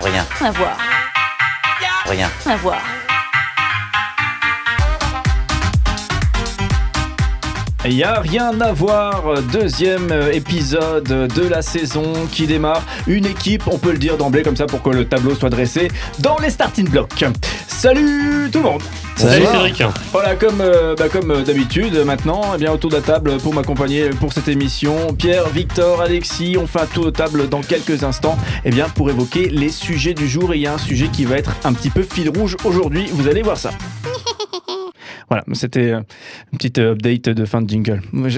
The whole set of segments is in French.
Rien. À voir. Rien. À voir. Il n'y a rien à voir, deuxième épisode de la saison qui démarre. Une équipe, on peut le dire d'emblée comme ça pour que le tableau soit dressé, dans les starting blocks. Salut tout le monde Salut Cédric Voilà, comme, euh, bah, comme euh, d'habitude, maintenant, eh bien, autour de la table pour m'accompagner pour cette émission, Pierre, Victor, Alexis, on fait un tour de table dans quelques instants eh bien, pour évoquer les sujets du jour. Et il y a un sujet qui va être un petit peu fil rouge aujourd'hui, vous allez voir ça. Voilà, c'était euh, une petite euh, update de fin de jingle.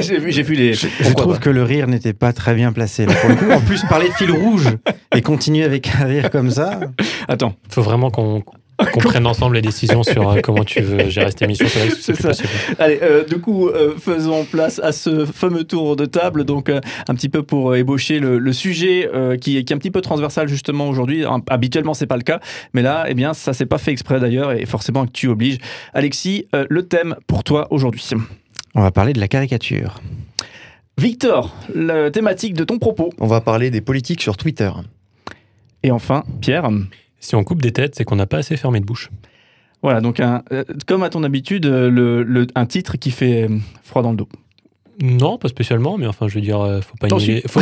J'ai vu, j'ai vu les. Je trouve pas que le rire n'était pas très bien placé. là, pour le coup. En plus, parler de fil rouge et continuer avec un rire comme ça. Attends, Faut vraiment qu'on qu'on prenne ensemble les décisions sur euh, comment tu veux gérer cette émission. C'est ça. possible. allez, euh, du coup, euh, faisons place à ce fameux tour de table. Donc, euh, un petit peu pour euh, ébaucher le, le sujet euh, qui, est- qui est un petit peu transversal justement aujourd'hui. Hein, Habituellement, c'est pas le cas, mais là, eh bien, ça s'est pas fait exprès d'ailleurs, et forcément que tu obliges. Alexis, euh, le thème pour toi aujourd'hui. On va parler de la caricature. Victor, la thématique de ton propos. On va parler des politiques sur Twitter. Et enfin, Pierre. Si on coupe des têtes, c'est qu'on n'a pas assez fermé de bouche. Voilà, donc un, euh, comme à ton habitude, euh, le, le- un titre qui fait euh, froid dans le dos. Non, pas spécialement, mais enfin, je veux dire, euh, faut pas nier. faut-.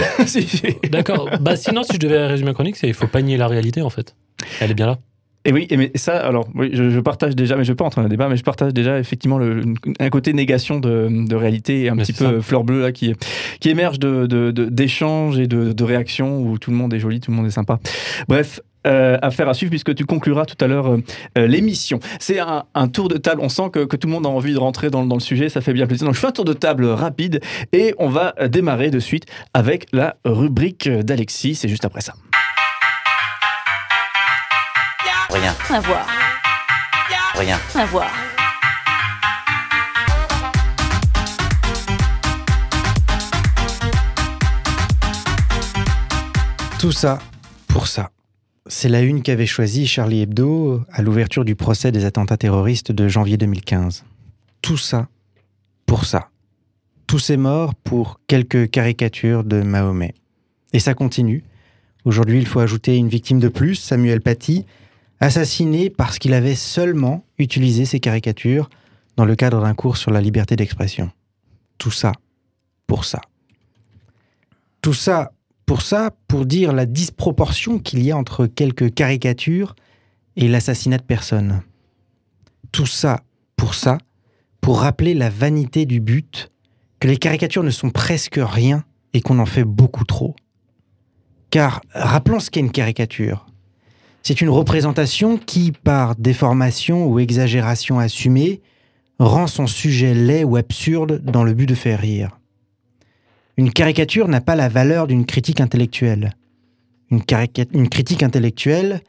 D'accord. Bah, sinon, si je devais résumer ma chronique, c'est il faut pas nier la réalité, en fait. Elle est bien là. Et oui, et mais ça, alors, oui, je, je partage déjà, mais je ne vais pas entrer dans le débat, mais je partage déjà effectivement le- un côté négation de, de réalité et un Mais petit peu fleur bleue là, qui, qui émerge de- de- de- d'échanges et de réactions où tout le monde est joli, tout le monde est sympa. Bref. Euh, affaire à suivre puisque tu concluras tout à l'heure euh, euh, l'émission. C'est un, un tour de table, on sent que, que tout le monde a envie de rentrer dans, dans le sujet, ça fait bien plaisir. Donc je fais un tour de table rapide et on va euh, démarrer de suite avec la rubrique d'Alexis, c'est juste après ça. Rien. À voir. Rien. À voir. Tout ça pour ça. C'est la une qu'avait choisie Charlie Hebdo à l'ouverture du procès des attentats terroristes de janvier 2015. Tout ça pour ça. Tous ces morts pour quelques caricatures de Mahomet. Et ça continue. Aujourd'hui, il faut ajouter une victime de plus, Samuel Paty, assassiné parce qu'il avait seulement utilisé ces caricatures dans le cadre d'un cours sur la liberté d'expression. Tout ça pour ça. Tout ça pour ça, pour dire la disproportion qu'il y a entre quelques caricatures et l'assassinat de personnes. Tout ça pour ça, pour rappeler la vanité du but, que les caricatures ne sont presque rien et qu'on en fait beaucoup trop. Car rappelons ce qu'est une caricature. C'est une représentation qui, par déformation ou exagération assumée, rend son sujet laid ou absurde dans le but de faire rire. Une caricature n'a pas la valeur d'une critique intellectuelle. Une, critique intellectuelle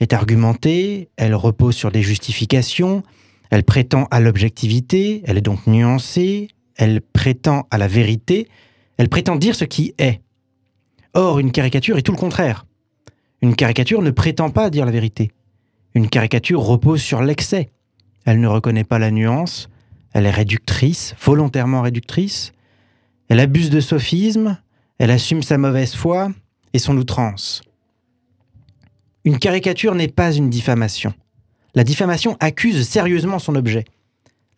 est argumentée, elle repose sur des justifications, elle prétend à l'objectivité, elle est donc nuancée, elle prétend à la vérité, elle prétend dire ce qui est. Or, une caricature est tout le contraire. Une caricature ne prétend pas dire la vérité. Une caricature repose sur l'excès. Elle ne reconnaît pas la nuance, elle est réductrice, volontairement réductrice, elle abuse de sophisme, elle assume sa mauvaise foi et son outrance. Une caricature n'est pas une diffamation. La diffamation accuse sérieusement son objet.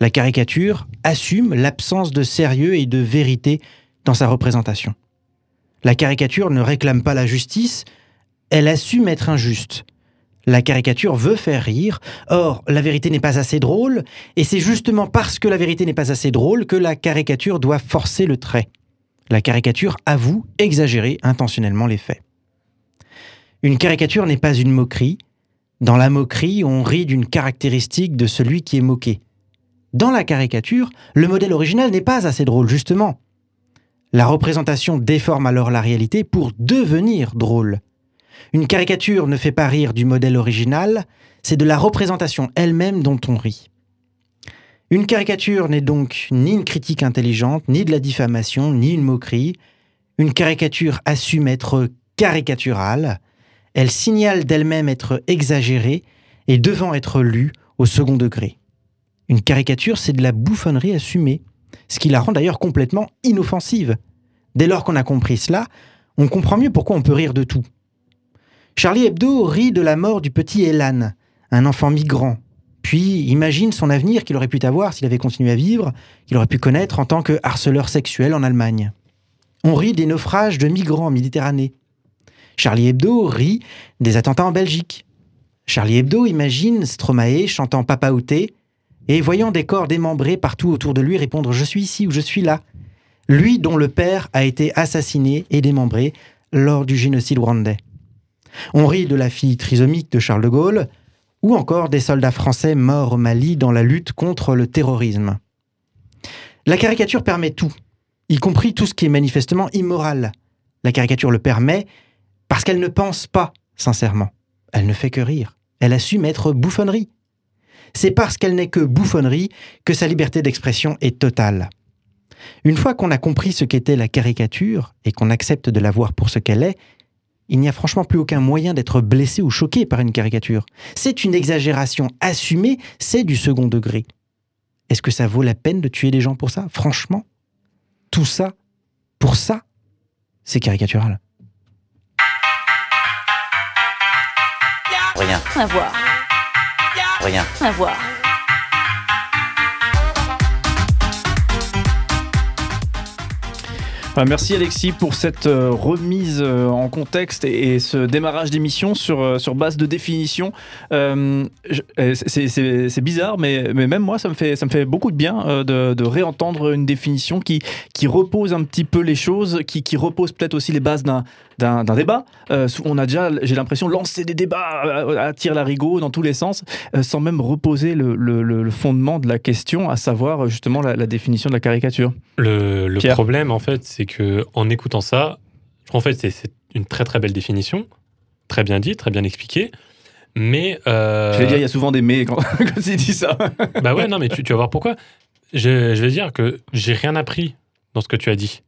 La caricature assume l'absence de sérieux et de vérité dans sa représentation. La caricature ne réclame pas la justice, elle assume être injuste. La caricature veut faire rire, or la vérité n'est pas assez drôle, et c'est justement parce que la vérité n'est pas assez drôle que la caricature doit forcer le trait. La caricature avoue exagérer intentionnellement les faits. Une caricature n'est pas une moquerie. Dans la moquerie, on rit d'une caractéristique de celui qui est moqué. Dans la caricature, le modèle original n'est pas assez drôle, justement. La représentation déforme alors la réalité pour devenir drôle. Une caricature ne fait pas rire du modèle original, c'est de la représentation elle-même dont on rit. Une caricature n'est donc ni une critique intelligente, ni de la diffamation, ni une moquerie. Une caricature assume être caricaturale, elle signale d'elle-même être exagérée et devant être lue au second degré. Une caricature, c'est de la bouffonnerie assumée, ce qui la rend d'ailleurs complètement inoffensive. Dès lors qu'on a compris cela, on comprend mieux pourquoi on peut rire de tout. Charlie Hebdo rit de la mort du petit Elan, un enfant migrant, puis imagine son avenir qu'il aurait pu avoir s'il avait continué à vivre, qu'il aurait pu connaître en tant que harceleur sexuel en Allemagne. On rit des naufrages de migrants en Méditerranée. Charlie Hebdo rit des attentats en Belgique. Charlie Hebdo imagine Stromae chantant Papa Outé et voyant des corps démembrés partout autour de lui répondre Je suis ici ou je suis là. Lui dont le père a été assassiné et démembré lors du génocide rwandais. On rit de la fille trisomique de Charles de Gaulle, ou encore des soldats français morts au Mali dans la lutte contre le terrorisme. La caricature permet tout, y compris tout ce qui est manifestement immoral. La caricature le permet parce qu'elle ne pense pas sincèrement. Elle ne fait que rire. Elle assume être bouffonnerie. C'est parce qu'elle n'est que bouffonnerie que sa liberté d'expression est totale. Une fois qu'on a compris ce qu'était la caricature et qu'on accepte de la voir pour ce qu'elle est, il n'y a franchement plus aucun moyen d'être blessé ou choqué par une caricature. C'est une exagération assumée, c'est du second degré. Est-ce que ça vaut la peine de tuer des gens pour ça? Franchement? Tout ça? Pour ça? C'est caricatural. Rien, À voir. rien. À voir. Merci Alexis pour cette euh, remise euh, en contexte et, ce démarrage d'émission sur, euh, sur base de définition. Euh, c'est- bizarre, mais, mais même moi, ça me fait, ça me fait beaucoup de bien de, de réentendre une définition qui, qui repose un petit peu les choses, qui, qui repose peut-être aussi les bases d'un d'un débat. Euh, on a déjà, j'ai l'impression, lancé des débats à, à tir larigot dans tous les sens, euh, sans même reposer le, le- fondement de la question, à savoir justement la, la définition de la caricature. Le, le problème, en fait, c'est que en écoutant ça, je en fait c'est une très très belle définition, très bien dit, très bien expliqué. Mais euh, Je vais dire, il y a souvent des mais quand, quand il dit ça. bah ouais, non, mais tu, tu vas voir pourquoi. Je, je vais dire que j'ai rien appris dans ce que tu as dit.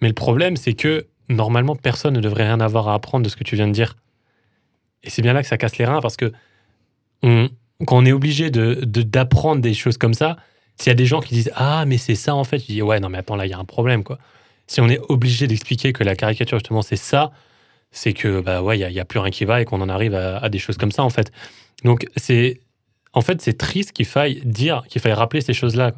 Mais le problème, c'est que normalement, personne ne devrait rien avoir à apprendre de ce que tu viens de dire. Et c'est bien là que ça casse les reins parce que on- quand on est obligé de de- d'apprendre des choses comme ça, s'il y a des gens qui disent Ah, mais c'est ça en fait, je dis Ouais, non, mais attends, là, il y a un problème, quoi. Si on est obligé d'expliquer que la caricature, justement, c'est ça, c'est que, bah ouais, il n'y a, plus rien qui va et qu'on en arrive à, des choses comme ça, en fait. Donc, c'est. En fait, c'est triste qu'il faille dire, qu'il faille rappeler ces choses-là.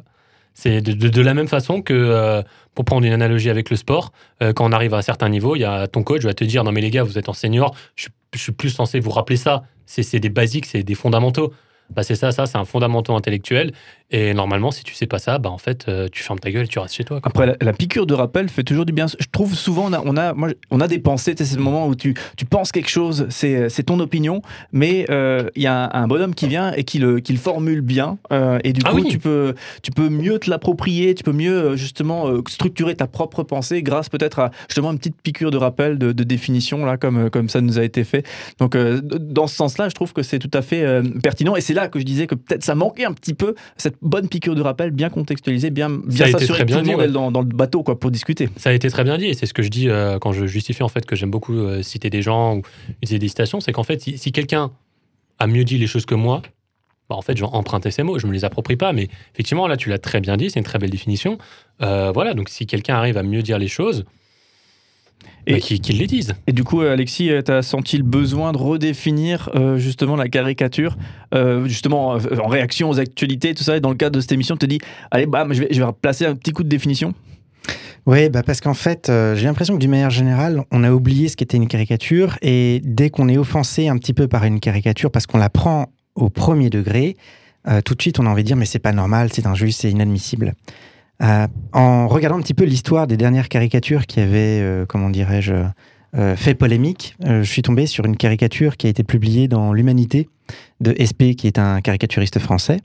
C'est de, la même façon que, euh, pour prendre une analogie avec le sport, euh, quand on arrive à un certain niveau, il y a ton coach va te dire Non, mais les gars, vous êtes en senior, je, suis- plus censé vous rappeler ça. C'est c'est des basiques, c'est des fondamentaux. Bah, c'est ça, ça, c'est un fondamental intellectuel. Et normalement, si tu sais pas ça, bah, en fait, euh, tu fermes ta gueule et tu restes chez toi. quoi. Après, la, la piqûre de rappel fait toujours du bien. Je trouve souvent, on a, on a, moi, on a des pensées, c'est le moment où tu, tu penses quelque chose, c'est c'est ton opinion, mais euh, il y a un, un bonhomme qui vient et qui le, qui le formule bien. euh, et du Ah coup, oui. tu, peux, tu peux mieux te l'approprier, tu peux mieux euh, justement euh, structurer ta propre pensée grâce peut-être à justement une petite piqûre de rappel, de, de définition, là, comme, comme ça nous a été fait. Donc, euh, dans ce sens-là, je trouve que c'est tout à fait pertinent. Et c'est là que je disais que peut-être ça manquait un petit peu, cette bonne piqûre de rappel, bien contextualisée, bien, bien s'assurer très que bien tout le dit, monde ouais. est dans, dans le bateau quoi, pour discuter. Ça a été très bien dit, et c'est ce que je dis euh, quand je justifie en fait que j'aime beaucoup euh, citer des gens ou utiliser des citations, c'est qu'en fait, si, si quelqu'un a mieux dit les choses que moi, bah, en fait, je vais emprunter ces mots, je me les approprie pas, mais effectivement, là, tu l'as très bien dit, c'est une très belle définition. Euh, voilà, donc si quelqu'un arrive à mieux dire les choses, Et- bah, qu'il qu'il les dise. Et du coup, euh, Alexis, tu as senti le besoin de redéfinir euh, justement la caricature, euh, justement euh, en réaction aux actualités, tout ça, et dans le cadre de cette émission, tu te dis, allez, bam, je vais, je vais placer un petit coup de définition? Oui, bah parce qu'en fait, euh, j'ai l'impression que d'une manière générale, on a oublié ce qu'était une caricature et dès qu'on est offensé un petit peu par une caricature parce qu'on la prend au premier degré, euh, tout de suite on a envie de dire mais c'est pas normal, c'est injuste, c'est inadmissible. Euh, en regardant un petit peu l'histoire des dernières caricatures qui avaient, euh, comment dirais-je, euh, fait polémique, je suis tombé sur une caricature qui a été publiée dans l'Humanité de SP, qui est un caricaturiste français,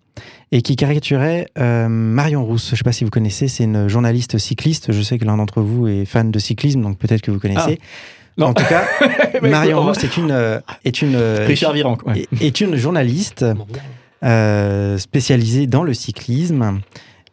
et qui caricaturait Marion Rousse. Je ne sais pas si vous connaissez, c'est une journaliste cycliste. Je sais que l'un d'entre vous est fan de cyclisme, donc peut-être que vous connaissez. Non. En tout cas, Marion Rousse est une, est une, Richard Virenque, ouais. est- une journaliste spécialisée dans le cyclisme.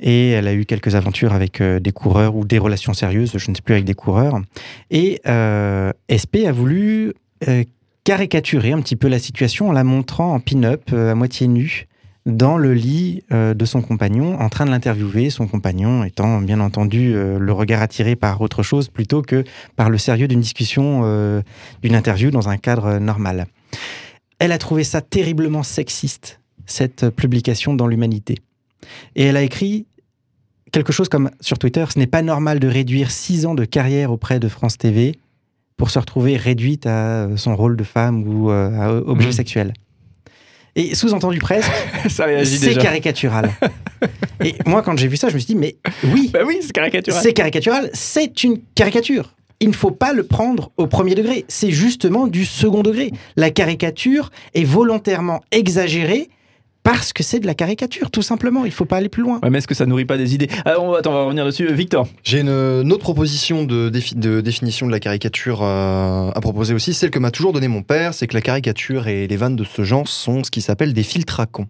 Et elle a eu quelques aventures avec euh, des coureurs ou des relations sérieuses, je ne sais plus, avec des coureurs. Et euh, SP a voulu euh, caricaturer un petit peu la situation en la montrant en pin-up, à moitié nue, dans le lit de son compagnon, en train de l'interviewer, son compagnon étant bien entendu le regard attiré par autre chose plutôt que par le sérieux d'une discussion, d'une interview dans un cadre normal. Elle a trouvé ça terriblement sexiste, cette publication dans l'humanité. Et elle a écrit quelque chose comme sur Twitter, ce n'est pas normal de réduire six ans de carrière auprès de France TV pour se retrouver réduite à son rôle de femme ou euh, à objet Mhm. sexuel. Et sous-entendu presque, c'est caricatural. Et moi, quand j'ai vu ça, je me suis dit, mais oui, Bah oui, c'est caricatural. c'est caricatural, c'est une caricature. Il ne faut pas le prendre au premier degré, c'est justement du second degré. La caricature est volontairement exagérée parce que c'est de la caricature, tout simplement. Il ne faut pas aller plus loin. Ouais, mais est-ce que ça nourrit pas des idées? Ah, on, va- Attends, on va revenir dessus. Victor. J'ai une, une autre proposition de, défi- de définition de la caricature euh, à proposer aussi, celle que m'a toujours donné mon père, c'est que la caricature et les vannes de ce genre sont ce qui s'appelle des filtres à con.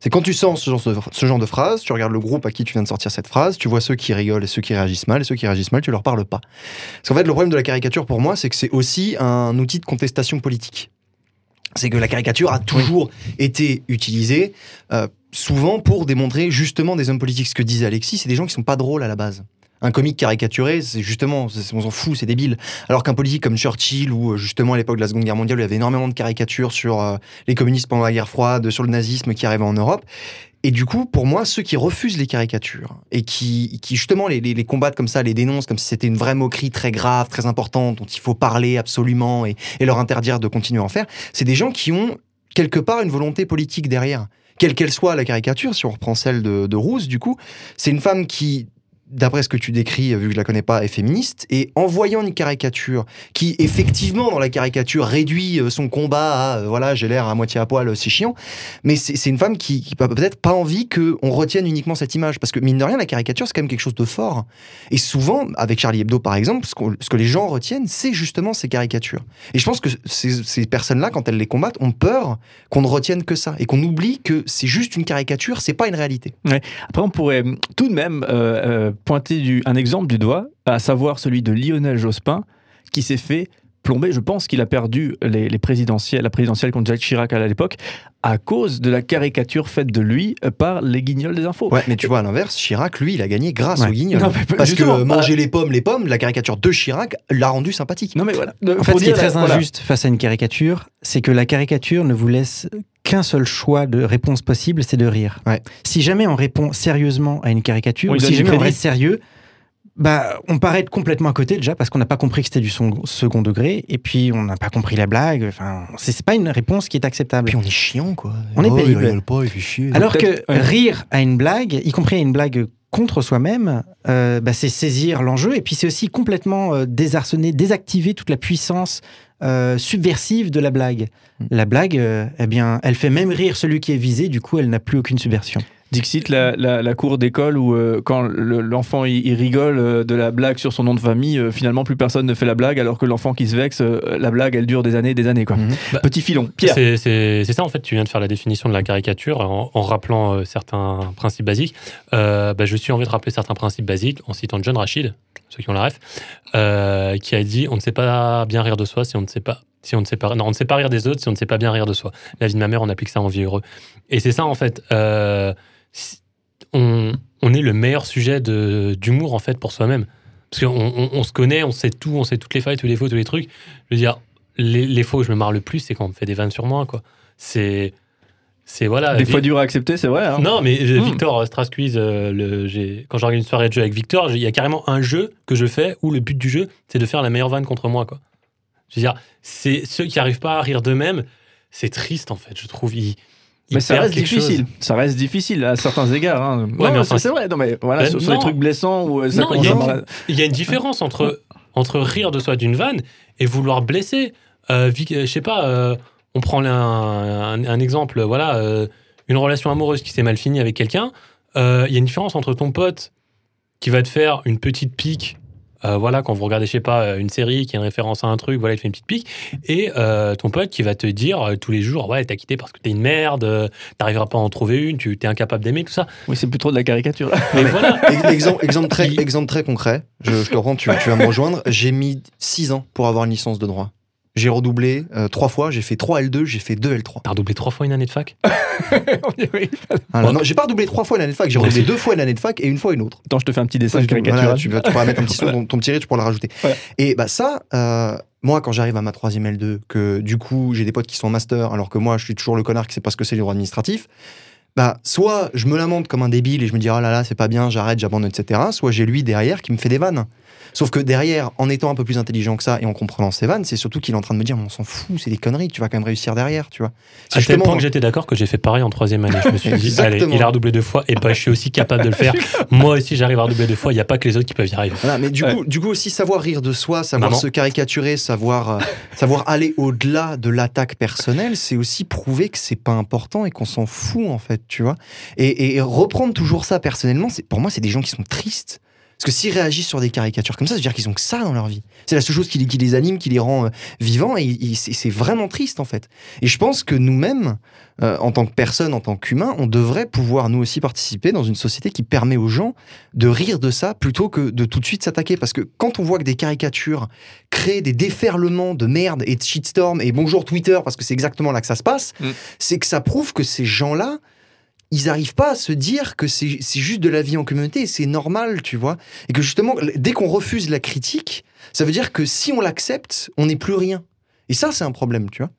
C'est quand tu sens ce genre, de, ce genre de phrase, tu regardes le groupe à qui tu viens de sortir cette phrase, tu vois ceux qui rigolent et ceux qui réagissent mal, et ceux qui réagissent mal, tu leur parles pas. Parce qu'en fait, le problème de la caricature pour moi, c'est que c'est aussi un outil de contestation politique. C'est que la caricature a toujours été utilisée euh, souvent pour démontrer justement des hommes politiques. Ce que disait Alexis, c'est des gens qui sont pas drôles à la base. Un comique caricaturé, c'est justement, on s'en fout, c'est débile. Alors qu'un politique comme Churchill, ou euh, justement à l'époque de la Seconde Guerre mondiale, il y avait énormément de caricatures sur euh, les communistes pendant la guerre froide, sur le nazisme qui arrivait en Europe. Et du coup, pour moi, ceux qui refusent les caricatures et qui, justement les, combattent comme ça, les dénoncent comme si c'était une vraie moquerie très grave, très importante, dont il faut parler absolument et, leur interdire de continuer à en faire, c'est des gens qui ont quelque part une volonté politique derrière. Quelle qu'elle soit la caricature, si on reprend celle de, de Rose, du coup, c'est une femme qui, d'après ce que tu décris, vu que je la connais pas, est féministe, et en voyant une caricature qui, effectivement, dans la caricature, réduit euh, son combat à, euh, voilà, j'ai l'air à moitié à poil, euh, c'est chiant, mais c'est une femme qui, qui peut-être pas envie qu'on retienne uniquement cette image, parce que mine de rien, la caricature, c'est quand même quelque chose de fort. Et souvent, avec Charlie Hebdo, par exemple, ce, que les gens retiennent, c'est justement ces caricatures. Et je pense que ces, personnes-là, quand elles les combattent, ont peur qu'on ne retienne que ça, et qu'on oublie que c'est juste une caricature, c'est pas une réalité. Après, on pourrait tout de même pointer du- un exemple du doigt, à savoir celui de Lionel Jospin, qui s'est fait plomber. Je pense qu'il a perdu les, les présidentielles, la présidentielle contre Jacques Chirac à l'époque, à cause de la caricature faite de lui euh, par les guignols des infos. Ouais, mais tu vois, à l'inverse, Chirac, lui, il a gagné grâce Ouais. au guignol. Non, mais Parce que euh, manger les pommes, les pommes, la caricature de Chirac l'a rendu sympathique. Non mais voilà. En fait, ce qui est très injuste face à une caricature, c'est que la caricature ne vous laisse qu'un seul choix de réponse possible, c'est de rire. Ouais. Si jamais on répond sérieusement à une caricature, ou si jamais on reste sérieux, bah, on paraît être complètement à côté déjà parce qu'on n'a pas compris que c'était du son- second degré et puis on n'a pas compris la blague. Enfin, c'est pas une réponse qui est acceptable. Puis on est chiant, quoi. On est Oh, pénible. Il rigole pas, il fait chier. Alors que ouais. rire à une blague, y compris à une blague contre soi-même, euh, bah, c'est saisir l'enjeu et puis c'est aussi complètement euh, désarçonner, désactiver toute la puissance euh, subversive de la blague. Mm. La blague, euh, eh bien, elle fait même rire celui qui est visé, du coup, elle n'a plus aucune subversion. Dixit, la, la- la cour d'école où euh, quand le- l'enfant il, il rigole euh, de la blague sur son nom de famille, euh, finalement plus personne ne fait la blague, alors que l'enfant qui se vexe, euh, la blague elle dure des années et des années. Quoi. Mhm. Bah, Petit filon. Pierre. C'est ça, en fait, tu viens de faire la définition de la caricature en, en rappelant euh, certains principes basiques. Euh, bah, je suis envie de rappeler certains principes basiques en citant John Rachid, ceux qui ont la ref, euh, qui a dit on ne sait pas bien rire de soi si on ne sait pas. Si on ne sait pas, non, on ne sait pas rire des autres si on ne sait pas bien rire de soi. La vie de ma mère, on applique ça en vie heureux. Et c'est ça, en fait. euh, on, on est le meilleur sujet d'humour, en fait, pour soi-même. Parce qu'on on, on se connaît, on sait tout, on sait toutes les failles, tous les faux, tous les trucs. Je veux dire, les, les où je me marre le plus, c'est quand on me fait des vannes sur moi, quoi. C'est. C'est voilà. Des fois dur à accepter, c'est vrai. hein. Non, mais euh, Hmm. Victor euh, Strass Quiz, euh, le- quand j'organise une soirée de jeu avec Victor, il y a carrément un jeu que je fais où le but du jeu, c'est de faire la meilleure vanne contre moi, quoi. Je veux dire, c'est ceux qui n'arrivent pas à rire d'eux-mêmes, c'est triste, en fait, je trouve. Ils Mais ça reste difficile. chose. Ça reste difficile à certains égards. hein. Ouais, Non, mais enfin, c'est vrai. Non, mais voilà, Ben, sur, sur les trucs blessants où euh, ça Non, il y a à une- mal- Il y a une différence entre, entre rire de soi d'une vanne et vouloir blesser. Euh, euh, je sais pas, euh, on prend un, un- un exemple, voilà, euh, une relation amoureuse qui s'est mal finie avec quelqu'un. Euh, Il y a une différence entre ton pote qui va te faire une petite pique, euh, voilà, quand vous regardez, je sais pas, euh, une série qui a une référence à un truc, voilà, il te fait une petite pique, et euh, ton pote qui va te dire euh, tous les jours, ouais, t'as quitté parce que t'es une merde, euh, t'arriveras pas à en trouver une, tu t'es incapable d'aimer, tout ça. Oui, c'est plus trop de la caricature. Mais voilà. Ex- exemple, exemple, très, exemple très concret, je, je te rends, tu, tu vas me rejoindre. J'ai mis 6 ans pour avoir une licence de droit. J'ai redoublé euh, trois fois, j'ai fait 3 L2, j'ai fait 2 L3. T'as redoublé trois fois une année de fac. Alors, non, j'ai pas redoublé trois fois l'année de fac, j'ai redoublé deux fois l'année de fac et une fois une autre. Attends, je te fais un petit dessin Voilà, caricatural. tu, vas- tu pourras mettre un petit son, ton, ton petit rire, tu pourras le rajouter. Ouais. Et bah ça, euh, moi quand j'arrive à ma troisième L2, que du coup j'ai des potes qui sont en master, alors que moi je suis toujours le connard qui sait pas ce que c'est les droits administratifs, bah soit je me lamente comme un débile et je me dis oh là là c'est pas bien, j'arrête, j'abandonne, etc. Soit j'ai lui derrière qui me fait des vannes. Sauf que derrière, en étant un peu plus intelligent que ça et en comprenant ses vannes, c'est surtout qu'il est en train de me dire, mais on s'en fout, c'est des conneries, tu vas quand même réussir derrière, tu vois. C'est À tel point que j'étais d'accord que j'ai fait pareil en troisième année. Je me suis dit, allez, il a redoublé deux fois, et bah, je suis aussi capable de le faire. Moi aussi, j'arrive à redoubler deux fois. Il n'y a pas que les autres qui peuvent y arriver. Voilà, mais du, Ouais. coup, du coup aussi savoir rire de soi, savoir Maman. se caricaturer, savoir, euh, savoir aller au-delà de l'attaque personnelle, c'est aussi prouver que c'est pas important et qu'on s'en fout en fait, tu vois. Et, et reprendre toujours ça personnellement, c'est pour moi c'est des gens qui sont tristes. Parce que s'ils réagissent sur des caricatures comme ça, ça veut dire qu'ils ont que ça dans leur vie. C'est la seule chose qui, les- qui les anime, qui les rend euh, vivants, et, et c'est c'est vraiment triste en fait. Et je pense que nous-mêmes, euh, en tant que personnes, en tant qu'humains, on devrait pouvoir nous aussi participer dans une société qui permet aux gens de rire de ça plutôt que de tout de suite s'attaquer. Parce que quand on voit que des caricatures créent des déferlements de merde et de shitstorm, et bonjour Twitter, parce que c'est exactement là que ça se passe, Mm. c'est que ça prouve que ces gens-là, ils n'arrivent pas à se dire que c'est c'est juste de la vie en communauté et c'est normal, tu vois. Et que justement, dès qu'on refuse la critique, ça veut dire que si on l'accepte, on n'est plus rien. Et ça, c'est un problème, tu vois.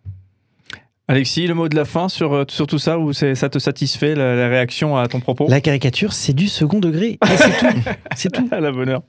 Alexis, le mot de la fin sur, euh, sur tout ça, ou ça te satisfait la, la réaction à ton propos? La caricature, c'est du second degré. Et c'est tout. C'est tout. à la bonne heure.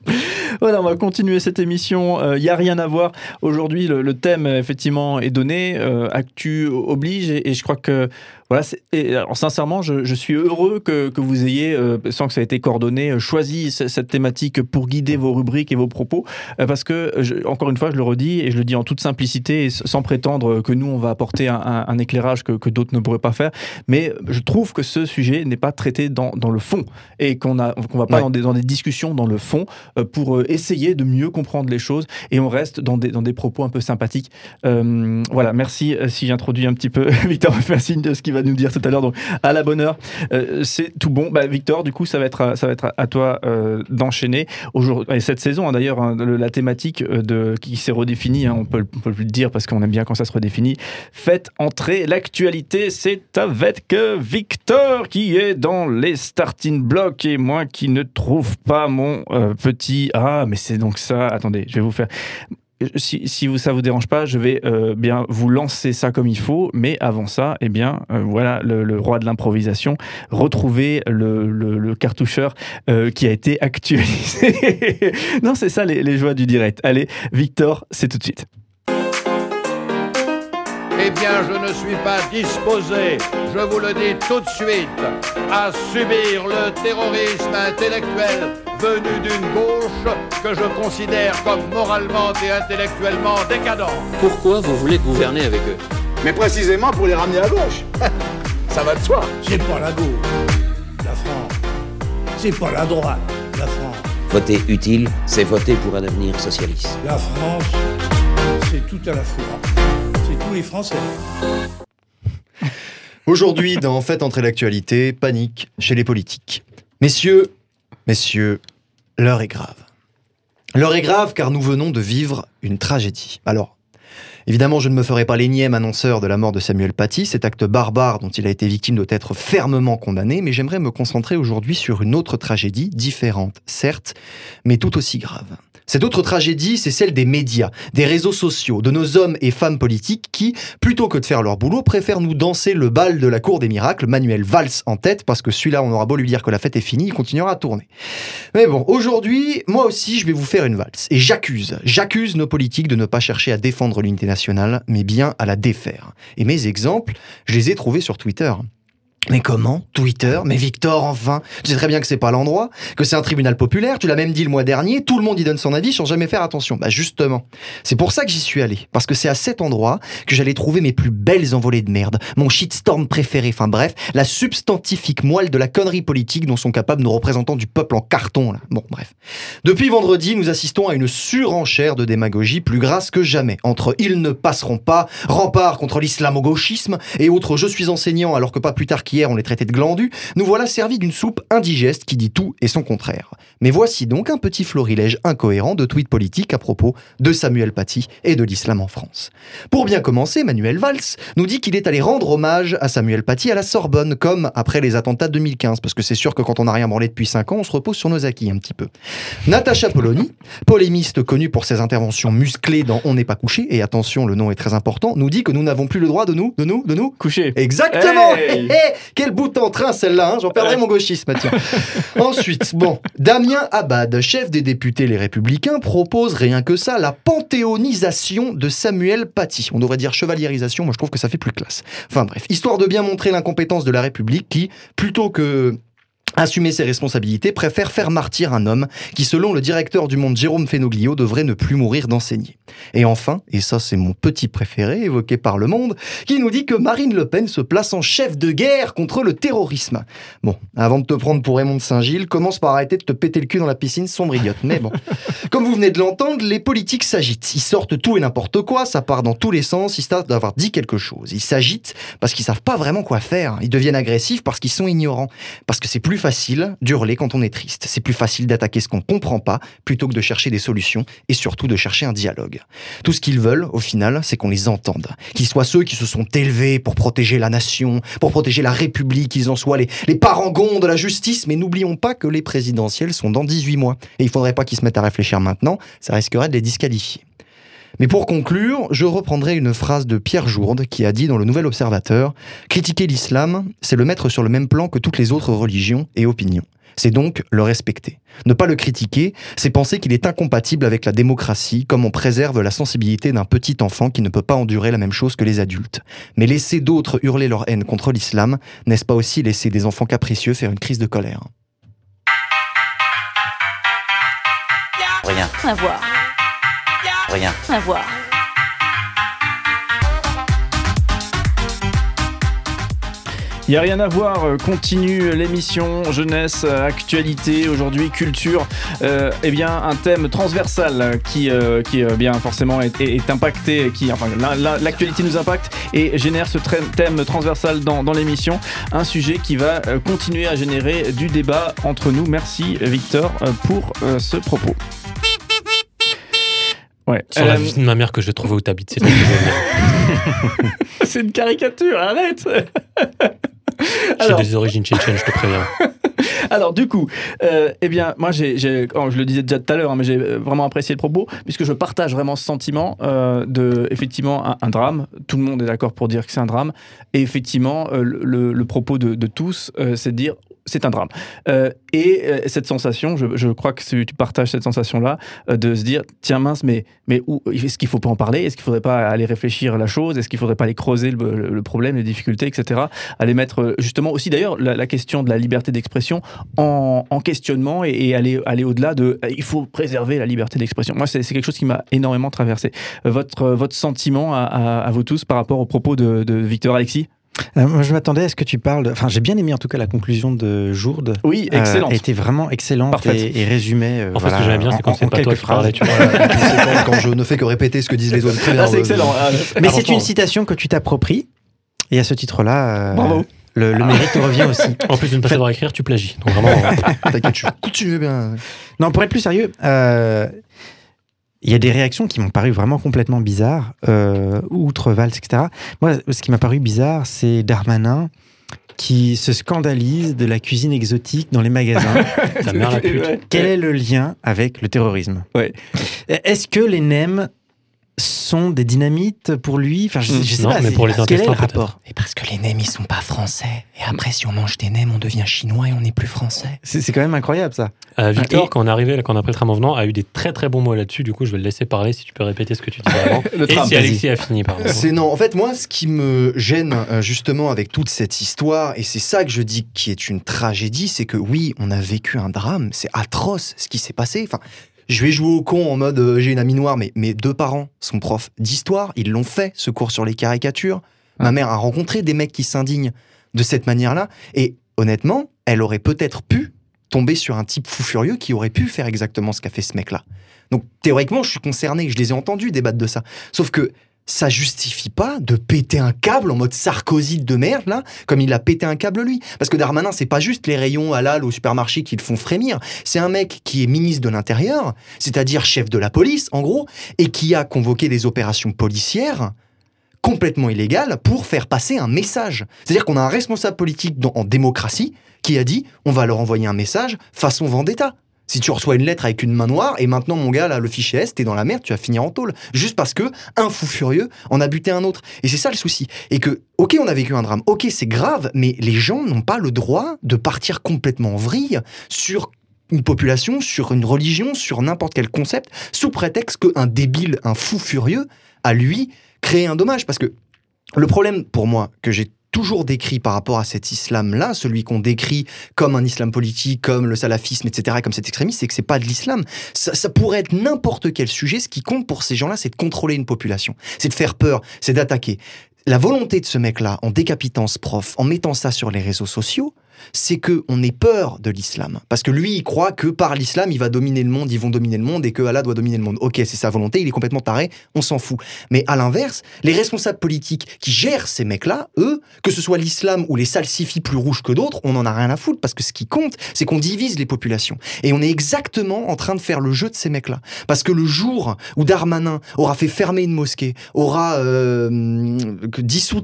Voilà, on va continuer cette émission. Il n'y a rien à voir. Aujourd'hui, le, le thème, euh, effectivement, est donné. euh, actu oblige. Et, et je crois que, voilà, et, alors, sincèrement, je, je suis heureux que, que vous ayez, euh, sans que ça ait été coordonné, euh, choisi ce- cette thématique pour guider vos rubriques et vos propos. euh, parce que, je- encore une fois, je le redis, et je le dis en toute simplicité, et sans prétendre que nous, on va apporter un, un- un éclairage que, que d'autres ne pourraient pas faire. Mais je trouve que ce sujet n'est pas traité dans, dans le fond. Et qu'on a- qu'on va pas Ouais. dans, des, dans des discussions dans le fond euh, pour essayer de mieux comprendre les choses et on reste dans des, dans des propos un peu sympathiques. Voilà, merci si j'introduis un petit peu. Victor me fait un signe de ce qu'il va nous dire tout à l'heure, donc à la bonne heure. Euh, c'est tout bon. Bah, Victor, du coup, ça va être à, ça va être à, toi euh, d'enchaîner. Aujourd'hui, et cette saison, hein, d'ailleurs, hein, la thématique euh, de, qui s'est redéfinie, hein, on peut, le dire parce qu'on aime bien quand ça se redéfinit. Faites entrer l'actualité, c'est avec Victor qui est dans les starting blocks et moi qui ne trouve pas mon petit. Ah, mais c'est donc ça. Attendez, je vais vous faire. Si, si vous, ça vous dérange pas, je vais euh, bien vous lancer ça comme il faut. Mais avant ça, eh euh, voilà le, roi de l'improvisation. Retrouvez le, cartoucheur euh, qui a été actualisé. non, c'est ça les joies du direct. Allez, Victor, c'est tout de suite. Eh bien, je ne suis pas disposé, je vous le dis tout de suite, à subir le terrorisme intellectuel venu d'une gauche que je considère comme moralement et intellectuellement décadente. Pourquoi vous voulez gouverner avec eux? Mais précisément pour les ramener à gauche. Ça va de soi. C'est pas la gauche, la France. C'est pas la droite, la France. Voter utile, c'est voter pour un avenir socialiste. La France, c'est tout à la fois. C'est tous les Français. Aujourd'hui, dans Faites entrer l'actualité, panique chez les politiques. Messieurs, messieurs, l'heure est grave. L'heure est grave car nous venons de vivre une tragédie. Alors, évidemment, je ne me ferai pas l'énième annonceur de la mort de Samuel Paty. Cet acte barbare dont il a été victime doit être fermement condamné, mais j'aimerais me concentrer aujourd'hui sur une autre tragédie, différente, certes, mais tout aussi grave. Cette autre tragédie, c'est celle des médias, des réseaux sociaux, de nos hommes et femmes politiques qui, plutôt que de faire leur boulot, préfèrent nous danser le bal de la cour des miracles, Manuel Valls en tête, parce que celui-là, on aura beau lui dire que la fête est finie, il continuera à tourner. Mais bon, aujourd'hui, moi aussi, je vais vous faire une valse. Et j'accuse, j'accuse nos politiques de ne pas chercher à défendre l'unité nationale, mais bien à la défaire. Et mes exemples, je les ai trouvés sur Twitter. Mais comment Twitter Mais Victor, enfin Tu sais très bien que c'est pas l'endroit, que c'est un tribunal populaire, tu l'as même dit le mois dernier, tout le monde y donne son avis sans jamais faire attention. Bah justement, c'est pour ça que j'y suis allé, parce que c'est à cet endroit que j'allais trouver mes plus belles envolées de merde, mon shitstorm préféré, enfin bref, la substantifique moelle de la connerie politique dont sont capables nos représentants du peuple en carton, là. Bon, bref. Depuis vendredi, nous assistons à une surenchère de démagogie plus grasse que jamais, entre ils ne passeront pas, rempart contre l'islamo-gauchisme et autres je suis enseignant alors que pas plus tard qu'hier on les traitait de glandus, nous voilà servis d'une soupe indigeste qui dit tout et son contraire. Mais voici donc un petit florilège incohérent de tweets politiques à propos de Samuel Paty et de l'islam en France. Pour bien commencer, Manuel Valls nous dit qu'il est allé rendre hommage à Samuel Paty à la Sorbonne, comme après les attentats de 2015, parce que c'est sûr que quand on n'a rien branlé depuis 5 ans, on se repose sur nos acquis un petit peu. Natacha Polony, polémiste connue pour ses interventions musclées dans On n'est pas couché, et attention, le nom est très important, nous dit que nous n'avons plus le droit de nous, de nous, de nous Couché. Exactement Hey Hé, hé, Quel bout en train celle-là, hein j'en perdrai mon gauchisme, tiens. Ensuite, bon, Damien Abad, chef des députés Les Républicains, propose rien que ça, la panthéonisation de Samuel Paty. On devrait dire chevaliérisation, moi je trouve que ça fait plus classe. Enfin bref, histoire de bien montrer l'incompétence de la République qui, plutôt que assumer ses responsabilités, préfère faire martyr un homme qui, selon le directeur du Monde Jérôme Fenoglio, devrait ne plus mourir d'enseigner. Et enfin, et ça c'est mon petit préféré, évoqué par Le Monde, qui nous dit que Marine Le Pen se place en chef de guerre contre le terrorisme. Bon, avant de te prendre pour Raymond de Saint-Gilles, commence par arrêter de te péter le cul dans la piscine sombre idiote. Mais bon, comme vous venez de l'entendre, les politiques s'agitent. Ils sortent tout et n'importe quoi, ça part dans tous les sens, ils d'avoir dit quelque chose. Ils s'agitent parce qu'ils savent pas vraiment quoi faire. Ils deviennent agressifs parce qu'ils sont ignorants. Parce que c'est plus facile d'hurler quand on est triste. C'est plus facile d'attaquer ce qu'on comprend pas plutôt que de chercher des solutions et surtout de chercher un dialogue. Tout ce qu'ils veulent, au final, c'est qu'on les entende. Qu'ils soient ceux qui se sont élevés pour protéger la nation, pour protéger la République, qu'ils en soient les, les parangons de la justice. Mais n'oublions pas que les présidentielles sont dans 18 mois. Et il faudrait pas qu'ils se mettent à réfléchir maintenant, ça risquerait de les disqualifier. Mais pour conclure, je reprendrai une phrase de Pierre Jourde qui a dit dans le Nouvel Observateur Critiquer l'islam, c'est le mettre sur le même plan que toutes les autres religions et opinions. C'est donc le respecter. Ne pas le critiquer, c'est penser qu'il est incompatible avec la démocratie, comme on préserve la sensibilité d'un petit enfant qui ne peut pas endurer la même chose que les adultes. Mais laisser d'autres hurler leur haine contre l'islam, n'est-ce pas aussi laisser des enfants capricieux faire une crise de colère? Rien, À voir, rien. à voir. Il n'y a rien à voir, euh, continue l'émission jeunesse, euh, actualité, aujourd'hui culture. Euh, eh bien, un thème transversal qui, euh, qui euh, bien forcément est, est- est impacté, qui, enfin, la- la- l'actualité nous impacte et génère ce thème transversal dans, dans l'émission. Un sujet qui va continuer à générer du débat entre nous. Merci Victor pour euh, ce propos. Ouais. Sur la Euh, vie de ma mère que je vais trouver où t'habites, c'est une caricature, arrête J'ai des origines tchétchènes, je te préviens. Alors du coup, euh, eh bien, moi, j'ai, oh, je le disais déjà tout à l'heure, hein, mais j'ai euh, vraiment apprécié le propos puisque je partage vraiment ce sentiment euh, de, effectivement, un, un drame. Tout le monde est d'accord pour dire que c'est un drame, et effectivement, euh, le, propos de, de tous, c'est de dire c'est un drame. Euh, et euh, cette sensation, je, crois que tu partages cette sensation-là, euh, de se dire, tiens mince, mais, mais est-ce qu'il faut pas en parler? Est-ce qu'il faudrait pas aller réfléchir à la chose? Est-ce qu'il faudrait pas aller creuser le, problème, les difficultés, etc. Aller mettre justement aussi d'ailleurs la, question de la liberté d'expression en, en questionnement et, aller, aller au-delà de il faut préserver la liberté d'expression. Moi, c'est quelque chose qui m'a énormément traversé. Votre, votre sentiment à vous tous par rapport aux propos de, de Victor Alexis? Euh, moi, je m'attendais à ce que tu parles. Enfin, j'ai bien aimé en tout cas la conclusion de Jourde. Oui, Euh, excellente. était vraiment excellente et, et résumait. euh, En fait, ce que j'aime bien, c'est quand c'est en pas toi quelques qui parlais, tu vois. Quand, je ne fais que répéter ce que disent les autres. Très bien, Ah, c'est euh, excellent. Ah, Mais ah, c'est une citation que tu t'appropries. Et à ce titre-là, euh, Bravo. le, le mérite te revient aussi. En plus de ne pas savoir écrire, tu plagies. Donc vraiment, T'inquiète, je continue bien. Non, pour être plus sérieux, euh, il y a des réactions qui m'ont paru vraiment complètement bizarres, euh, outre Valls, etc. Moi, ce qui m'a paru bizarre, c'est Darmanin qui se scandalise de la cuisine exotique dans les magasins. mère la pute. Quel est le lien avec le terrorisme? Ouais. Est-ce que les nems sont des dynamites pour lui? Enfin, je, je sais Non, pas. mais pour les quel est le rapport? Et parce que les nems, ils sont pas français. Et après, si on mange des nems, on devient chinois et on n'est plus français. C'est quand même incroyable ça. Euh, Victor, Et- quand on est arrivé, quand on a pris le tram en venant, a eu des très très bons mots là-dessus. Du coup, je vais le laisser parler si tu peux répéter ce que tu disais avant. Le Et tram, si. Alexis a fini, pardon. C'est non. En fait, moi, ce qui me gêne euh, justement avec toute cette histoire, et c'est ça que je dis qui est une tragédie, c'est que oui, on a vécu un drame. C'est atroce ce qui s'est passé. Enfin, je vais jouer au con en mode euh, j'ai une amie noire, mais mes deux parents sont profs d'histoire. Ils l'ont fait ce cours sur les caricatures. Ma mère a rencontré des mecs qui s'indignent de cette manière-là, et honnêtement, elle aurait peut-être pu tomber sur un type fou furieux qui aurait pu faire exactement ce qu'a fait ce mec-là. Donc théoriquement, je suis concerné, je les ai entendus débattre de ça. Sauf que ça justifie pas de péter un câble en mode Sarkozy de merde, là, comme il a pété un câble lui. Parce que Darmanin, c'est pas juste les rayons halal au supermarché qui le font frémir. C'est un mec qui est ministre de l'Intérieur, c'est-à-dire chef de la police, en gros, et qui a convoqué des opérations policières complètement illégales pour faire passer un message. C'est-à-dire qu'on a un responsable politique dans- en démocratie qui a dit on va leur envoyer un message façon vendetta. Si tu reçois une lettre avec une main noire et maintenant mon gars là le fichier S t'es dans la merde tu vas finir en tôle. Juste parce que un fou furieux en a buté un autre. Et c'est ça le souci. Et que ok on a vécu un drame. Ok c'est grave mais les gens n'ont pas le droit de partir complètement en vrille sur une population sur une religion sur n'importe quel concept sous prétexte qu'un débile un fou furieux a lui créé un dommage. Parce que le problème pour moi que j'ai toujours décrit par rapport à cet islam-là, celui qu'on décrit comme un islam politique, comme le salafisme, etc., comme cet extrémiste, c'est que c'est pas de l'islam. Ça, ça pourrait être n'importe quel sujet. Ce qui compte pour ces gens-là, c'est de contrôler une population, c'est de faire peur, c'est d'attaquer. La volonté de ce mec-là, en décapitant ce prof, en mettant ça sur les réseaux sociaux, c'est que on ait peur de l'islam. Parce que lui, il croit que par l'islam, il va dominer le monde, ils vont dominer le monde et que Allah doit dominer le monde. Ok, c'est sa volonté, il est complètement taré, on s'en fout. Mais à l'inverse, les responsables politiques qui gèrent ces mecs-là, eux, que ce soit l'islam ou les salsifis plus rouges que d'autres, on en a rien à foutre parce que ce qui compte, c'est qu'on divise les populations. Et on est exactement en train de faire le jeu de ces mecs-là. Parce que le jour où Darmanin aura fait fermer une mosquée, aura euh,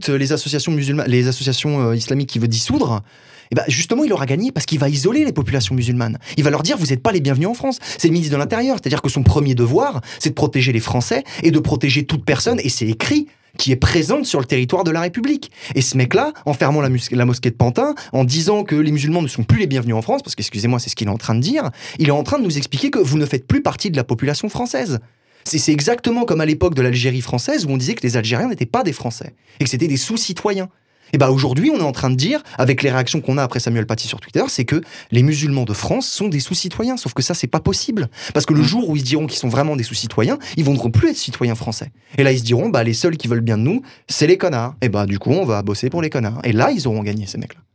les associations musulmanes, les associations euh, islamiques qu'il veut dissoudre, eh ben justement, il aura gagné parce qu'il va isoler les populations musulmanes. Il va leur dire, vous n'êtes pas les bienvenus en France. C'est le ministre de l'Intérieur. C'est-à-dire que son premier devoir, c'est de protéger les Français et de protéger toute personne, et c'est écrit, qui est présente sur le territoire de la République. Et ce mec-là, en fermant la, la mosquée de Pantin, en disant que les musulmans ne sont plus les bienvenus en France, parce que, excusez-moi, c'est ce qu'il est en train de dire, il est en train de nous expliquer que vous ne faites plus partie de la population française. C'est exactement comme à l'époque de l'Algérie française où on disait que les Algériens n'étaient pas des Français et que c'était des sous-citoyens. Et bah aujourd'hui, on est en train de dire, avec les réactions qu'on a après Samuel Paty sur Twitter, c'est que les musulmans de France sont des sous-citoyens. Sauf que ça, c'est pas possible. Parce que le jour où ils se diront qu'ils sont vraiment des sous-citoyens, ils vont plus être citoyens français. Et là, ils se diront, bah les seuls qui veulent bien de nous, c'est les connards. Et bah du coup, on va bosser pour les connards. Et là, ils auront gagné ces mecs-là.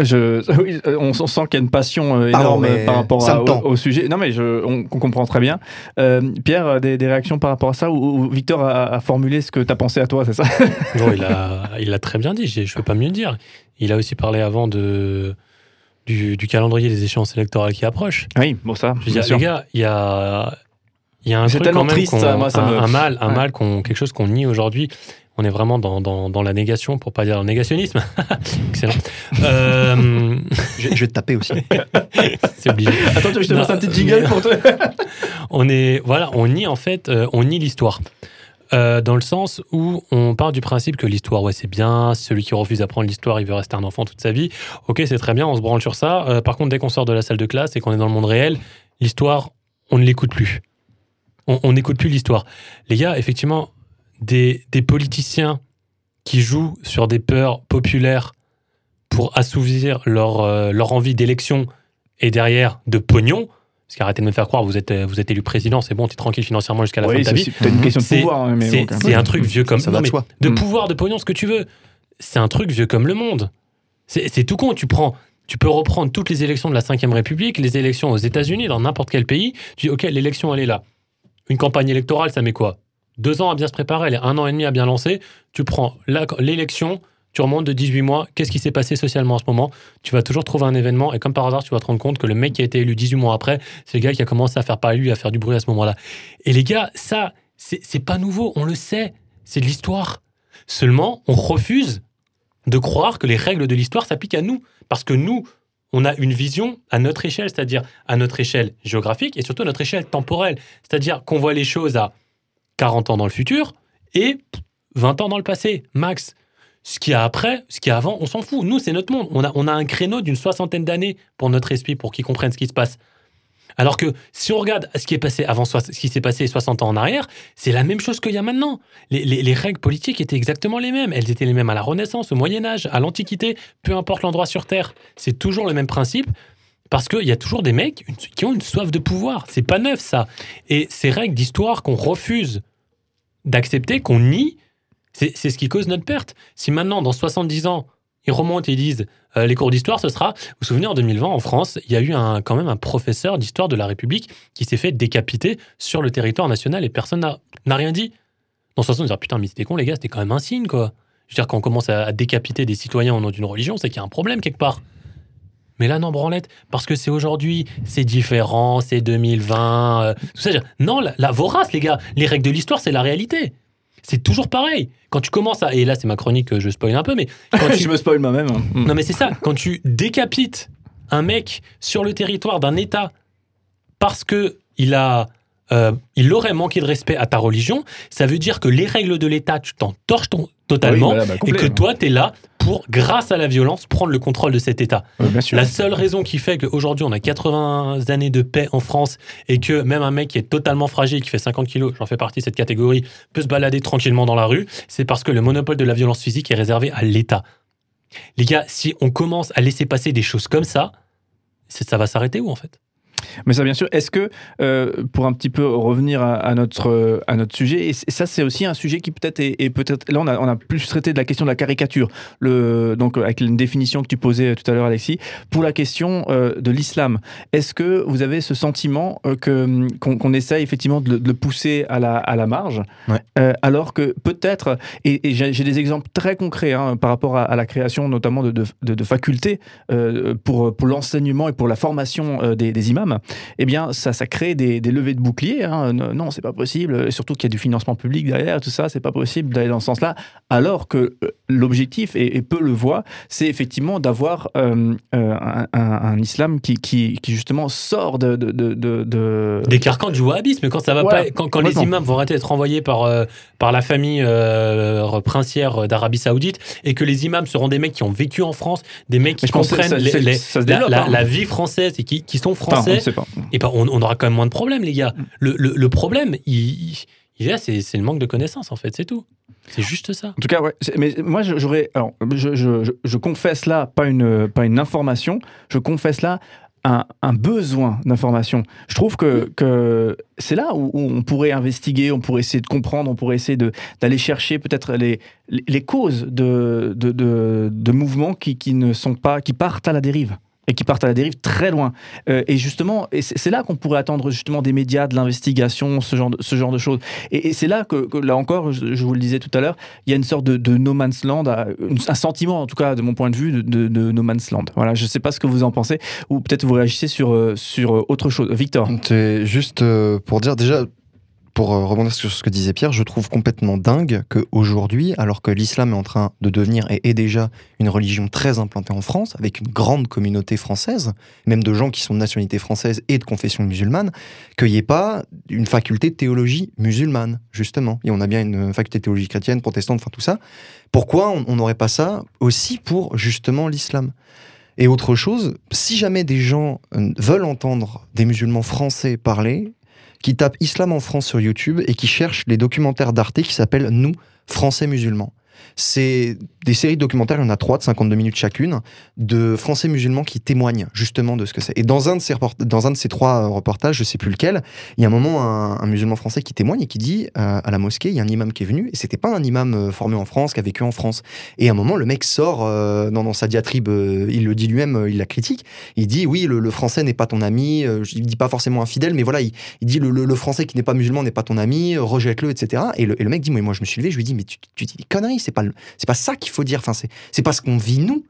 Je, oui, euh, on, on sent qu'il y a une passion euh, Pardon, énorme mais par rapport à- au, sujet. Non, mais je, on, on comprend très bien. Euh, Pierre, euh, des, des réactions par rapport à ça ou, ou Victor a, a formulé ce que tu as pensé à toi, c'est ça? Non, il a, il a très bien dit, je ne peux pas mieux dire. Il a aussi parlé avant de, du, du calendrier des échéances électorales qui approchent. Oui, bon, ça. Je dire, les gars, il y a, il y a un C'est truc tellement quand même triste, ça, moi, ça un, me- un mal, un Ouais. mal qu'on- quelque chose qu'on nie aujourd'hui. On est vraiment dans, dans, dans la négation, pour pas dire le négationnisme. Excellent. Euh, Je, je vais te taper aussi. c'est obligé. Attends, tu veux que je te fasse un petit jingle mais- pour toi on est voilà, on nie en fait, euh, on nie l'histoire. Euh, dans le sens où on part du principe que l'histoire, ouais, c'est bien. Celui qui refuse d'apprendre l'histoire, il veut rester un enfant toute sa vie. Ok, c'est très bien, on se branle sur ça. Euh, par contre, dès qu'on sort de la salle de classe et qu'on est dans le monde réel, l'histoire, on ne l'écoute plus. On on n'écoute plus l'histoire. Les gars, effectivement, des, des politiciens qui jouent sur des peurs populaires pour assouvir leur, euh, leur envie d'élection et derrière de pognon, parce qu'arrêtez de me faire croire, vous êtes, vous êtes élu président, c'est bon, tu es tranquille financièrement jusqu'à la fin de ta c'est vie. peut-être une question de C'est- pouvoir. hein, C'est bon, c'est un truc vieux comme Ça non, mais de Mm. pouvoir, de pognon, ce que tu veux. C'est un truc vieux comme le monde. C'est c'est tout con. Tu prends, tu peux reprendre toutes les élections de la Ve République, les élections aux États-Unis, dans n'importe quel pays. Tu dis, ok, l'élection, elle est là. Une campagne électorale, ça met quoi? Deux ans à bien se préparer, un an et demi à bien lancer. Tu prends l'élection, tu remontes de 18 mois. Qu'est-ce qui s'est passé socialement en ce moment? Tu vas toujours trouver un événement et comme par hasard, tu vas te rendre compte que le mec qui a été élu 18 mois après, c'est le gars qui a commencé à faire parler lui, à faire du bruit à ce moment-là. Et les gars, ça, c'est pas nouveau, on le sait, c'est de l'histoire. Seulement, on refuse de croire que les règles de l'histoire s'appliquent à nous. Parce que nous, on a une vision à notre échelle, c'est-à-dire à notre échelle géographique et surtout à notre échelle temporelle. C'est-à-dire qu'on voit les choses à 40 ans dans le futur et 20 ans dans le passé, max. Ce qu'il y a après, ce qu'il y a avant, on s'en fout. Nous, c'est notre monde. On a, on a un créneau d'une soixantaine d'années pour notre esprit, pour qu'ils comprennent ce qui se passe. Alors que si on regarde ce qui est passé avant ce qui s'est passé 60 ans en arrière, c'est la même chose qu'il y a maintenant. Les, les- les règles politiques étaient exactement les mêmes. Elles étaient les mêmes à la Renaissance, au Moyen Âge, à l'Antiquité, peu importe l'endroit sur Terre. C'est toujours le même principe. Parce qu'il y a toujours des mecs qui ont une soif de pouvoir. C'est pas neuf, ça. Et ces règles d'histoire qu'on refuse d'accepter, qu'on nie, c'est ce qui cause notre perte. Si maintenant, dans 70 ans, ils remontent et disent euh, les cours d'histoire, ce sera. Vous vous souvenez, en 2020, en France, il y a eu un, quand même un professeur d'histoire de la République qui s'est fait décapiter sur le territoire national et personne n'a rien dit. Dans ce sens, on dirait putain, mais c'était con, les gars, c'était quand même un signe, quoi. Je veux dire, quand on commence à, à décapiter des citoyens au nom d'une religion, c'est qu'il y a un problème quelque part. Mais là, non, branlette, parce que c'est aujourd'hui, c'est différent, c'est 2020, euh, tout ça. Non, la, la vorace, les gars, les règles de l'histoire, c'est la réalité. C'est toujours pareil. Quand tu commences à. Et là, c'est ma chronique, euh, je spoil un peu, mais quand tu je me spoil moi-même. hein. non, mais c'est ça. Quand tu décapites un mec sur le territoire d'un État parce que il a, euh, il aurait manqué de respect à ta religion, ça veut dire que les règles de l'État, tu t'en torches ton- totalement Oui, voilà, bah, et que toi, tu es là pour, grâce à la violence, prendre le contrôle de cet État. La seule raison qui fait qu'aujourd'hui, on a 80 années de paix en France et que même un mec qui est totalement fragile, qui fait 50 kilos, j'en fais partie de cette catégorie, peut se balader tranquillement dans la rue, c'est parce que le monopole de la violence physique est réservé à l'État. Les gars, si on commence à laisser passer des choses comme ça, ça va s'arrêter où en fait? Mais ça, bien sûr. Est-ce que, euh, pour un petit peu revenir à, à notre, à notre sujet, et ça, c'est aussi un sujet qui peut-être est, est peut-être. Là, on a, on a plus traité de la question de la caricature. Le, donc, avec une définition que tu posais tout à l'heure, Alexis. Pour la question euh, de l'islam, est-ce que vous avez ce sentiment euh, que, qu'on, qu'on essaye effectivement de le, de le pousser à la, à la marge Ouais. alors que peut-être, et, et j'ai, des exemples très concrets hein, par rapport à, à la création notamment de, de, facultés pour, pour l'enseignement et pour la formation des, des imams, eh bien, ça, ça crée des, levées de boucliers. hein. Non, non, c'est pas possible. Et surtout qu'il y a du financement public derrière, tout ça, c'est pas possible d'aller dans ce sens-là. Alors que euh, l'objectif, et, et peu le voient, c'est effectivement d'avoir euh, euh, un, islam qui, qui, qui justement sort de. de, de, de- de- Des carcans du wahhabisme, quand ça va Voilà, pas, quand, quand les imams vont arrêter d'être envoyés par, euh, par la famille princière d'Arabie Saoudite et que les imams seront des mecs qui ont vécu en France, des mecs qui Mais comprennent ça- les- c'est- les- ça se la, développe, la- hein. la vie française et qui, qui sont Enfin, on français, pas. et ben on, on aura quand même moins de problèmes, les gars. Mm. Le, le- le problème, il, il- c'est le manque de connaissances, en fait, c'est tout. C'est juste ça. En tout cas, ouais. Mais moi, j'aurais. Alors, je, je- confesse là, pas une, pas une information, je confesse là un, un besoin d'information. Je trouve que, que c'est là où, où on pourrait investiguer, on pourrait essayer de comprendre, on pourrait essayer d'aller chercher peut-être les, les les causes de, de, de, de mouvements qui, qui ne sont pas. qui partent à la dérive. Et qui partent à la dérive très loin. Euh, et justement, c'est là qu'on pourrait attendre justement des médias, de l'investigation, ce genre de, ce choses. Et, c'est là que, là encore, je, vous le disais tout à l'heure, il y a une sorte de, no man's land, un sentiment en tout cas de mon point de vue de, de- no man's land. Voilà, je ne sais pas ce que vous en pensez, ou peut-être vous réagissez sur, euh, sur euh, autre chose. Victor C'est juste pour dire déjà, pour euh, rebondir sur ce que disait Pierre, je trouve complètement dingue qu'aujourd'hui, alors que l'islam est en train de devenir et est déjà une religion très implantée en France, avec une grande communauté française, même de gens qui sont de nationalité française et de confession musulmane, qu'il n'y ait pas une faculté de théologie musulmane, justement. Et on a bien une faculté de théologie chrétienne, protestante, enfin tout ça. Pourquoi on n'aurait pas ça aussi pour justement l'islam? Et autre chose, si jamais des gens euh, veulent entendre des musulmans français parler, qui tapent Islam en France sur YouTube et qui cherchent les documentaires d'Arte qui s'appellent Nous, Français musulmans. C'est des séries de documentaires, il y en a trois de 52 minutes chacune, de Français musulmans qui témoignent justement de ce que c'est. Et dans un de ces, dans un de ces trois euh, reportages, je sais plus lequel, il y a un moment un, musulman français qui témoigne et qui dit euh, à la mosquée, il y a un imam qui est venu, et c'était pas un imam euh, formé en France, qui a vécu en France. Et à un moment, le mec sort dans, sa diatribe, il le dit lui-même, il la critique, il dit oui, le, français n'est pas ton ami, il dit pas forcément infidèle, mais voilà, il, dit le, français qui n'est pas musulman n'est pas ton ami, rejette-le, etc. Et le, mec dit, moi je me suis levé, je lui dis, mais tu, tu dis des conneries, c'est pas, c'est pas ça qu'il faut dire, enfin, c'est, pas ce qu'on vit nous.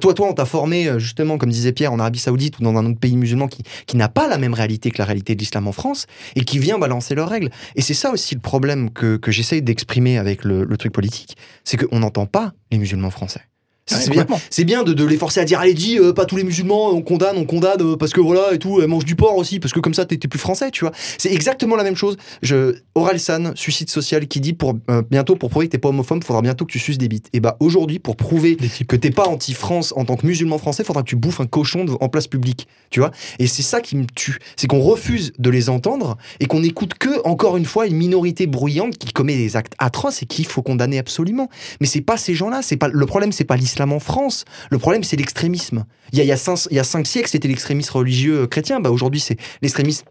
Toi, toi, on t'a formé euh, justement, comme disait Pierre, en Arabie Saoudite ou dans un autre pays musulman qui, qui n'a pas la même réalité que la réalité de l'islam en France et qui vient balancer leurs règles. Et c'est ça aussi le problème que, que j'essaye d'exprimer avec le truc politique, c'est qu'on n'entend pas les musulmans français. C'est Ouais, bien, c'est bien de, de les forcer à dire allez dis euh, pas tous les musulmans on condamne on condamne euh, parce que voilà et tout euh, mange du porc aussi parce que comme ça t'es plus français tu vois. C'est exactement la même chose. Je Oralsan suicide social qui dit pour euh, bientôt pour prouver que t'es pas homophobe faudra bientôt que tu suces des bites. Et bah aujourd'hui pour prouver que t'es pas anti-France en tant que musulman français faudra que tu bouffes un cochon de- en place publique tu vois. Et c'est ça qui me tue. C'est qu'on refuse de les entendre et qu'on écoute que encore une fois une minorité bruyante qui commet des actes atroces et qu'il faut condamner absolument. Mais c'est pas ces gens-là. C'est pas le problème, c'est pas l'islam en France. Le problème, c'est l'extrémisme. Il y a, il y a cinq, il y a cinq siècles, c'était l'extrémisme religieux euh, chrétien. Bah aujourd'hui, c'est l'extrémisme.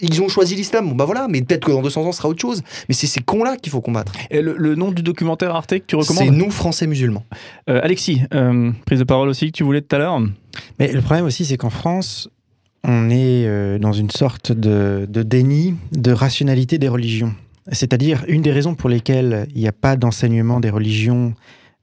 Ils ont choisi l'islam. Bon bah voilà, mais peut-être que dans 200 ans, ce sera autre chose. Mais c'est ces cons-là qu'il faut combattre. Et le, le nom du documentaire Arte que tu C'est recommandes nous, Français musulmans. Euh, Alexis, euh, prise de parole aussi que tu voulais tout à l'heure Mais le problème aussi, c'est qu'en France, on est euh, dans une sorte de, de déni de rationalité des religions. C'est-à-dire, une des raisons pour lesquelles il n'y a pas d'enseignement des religions,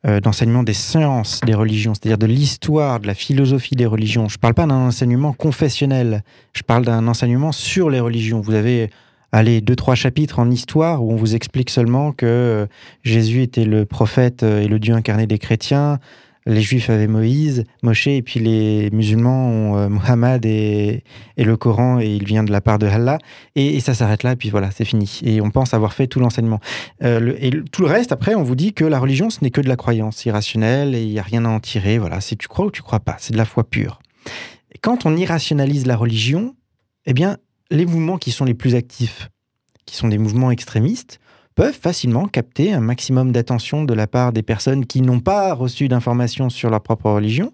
euh, d'enseignement des sciences des religions, c'est-à-dire de l'histoire, de la philosophie des religions. Je ne parle pas d'un enseignement confessionnel, je parle d'un enseignement sur les religions. Vous avez allez, deux, trois chapitres en histoire où on vous explique seulement que euh, Jésus était le prophète euh, et le Dieu incarné des chrétiens, les juifs avaient Moïse, Moshe, et puis les musulmans ont euh, Muhammad et, le Coran, et il vient de la part de Allah. Et, ça s'arrête là, et puis voilà, c'est fini. Et on pense avoir fait tout l'enseignement. Euh, et tout le reste, après, on vous dit que la religion, ce n'est que de la croyance irrationnelle, et il n'y a rien à en tirer. Voilà, c'est tu crois ou tu crois pas, c'est de la foi pure. Et quand on irrationalise la religion, eh bien, les mouvements qui sont les plus actifs, qui sont des mouvements extrémistes, peuvent facilement capter un maximum d'attention de la part des personnes qui n'ont pas reçu d'informations sur leur propre religion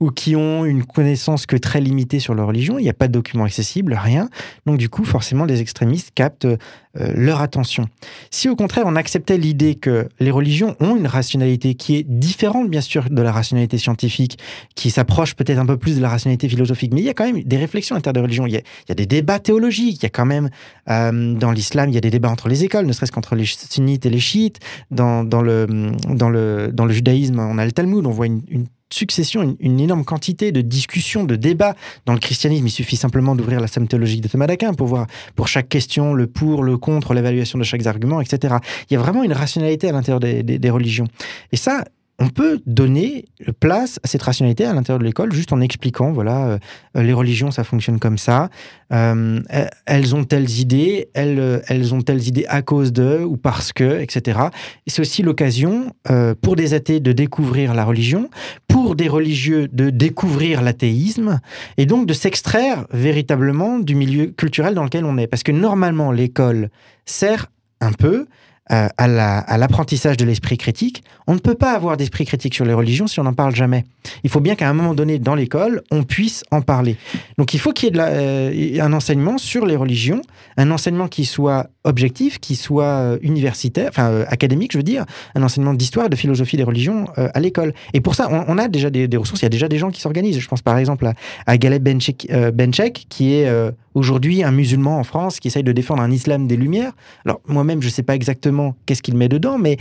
ou qui ont une connaissance que très limitée sur leur religion. Il n'y a pas de documents accessibles, rien. Donc du coup, forcément, les extrémistes captent leur attention. Si au contraire, on acceptait l'idée que les religions ont une rationalité qui est différente, bien sûr, de la rationalité scientifique, qui s'approche peut-être un peu plus de la rationalité philosophique, mais il y a quand même des réflexions à l'intérieur des religions. Il y a, des débats théologiques. Il y a quand même, euh, dans l'islam, il y a des débats entre les écoles, ne serait-ce qu'entre les sunnites et les chiites. Dans, le, dans, le, dans le judaïsme, on a le Talmud, on voit une succession, une, énorme quantité de discussions, de débats. Dans le christianisme, il suffit simplement d'ouvrir la somme théologique de Thomas d'Aquin pour voir pour chaque question le pour, le contre, l'évaluation de chaque argument, etc. Il y a vraiment une rationalité à l'intérieur des religions. Et ça, on peut donner place à cette rationalité à l'intérieur de l'école juste en expliquant, voilà, euh, les religions, ça fonctionne comme ça. Euh, elles- ont telles idées, elles, elles ont telles idées à cause de ou parce que, etc. Et c'est aussi l'occasion euh, pour des athées de découvrir la religion, pour des religieux de découvrir l'athéisme, et donc de s'extraire véritablement du milieu culturel dans lequel on est. Parce que normalement, l'école sert un peu euh, à la- à l'apprentissage de l'esprit critique. On ne peut pas avoir d'esprit critique sur les religions si on n'en parle jamais. Il faut bien qu'à un moment donné, dans l'école, on puisse en parler. Donc il faut qu'il y ait euh, un enseignement sur les religions, un enseignement qui soit objectif, qui soit euh, universitaire, enfin académique, je veux dire, un enseignement d'histoire, de philosophie des religions à l'école. Et pour ça, on, a déjà des, ressources, il y a déjà des gens qui s'organisent. Je pense par exemple à, à Galeb Benchek, Benchek, qui est aujourd'hui un musulman en France, qui essaye de défendre un islam des Lumières. Alors moi-même, je ne sais pas exactement qu'est-ce qu'il met dedans, mais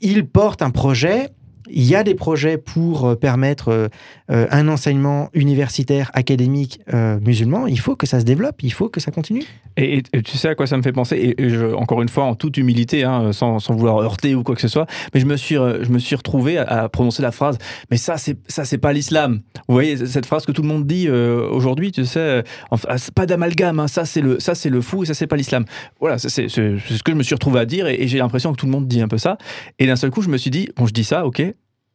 il porte un projet. Il y a des projets pour euh, permettre euh, euh, un enseignement universitaire, académique musulman. Il faut que ça se développe, il faut que ça continue. Et, tu sais à quoi ça me fait penser? Et, encore une fois, en toute humilité, hein, sans, sans vouloir heurter ou quoi que ce soit, mais je me suis, je me suis retrouvé à, prononcer la phrase. Mais ça, c'est pas l'islam. Vous voyez cette phrase que tout le monde dit aujourd'hui, tu sais, enfin, pas d'amalgame. hein, ça, c'est le, le fou et ça, c'est pas l'islam. Voilà, c'est ce que je me suis retrouvé à dire et j'ai l'impression que tout le monde dit un peu ça. Et d'un seul coup, je me suis dit, bon, je dis ça, ok.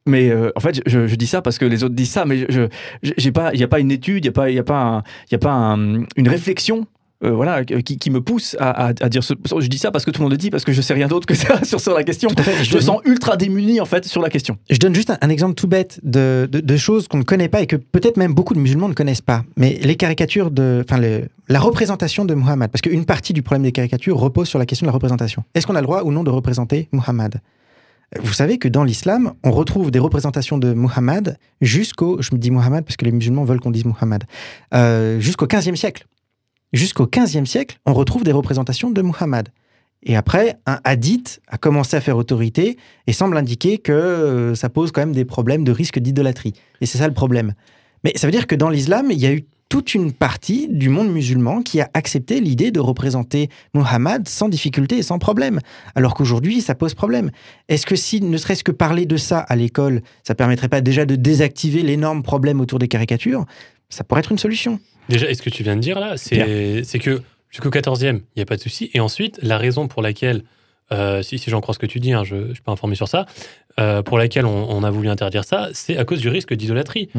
Mais euh, en fait, je, je dis ça parce que les autres disent ça, mais je, j'ai pas, il y a pas une étude, il y a pas, il a pas, un- il y a pas un- une réflexion euh, voilà, qui, qui me pousse à, à- à dire ce, je dis ça parce que tout le monde le dit, parce que je sais rien d'autre que ça sur, sur la question. Fait. Je me sens ultra démuni en fait sur la question. Je donne juste un, un exemple tout bête de, de- de choses qu'on ne connaît pas et que peut-être même beaucoup de musulmans ne connaissent pas. Mais les caricatures de, enfin la représentation de Muhammad, parce qu'une partie du problème des caricatures repose sur la question de la représentation. Est-ce qu'on a le droit ou non de représenter Muhammad? Vous savez que dans l'islam, on retrouve des représentations de Muhammad jusqu'au, je me dis Muhammad parce que les musulmans veulent qu'on dise Muhammad, euh, jusqu'au 15e siècle. Jusqu'au 15e siècle, on retrouve des représentations de Muhammad. Et après, un hadith a commencé à faire autorité et semble indiquer que euh, ça pose quand même des problèmes de risque d'idolâtrie. Et c'est ça le problème. Mais ça veut dire que dans l'islam, il y a eu toute une partie du monde musulman qui a accepté l'idée de représenter Muhammad sans difficulté et sans problème. Alors qu'aujourd'hui, ça pose problème. Est-ce que si, ne serait-ce que parler de ça à l'école, ça permettrait pas déjà de désactiver l'énorme problème autour des caricatures Ça pourrait être une solution. Déjà, et ce que tu viens de dire là, c'est c'est que jusqu'au 14e, il n'y a pas de souci. Et ensuite, la raison pour laquelle, euh, si, si j'en crois ce que tu dis, hein, je ne suis pas informé sur ça, euh, pour laquelle on, on a voulu interdire ça, c'est à cause du risque d'idolâtrie.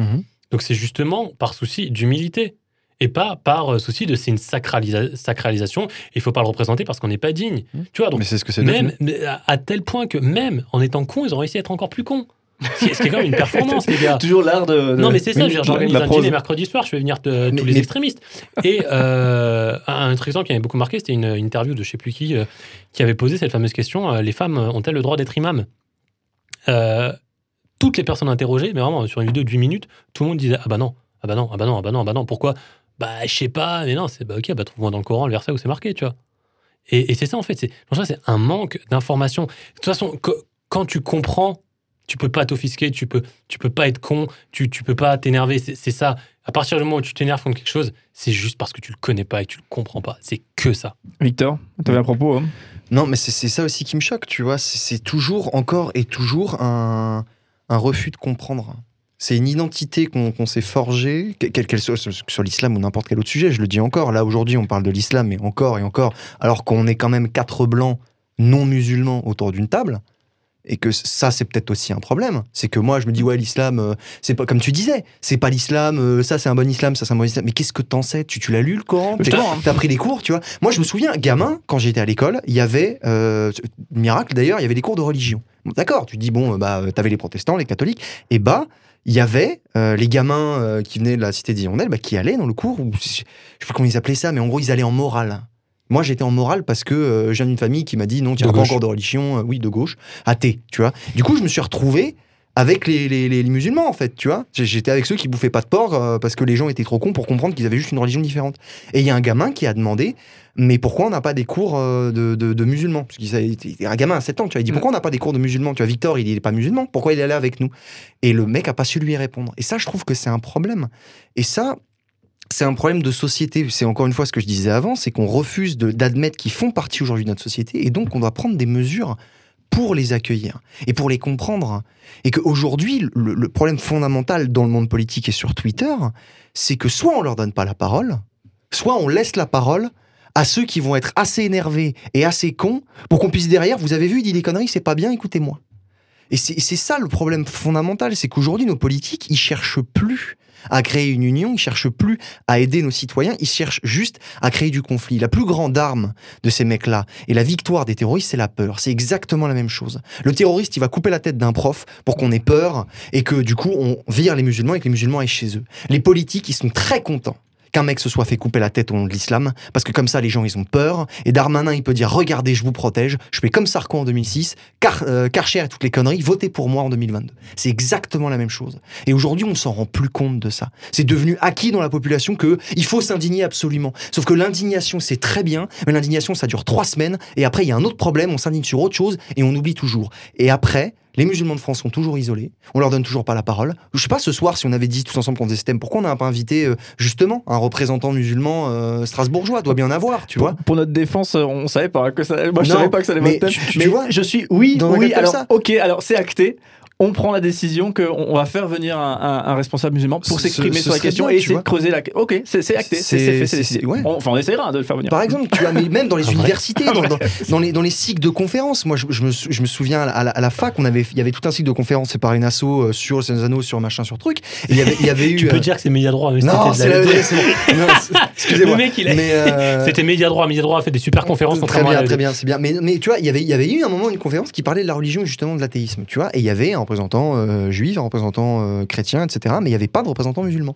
Donc c'est justement par souci d'humilité. Et pas par euh, souci de c'est une sacralisa- sacralisation, il faut pas le représenter parce qu'on n'est pas digne. Tu vois, donc Mais c'est ce que c'est même à, à tel point que même en étant con, ils ont réussi à être encore plus cons. Ce qui est ce qui est quand même une performance, les gars. Toujours l'art de, de- Non, mais c'est ça, Oui, je veux dire, j'organise un dîner mercredi soir, je fais venir tous les mais- extrémistes. Et euh, un autre exemple qui m'avait beaucoup marqué, c'était une, une interview de je sais plus qui, euh, qui avait posé cette fameuse question euh, les femmes ont-elles le droit d'être imam Euh, Toutes les personnes interrogées, mais vraiment sur une vidéo de 8 minutes, tout le monde disait Ah bah non, ah bah non, ah bah non, ah bah non, ah bah non. Pourquoi? Bah je sais pas, mais non, c'est bah ok, bah trouve-moi dans le Coran le verset où c'est marqué, tu vois. Et, et c'est ça, en fait. C'est, c'est un manque d'information. De toute façon, qu- quand tu comprends, tu peux pas t'offisquer, tu peux, tu peux pas être con, tu, tu peux pas t'énerver. C'est, ça. À partir du moment où tu t'énerves contre quelque chose, c'est juste parce que tu le connais pas et que tu le comprends pas. C'est que ça. Victor, tu avais un propos hein Non, mais c'est c'est ça aussi qui me choque, tu vois. C'est c'est toujours, encore et toujours, un, un refus de comprendre. C'est une identité qu'on s'est forgée, que- quelle qu'elle soit, sur l'islam ou n'importe quel autre sujet. Je le dis encore. Là, aujourd'hui, on parle de l'islam, mais encore et encore, alors qu'on est quand même quatre blancs non musulmans autour d'une table. Et que ça, c'est peut-être aussi un problème. C'est que moi, je me dis, ouais, l'islam, euh, c'est pas comme tu disais, c'est pas l'islam, euh, ça, c'est un bon islam, ça, c'est un bon islam. Mais qu'est-ce que t'en sais? Tu, tu l'as lu, le Coran? T'es- T'as pris des cours, tu vois? Moi, je me souviens, gamin, quand j'étais à l'école, il y avait, euh, miracle d'ailleurs, il y avait des cours de religion. Bon, D'accord, tu dis, bon, bah, t'avais les protestants, les catholiques, et bah, il y avait euh, les gamins euh, qui venaient de la cité d'Hirondelle, bah, qui allaient dans le cours, où, je sais plus comment ils appelaient ça, mais en gros, ils allaient en morale. Moi, j'étais en morale parce que euh, je viens d'une famille qui m'a dit non, tu n'as pas encore de religion, euh, oui, de gauche, athée, tu vois. Du coup, je me suis retrouvé avec les, les- les- les musulmans, en fait, tu vois. J'ai- J'étais avec ceux qui bouffaient pas de porc euh, parce que les gens étaient trop cons pour comprendre qu'ils avaient juste une religion différente. Et il y a un gamin qui a demandé mais pourquoi on n'a pas des cours euh, de, de- de musulmans? Parce qu'il était un gamin à 7 ans, tu vois. Il dit Mm. pourquoi on n'a pas des cours de musulmans? Tu vois, Victor, il n'est pas musulman, pourquoi il est là avec nous? Et le mec a pas su lui répondre. Et ça, je trouve que c'est un problème. Et ça, c'est un problème de société. C'est encore une fois ce que je disais avant, c'est qu'on refuse d'admettre qu'ils font partie aujourd'hui de notre société, et donc on doit prendre des mesures pour les accueillir et pour les comprendre. Et qu'aujourd'hui, le, problème fondamental dans le monde politique et sur Twitter, c'est que soit on leur donne pas la parole, soit on laisse la parole à ceux qui vont être assez énervés et assez cons pour qu'on puisse derrière, vous avez vu, il dit des conneries, c'est pas bien, écoutez-moi. Et c'est ça le problème fondamental, c'est qu'aujourd'hui, nos politiques, ils cherchent plus à créer une union, ils cherchent plus à aider nos citoyens, ils cherchent juste à créer du conflit. La plus grande arme de ces mecs-là et la victoire des terroristes, c'est la peur. C'est exactement la même chose. Le terroriste, il va couper la tête d'un prof pour qu'on ait peur et que du coup, on vire les musulmans et que les musulmans aillent chez eux. Les politiques, ils sont très contents qu'un mec se soit fait couper la tête au nom de l'islam, parce que comme ça, les gens, ils ont peur. Et Darmanin, il peut dire, regardez, je vous protège, je fais comme Sarko en 2006, Car, euh, et toutes les conneries, votez pour moi en 2022. C'est exactement la même chose. Et aujourd'hui, on s'en rend plus compte de ça. C'est devenu acquis dans la population que il faut s'indigner absolument. Sauf que l'indignation, c'est très bien, mais l'indignation, ça dure trois semaines, et après, il y a un autre problème, on s'indigne sur autre chose, et on oublie toujours. Et après, les musulmans de France sont toujours isolés, on leur donne toujours pas la parole. Je sais pas ce soir si on avait dit tous ensemble qu'on faisait ce thème, pourquoi on n'a pas invité euh, justement un représentant musulman euh, strasbourgeois? Doit bien en avoir, tu vois. Pour notre défense, euh, on savait pas que ça. Moi, je Non, savais pas que ça allait mais être thème. tu- tu mais vois, je suis. Oui, dans oui. Alors, ça. ok. Alors, c'est acté. On prend la décision qu'on on va faire venir un, un- un responsable musulman pour s'exprimer sur la question bien, et essayer vois. de creuser la. Ok, c'est c'est acté, c'est C'est- c'est fait, c'est c'est- décidé. ouais. On- Enfin, on essaiera de le faire venir. Par exemple, tu vois, mais même dans les Ah, universités, dans, dans- dans les, dans les cycles de conférences. Moi, je, je me, je me souviens à la, à la fac, on avait, il y avait tout un cycle de conférences séparé une asso euh, sur le Seigneur des Anneaux, sur machin, sur truc. Et il y avait, il y avait eu. Tu peux euh, dire que c'est média droit, mais non, c'était c'est de la bon. Excusez-moi. Le mec, il euh, C'était média droit. Média droit a fait des super conférences. Très bien, très bien, c'est bien. Mais, mais tu vois, il y avait- il y avait eu un moment une conférence qui parlait de la religion et justement de l'athéisme, tu vois. Et il y avait un représentant euh, juif, un représentant euh, chrétien, etc. Mais il n'y avait pas de représentant musulman.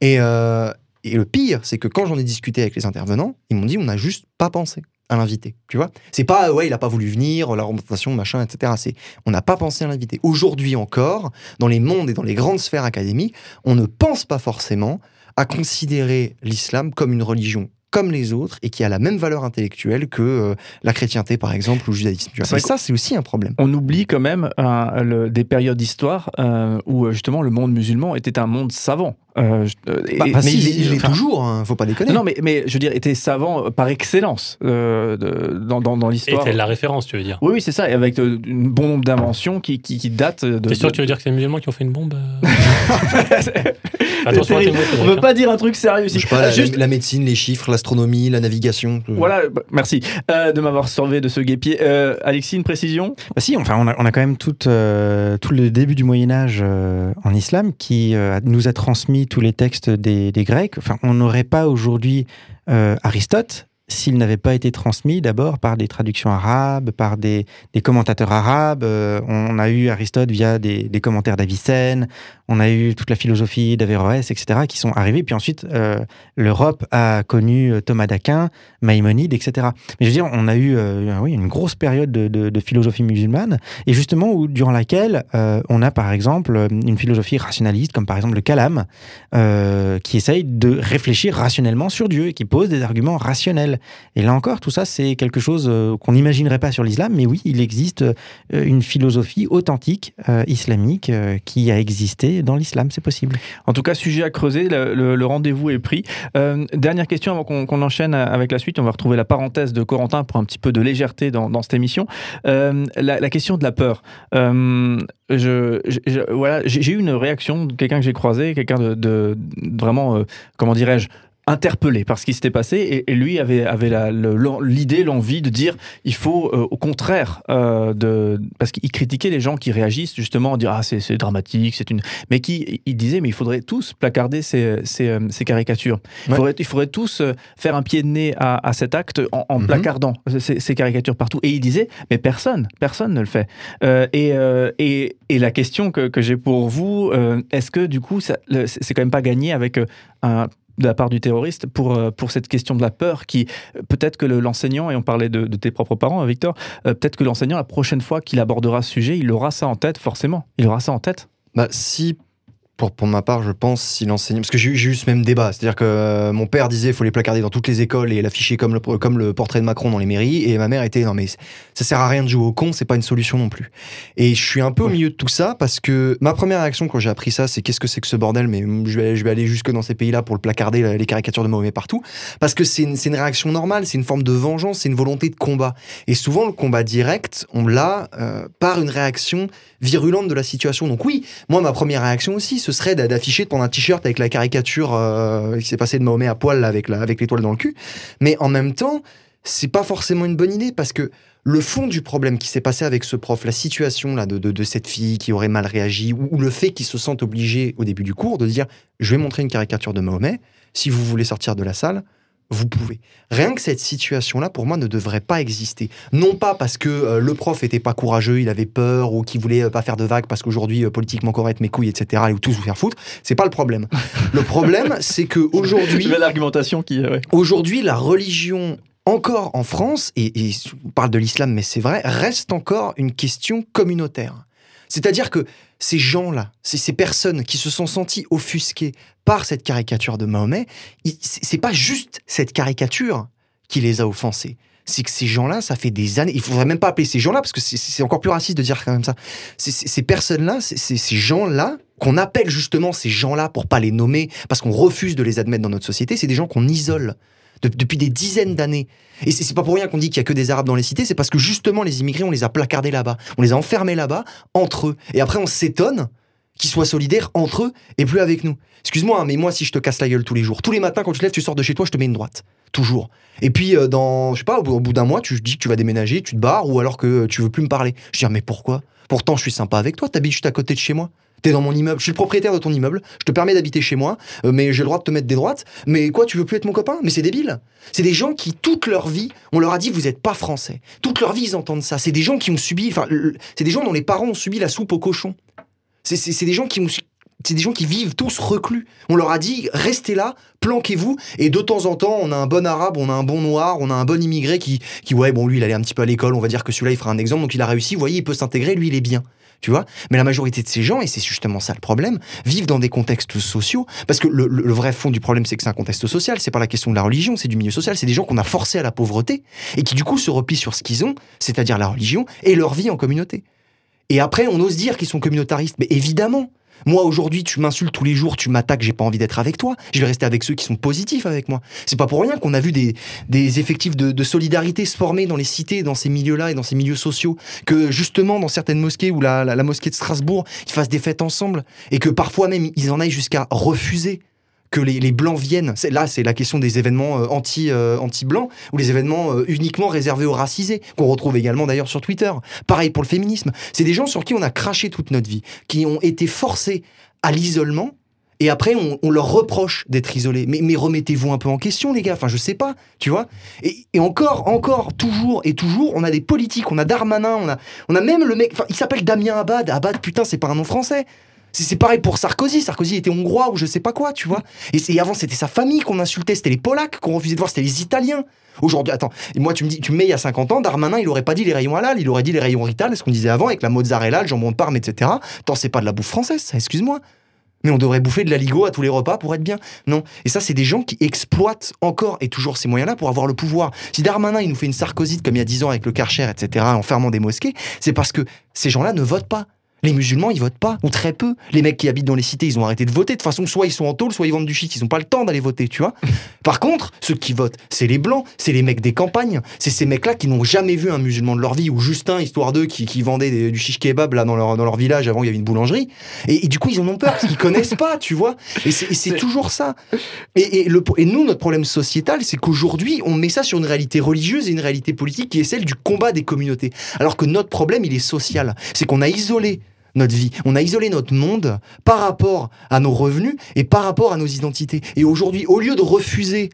Et, euh, et le pire, c'est que quand j'en ai discuté avec les intervenants, ils m'ont dit on n'a juste pas pensé à l'inviter, tu vois. C'est pas ouais, il a pas voulu venir, la représentation, machin, etc. C'est on n'a pas pensé à l'inviter. Aujourd'hui encore, dans les mondes et dans les grandes sphères académiques, on ne pense pas forcément à considérer l'islam comme une religion comme les autres et qui a la même valeur intellectuelle que euh, la chrétienté par exemple ou le judaïsme. Et ça c'est aussi un problème. On oublie quand même euh, le- des périodes d'histoire euh, où euh, justement le monde musulman était un monde savant. Euh, je- euh, et- Bah, mais il, est- il est enfin, toujours, hein, faut pas déconner. Non, mais, mais je veux dire, était savant euh, par excellence euh, de- dans, dans, dans Et l'histoire. t'es la référence, tu veux dire. Oui, oui, c'est ça, et avec euh, un bon nombre d'inventions qui, qui, qui datent de. T'es sûr de- que tu veux dire que c'est les musulmans qui ont fait une bombe euh Attention On Frédéric, veut hein. pas dire un truc sérieux ici. Je pas, la, Juste, la médecine, les chiffres, l'astronomie, la navigation. voilà, bah, merci euh, de m'avoir sauvé de ce guépier. Euh, Alexis, une précision? Bah si, enfin, on a, on a quand même tout, euh, tout le début du Moyen Âge euh, en islam qui euh, nous a transmis tous les textes des, Grecs. Enfin, on n'aurait pas aujourd'hui euh, Aristote s'il n'avait pas été transmis d'abord par des traductions arabes, par des, commentateurs arabes. Euh, on a eu Aristote via des, commentaires d'Avicenne, on a eu toute la philosophie d'Averroès, etc., qui sont arrivés. Puis ensuite, euh, l'Europe a connu euh, Thomas d'Aquin, Maïmonide, etc. Mais je veux dire, on a eu oui, une grosse période de, philosophie musulmane, et justement durant laquelle on a par exemple une philosophie rationaliste, comme par exemple le Kalam, qui essaye de réfléchir rationnellement sur Dieu et qui pose des arguments rationnels. Et là encore, tout ça, c'est quelque chose euh, qu'on n'imaginerait pas sur l'islam, mais oui, il existe euh, une philosophie authentique euh, islamique qui a existé dans l'islam, c'est possible. En tout cas, sujet à creuser, le, rendez-vous est pris. Dernière question avant qu'on enchaîne avec la suite, on va retrouver la parenthèse de Corentin pour un petit peu de légèreté dans, cette émission. La, question de la peur. Voilà, j'ai eu une réaction de quelqu'un que j'ai croisé, quelqu'un de, vraiment, comment dirais-je, interpellé par ce qui s'était passé et, et lui avait, avait le- l'idée, l'envie de dire il faut euh, au contraire euh, de parce qu'il critiquait les gens qui réagissent justement en dire ah c'est dramatique c'est une mais qui il disait mais il faudrait tous placarder ces, ces, euh, ces caricatures. Il, faudrait, il faudrait tous euh, faire un pied de nez à, à cet acte en, en Mhm. placardant ces, ces caricatures partout. Et il disait mais personne personne ne le fait. Euh, et, euh, et, et la question que, que j'ai pour vous euh, est-ce que du coup c'est quand même pas gagné avec un de la part du terroriste pour, euh, pour cette question de la peur qui euh, peut-être que le- l'enseignant et on parlait de, de tes propres parents hein, Victor euh, peut-être que l'enseignant la prochaine fois qu'il abordera ce sujet il aura ça en tête forcément. Il aura ça en tête. Bah, si, pour, pour ma part, je pense, si l'enseignant. Parce que j'ai eu ce même débat. C'est-à-dire que euh, mon père disait il faut les placarder dans toutes les écoles et l'afficher comme le, comme le portrait de Macron dans les mairies. Et ma mère était non, mais ça sert à rien de jouer au con, c'est pas une solution non plus. Et je suis un peu au milieu de tout ça parce que ma première réaction quand j'ai appris ça, c'est qu'est-ce que c'est que ce bordel Mais je vais, je vais aller jusque dans ces pays-là pour le placarder, la- les caricatures de Mahomet partout. Parce que c'est une, c'est une réaction normale, c'est une forme de vengeance, c'est une volonté de combat. Et souvent, le combat direct, on l'a euh, par une réaction virulente de la situation. Donc oui, moi, ma première réaction aussi, ce serait d'a- d'afficher de prendre un t-shirt avec la caricature euh, qui s'est passé de Mahomet à poil avec l'étoile dans le cul. Mais en même temps, c'est pas forcément une bonne idée parce que le fond du problème qui s'est passé avec ce prof, la situation là de cette fille qui aurait mal réagi, ou, ou le fait qu'il se sente obligé au début du cours de dire je vais montrer une caricature de Mahomet, si vous voulez sortir de la salle, vous pouvez. Rien que cette situation-là, pour moi, ne devrait pas exister. Non pas parce que euh, le prof était pas courageux, il avait peur, ou qu'il voulait euh, pas faire de vagues parce qu'aujourd'hui, euh, politiquement correct, mes couilles, etc., ou tous vous faire foutre. C'est pas le problème. Le problème, c'est que aujourd'hui, belle argumentation qui euh, ouais. aujourd'hui, la religion, encore en France, et, et on parle de l'islam, mais c'est vrai, reste encore une question communautaire. C'est-à-dire que ces gens-là, ces, ces personnes qui se sont senties offusquées par cette caricature de Mahomet, c'est pas juste cette caricature qui les a offensés. C'est que ces gens-là, ça fait des années. Il faudrait même pas appeler ces gens-là parce que c'est- encore plus raciste de dire comme ça. Ces personnes-là, ces gens-là qu'on appelle justement ces gens-là pour pas les nommer parce qu'on refuse de les admettre dans notre société. C'est des gens qu'on isole de- depuis des dizaines d'années. Et c'est pas pour rien qu'on dit qu'il y a que des Arabes dans les cités. C'est parce que justement les immigrés, on les a placardés là-bas, on les a enfermés là-bas entre eux. Et après, on s'étonne qu'ils soient solidaires entre eux et plus avec nous. Excuse-moi, hein, mais moi, si je te casse la gueule tous les jours, tous les matins quand tu te lèves, tu sors de chez toi, je te mets une droite. Toujours. Et puis, euh, dans, je sais pas, au bout, au bout d'un mois, tu dis que tu vas déménager, tu te barres, ou alors que tu veux plus me parler. Je dis, ah, mais pourquoi? Pourtant, je suis sympa avec toi, t'habites juste à côté de chez moi. T'es dans mon immeuble, je suis le propriétaire de ton immeuble, je te permets d'habiter chez moi, euh, mais j'ai le droit de te mettre des droites. Mais quoi, tu veux plus être mon copain? Mais c'est débile. C'est des gens qui, toute leur vie, on leur a dit, vous êtes pas français. Toute leur vie, ils entendent ça. C'est des gens qui ont subi, enfin, c'est des gens dont les parents ont subi la soupe au cochon. C'est des gens qui ont c'est des gens qui vivent tous reclus. On leur a dit restez là, planquez-vous. Et de temps en temps, on a un bon arabe, on a un bon noir, on a un bon immigré qui, qui ouais, bon, lui, il allait un petit peu à l'école. On va dire que celui-là, il fera un exemple, donc il a réussi. Vous voyez, il peut s'intégrer, lui, il est bien. Tu vois Mais la majorité de ces gens, et c'est justement ça le problème, vivent dans des contextes sociaux. Parce que le, vrai fond du problème, c'est que c'est un contexte social. C'est pas la question de la religion, c'est du milieu social. C'est des gens qu'on a forcés à la pauvreté et qui, du coup, se replient sur ce qu'ils ont, c'est-à-dire la religion et leur vie en communauté. Et après, on ose dire qu'ils sont communautaristes. Mais évidemment, moi aujourd'hui, tu m'insultes tous les jours, tu m'attaques, j'ai pas envie d'être avec toi. Je vais rester avec ceux qui sont positifs avec moi. C'est pas pour rien qu'on a vu des, des effectifs de, de solidarité se former dans les cités, dans ces milieux-là et dans ces milieux sociaux. Que justement, dans certaines mosquées ou la, la, la mosquée de Strasbourg, ils fassent des fêtes ensemble et que parfois même ils en aillent jusqu'à refuser que les, blancs viennent. Là, c'est la question des événements euh, anti, euh, anti-blancs ou les événements euh, uniquement réservés aux racisés, qu'on retrouve également d'ailleurs sur Twitter. Pareil pour le féminisme. C'est des gens sur qui on a craché toute notre vie, qui ont été forcés à l'isolement. Et après, on, leur reproche d'être isolés. Mais, mais remettez-vous un peu en question, les gars. Enfin, je sais pas, tu vois. Et, et encore, encore, toujours et toujours, on a des politiques, on a Darmanin, on a, on a même le mec. Enfin, il s'appelle Damien Abad. Abad, putain, c'est pas un nom français. C'est pareil pour Sarkozy. Sarkozy était hongrois ou je sais pas quoi, tu vois. Et, avant, c'était sa famille qu'on insultait, c'était les Polacs qu'on refusait de voir, c'était les Italiens. Aujourd'hui, attends, moi, tu me dis, tu me mets il y a 50 ans, Darmanin, il aurait pas dit les rayons halal, il aurait dit les rayons rital, ce qu'on disait avant, avec la mozzarella, le jambon de Parme, etc. Tant c'est pas de la bouffe française, ça, excuse-moi. Mais on devrait bouffer de la ligo à tous les repas pour être bien. Non. Et ça, c'est des gens qui exploitent encore et toujours ces moyens-là pour avoir le pouvoir. Si Darmanin, il nous fait une sarcosite comme il y a 10 ans avec le Karcher, etc., en fermant des mosquées, c'est parce que ces gens-là ne votent pas. Les musulmans, ils votent pas, ou très peu. Les mecs qui habitent dans les cités, ils ont arrêté de voter. De toute façon, soit ils sont en tôle, soit ils vendent du shit. Ils ont pas le temps d'aller voter, tu vois. Par contre, ceux qui votent, c'est les blancs, c'est les mecs des campagnes. C'est ces mecs-là qui n'ont jamais vu un musulman de leur vie, ou Justin, histoire d'eux, qui, qui vendait des- du shish kebab là dans leur, dans leur village avant il y avait une boulangerie. Et, et du coup, ils en ont peur parce qu'ils connaissent pas, tu vois. Et c'est et c'est toujours ça. Et, et le, et nous, notre problème sociétal, c'est qu'aujourd'hui, on met ça sur une réalité religieuse et une réalité politique qui est celle du combat des communautés. Alors que notre problème, il est social. C'est qu'on a isolé notre vie, on a isolé notre monde par rapport à nos revenus et par rapport à nos identités. Et aujourd'hui, au lieu de refuser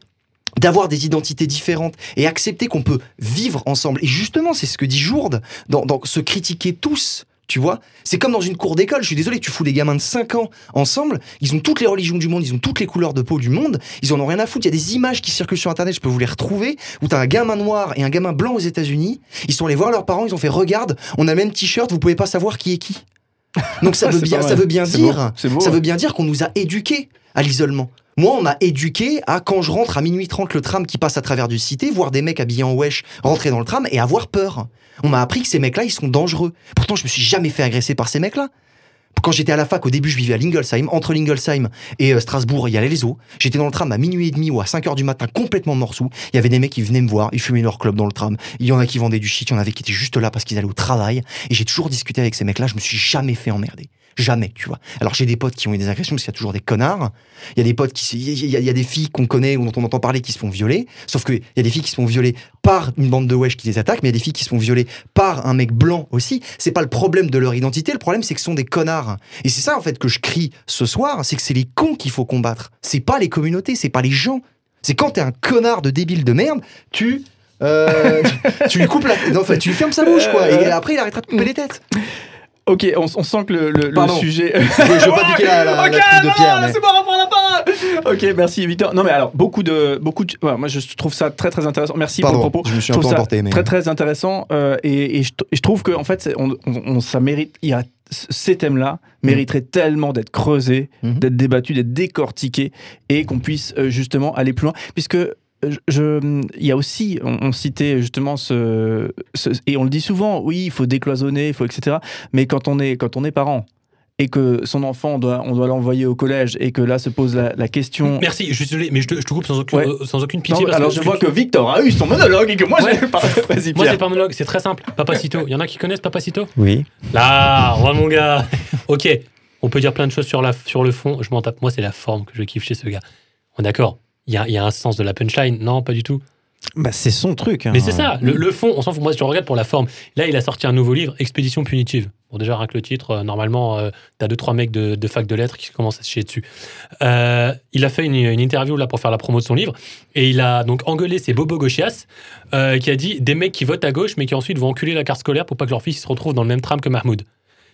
d'avoir des identités différentes et accepter qu'on peut vivre ensemble. Et justement, c'est ce que dit Jourde dans, dans se critiquer tous. Tu vois, c'est comme dans une cour d'école. Je suis désolé, tu fous des gamins de 5 ans ensemble. Ils ont toutes les religions du monde, ils ont toutes les couleurs de peau du monde. Ils en ont rien à foutre. Il y a des images qui circulent sur Internet, je peux vous les retrouver, où t'as un gamin noir et un gamin blanc aux États-Unis. Ils sont allés voir leurs parents, ils ont fait Regarde, on a même t-shirt, vous pouvez pas savoir qui est qui. Donc ça veut bien, ça veut bien dire, beau, c'est beau, ça ouais. veut bien dire qu'on nous a éduqués à l'isolement. Moi, on m'a éduqué à quand je rentre à minuit 30 le tram qui passe à travers du cité, voir des mecs habillés en wesh rentrer dans le tram et avoir peur. On m'a appris que ces mecs-là, ils sont dangereux. Pourtant, je me suis jamais fait agresser par ces mecs-là. Quand j'étais à la fac, au début, je vivais à Lingolsheim. Entre Lingolsheim et euh, Strasbourg, il y a les eaux. J'étais dans le tram à minuit et demi ou à 5 heures du matin, complètement morsou. Il y avait des mecs qui venaient me voir, ils fumaient leur club dans le tram. Il y en a qui vendaient du shit, il y en avait qui étaient juste là parce qu'ils allaient au travail. Et j'ai toujours discuté avec ces mecs-là, je me suis jamais fait emmerder. Jamais, tu vois. Alors j'ai des potes qui ont eu des agressions parce qu'il y a toujours des connards. Il y a des potes qui, il y, a- il y a des filles qu'on connaît ou dont on entend parler qui se font violer. Sauf qu'il y a des filles qui se font violer par une bande de wesh qui les attaque, mais il y a des filles qui se font violer par un mec blanc aussi. C'est pas le problème de leur identité, le problème c'est que ce sont des connards. Et c'est ça en fait que je crie ce soir, c'est que c'est les cons qu'il faut combattre. C'est pas les communautés, c'est pas les gens. C'est quand t'es un connard de débile de merde, tu euh, tu lui coupes la, non, tu lui fermes sa bouche quoi, et après il arrêtera de couper les têtes. Ok, on, on sent que le, le- sujet. Je, veux pas piquer la, la, la Ok, truc de Pierre, mais la parole. Ok, merci Victor. Non mais alors beaucoup de beaucoup. De, moi je trouve ça très très intéressant. Merci Pardon, pour le propos. je me suis un peu emporté, mais- Très très intéressant euh, et, et je, et je trouve que en fait on, on- ça mérite. Il y a ces thèmes-là mériteraient tellement d'être creusés, Mhm. d'être débattus, d'être décortiqués et qu'on puisse euh, justement aller plus loin puisque je, je- il y a aussi, on, on citait justement ce, ce- et on le dit souvent, oui, il faut décloisonner, il faut etc. Mais quand on est quand on est parent et que son enfant on doit on doit l'envoyer au collège et que là se pose la, la question. Merci, je suis désolé, mais je te, je te coupe sans aucune, Ouais. euh, sans aucune Non, pitié. parce alors que je vois que Victor a eu son monologue et que moi Ouais. j'ai pas. Vas-y Moi, c'est pas monologue, c'est très simple. Papacito, il y en a qui connaissent Papacito Oui. Là, ouais, mon gars. ok, on peut dire plein de choses sur, la, sur le fond. Je m'en tape. Moi, c'est la forme que je kiffe chez ce gars. On est d'accord? Il y a, il y a un sens de la punchline. Non, pas du tout. Bah, c'est son truc. hein. Mais c'est ça, le, le fond, on s'en fout. Moi, je regarde pour la forme. Là, il a sorti un nouveau livre, Expédition punitive. Bon, déjà, rien que le titre, euh, normalement, euh, t'as deux, trois mecs de, de fac de lettres qui commencent à se chier dessus. Euh, il a fait une, une interview là pour faire la promo de son livre et il a donc engueulé ses bobos gauchias euh, qui a dit des mecs qui votent à gauche mais qui ensuite vont enculer la carte scolaire pour pas que leur fils se retrouve dans le même tram que Mahmoud.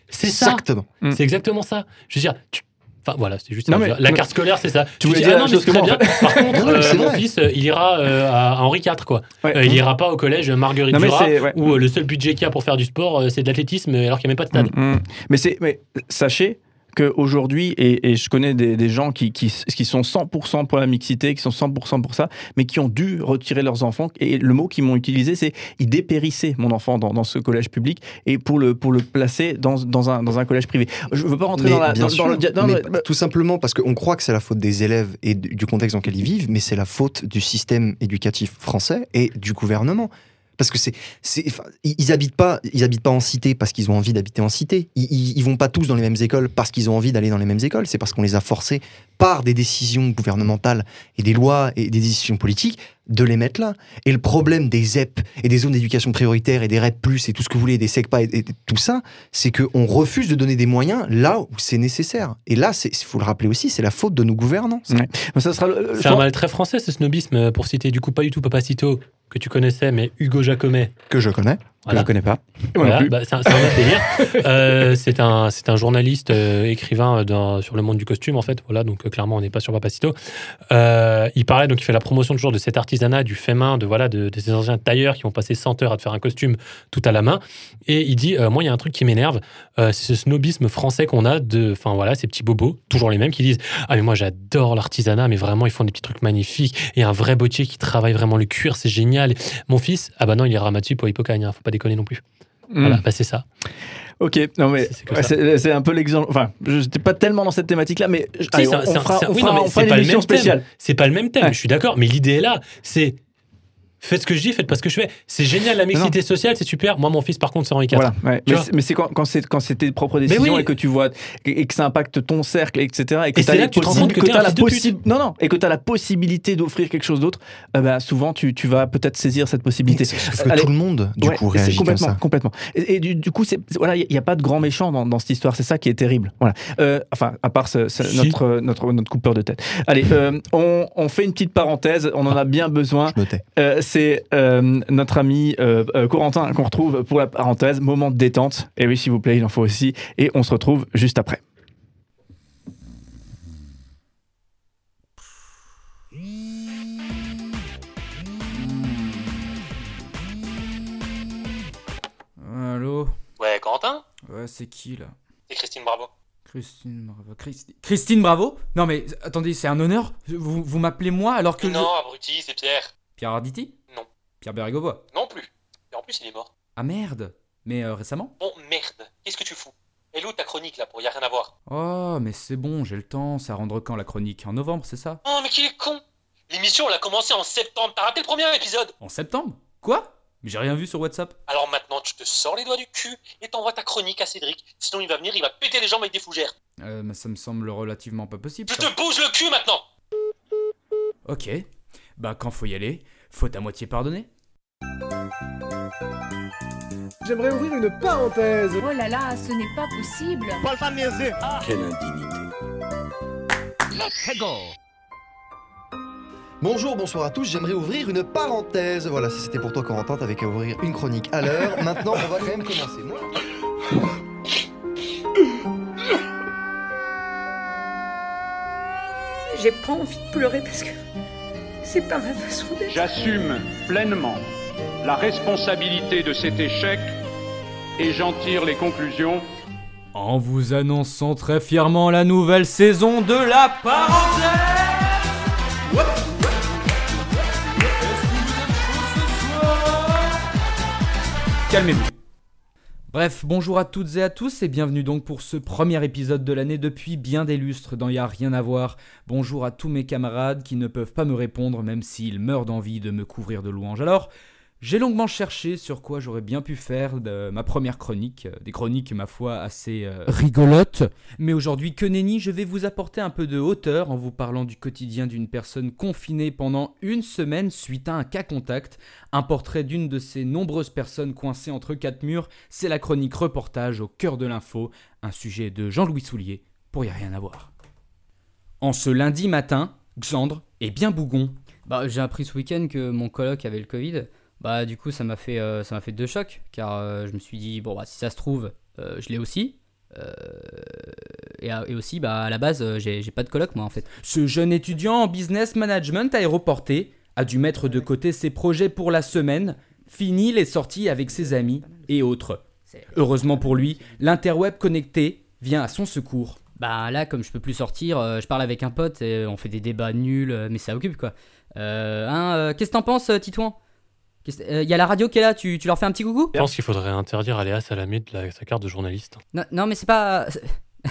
C'est ça. exactement. Mm. C'est exactement ça. Je veux dire, tu- Enfin voilà, c'est juste Non, mais- la carte scolaire, c'est ça. Tu voulais dis, dire ah non, mais très bien. Par contre, euh, mon vrai. fils, euh, il ira euh, à Henri IV, quoi. Ouais. Euh, il ira pas au collège Marguerite Non, Duras, ouais. où euh, le seul budget qu'il y a pour faire du sport, euh, c'est de l'athlétisme, alors qu'il n'y a même pas de stade. Mm, mm. Mais c'est, mais sachez qu'aujourd'hui, et, et je connais des, des gens qui, qui, qui sont 100% pour la mixité, qui sont 100% pour ça, mais qui ont dû retirer leurs enfants. Et le mot qu'ils m'ont utilisé, c'est ils dépérissaient mon enfant dans, dans ce collège public et pour le, pour le placer dans, dans, un, dans un collège privé. Je veux pas rentrer Mais dans, la, bien dans, sûr, dans le. mais le- tout simplement parce qu'on croit que c'est la faute des élèves et du contexte dans lequel ils vivent, mais c'est la faute du système éducatif français et du gouvernement. Parce que c'est, ils habitent pas, habitent pas en cité parce qu'ils ont envie d'habiter en cité. Ils vont pas tous dans les mêmes écoles parce qu'ils ont envie d'aller dans les mêmes écoles. C'est parce qu'on les a forcés par des décisions gouvernementales et des lois et des décisions politiques de les mettre là. Et le problème des ZEP et des zones d'éducation prioritaire et des REP+, et tout ce que vous voulez, des SECPA et, et tout ça, c'est qu'on refuse de donner des moyens là où c'est nécessaire. Et là, il faut le rappeler aussi, c'est la faute de nos gouvernants. Ouais. Ça sera C'est un mal très français, ce snobisme, euh, pour citer du coup pas du tout Papacito, que tu connaissais, mais Hugo Jacomet. Que je connais. Je ne connais pas. Voilà, bah, c'est un, c'est un autre délire. Euh, c'est un, c'est un journaliste euh, écrivain dans- sur le monde du costume en fait. Voilà, donc euh, clairement on n'est pas sur Papacito. Euh, il parlait donc il fait la promotion toujours de cet artisanat, du fait main, de voilà, de, de ces anciens tailleurs qui ont passé 100 heures à te faire un costume tout à la main. Et il dit, euh, moi il y a un truc qui m'énerve, euh, c'est ce snobisme français qu'on a de, enfin voilà, ces petits bobos, toujours les mêmes, qui disent, ah mais moi j'adore l'artisanat, mais vraiment ils font des petits trucs magnifiques. Et un vrai bottier qui travaille vraiment le cuir, c'est génial. Mon fils, ah bah non il ira dessus pour Hippocagne, hein, faut pas déconner non plus. Voilà, bah c'est ça. Ok, non mais C'est- ouais, un peu l'exemple. Enfin, je n'étais pas tellement dans cette thématique-là, mais allez, c'est un- on, un- fera, un- on oui, fera- non, mais on fera c'est une émission spéciale. C'est pas le même thème, Ouais. je suis d'accord, mais l'idée est là. C'est faites ce que je dis, faites pas ce que je fais. C'est génial la mixité sociale, c'est super. Moi, mon fils, par contre, c'est Henri IV. Voilà, ouais. Tu mais c'est- quand, quand c'est tes propres décisions oui. et que tu vois et, et que ça impacte ton cercle, etc. Et que les là que tu te rends compte que la fils de pute. possi- non non et que tu as la possibilité d'offrir quelque chose d'autre. euh, bah, souvent tu, tu vas peut-être saisir cette possibilité. Sauf que Allez. tout le monde, du Ouais, coup, réagit comme complètement, ça. complètement. Et, et du, du coup, c'est c'est- voilà, il n'y a, pas de grand méchant dans, dans cette histoire. C'est ça qui est terrible. Voilà. Euh, enfin, à part ce- ce- Si. notre, notre notre coupeur de tête. Allez, euh, on, on fait une petite parenthèse. On en a bien besoin. Je c'est euh, notre ami euh, euh, Corentin qu'on retrouve pour la parenthèse. Moment de détente. Et oui, s'il vous plaît, il en faut aussi. Et on se retrouve juste après. Allô? Ouais, Corentin? Ouais, c'est qui là? C'est Christine Bravo. Christine Bravo. Christi- Christine Bravo? Non mais attendez, c'est un honneur? Vous, vous m'appelez moi alors que. je- abruti, c'est Pierre. Pierre Arditi? Non. Pierre Bérégovoy Non plus. Et en plus, il est mort. Ah merde Mais euh, récemment? Bon, merde. Qu'est-ce que tu fous? Elle où ta chronique là pour y a rien à voir? Oh, mais c'est bon, j'ai le temps. Ça rendre quand la chronique? En novembre, c'est ça? Oh, mais qu'il est con L'émission, elle a commencé en septembre. T'as raté le premier épisode En septembre? Quoi? Mais j'ai rien vu sur WhatsApp. Alors maintenant, tu te sors les doigts du cul et t'envoies ta chronique à Cédric. Sinon, il va venir, il va péter les jambes avec des fougères. Euh, mais ça me semble relativement pas possible. Je ça. te bouge le cul maintenant Ok. Bah quand faut y aller, faut à moitié pardonner. J'aimerais ouvrir une parenthèse. Oh là là, ce n'est pas possible. Quelle indignité. Bonjour, bonsoir à tous. J'aimerais ouvrir une parenthèse. Voilà, si c'était pour toi, Corentin, t'avais qu'à ouvrir une chronique à l'heure. Maintenant, on va quand même commencer. Moi- J'ai pas envie de pleurer parce que c'est pas ma façon d'être. J'assume pleinement la responsabilité de cet échec et j'en tire les conclusions. En vous annonçant très fièrement la nouvelle saison de la parenthèse Calmez-vous. Bref, bonjour à toutes et à tous et bienvenue donc pour ce premier épisode de l'année depuis bien des lustres dans Y a rien à voir. Bonjour à tous mes camarades qui ne peuvent pas me répondre même s'ils meurent d'envie de me couvrir de louanges. Alors, j'ai longuement cherché sur quoi j'aurais bien pu faire de ma première chronique, euh, des chroniques ma foi assez euh, rigolotes. Mais aujourd'hui, que nenni, je vais vous apporter un peu de hauteur en vous parlant du quotidien d'une personne confinée pendant une semaine suite à un cas contact. Un portrait d'une de ces nombreuses personnes coincées entre quatre murs, c'est la chronique reportage au cœur de l'info, un sujet de Jean-Louis Soulier, pour y rien à voir. En ce lundi matin, Xandre est bien bougon. Bah, j'ai appris ce week-end que mon coloc avait le Covid. Bah, du coup, ça m'a fait, euh, ça m'a fait deux chocs, car euh, je me suis dit, bon, bah, si ça se trouve, euh, je l'ai aussi. Et, et aussi, bah, à la base, j'ai j'ai pas de coloc, moi, en fait. Ce jeune étudiant en business management aéroporté a dû mettre de côté ses projets pour la semaine, fini les sorties avec ses amis et autres. Heureusement pour lui, l'interweb connecté vient à son secours. Bah, là, comme je peux plus sortir, je parle avec un pote et on fait des débats nuls, mais ça occupe, quoi. Hein, Qu'est-ce que t'en penses, Titouan? Il y a la radio qui est là, tu, tu leur fais un petit coucou Je pense qu'il faudrait interdire à Léa Salamé de la- sa carte de journaliste. non, non, mais c'est pas.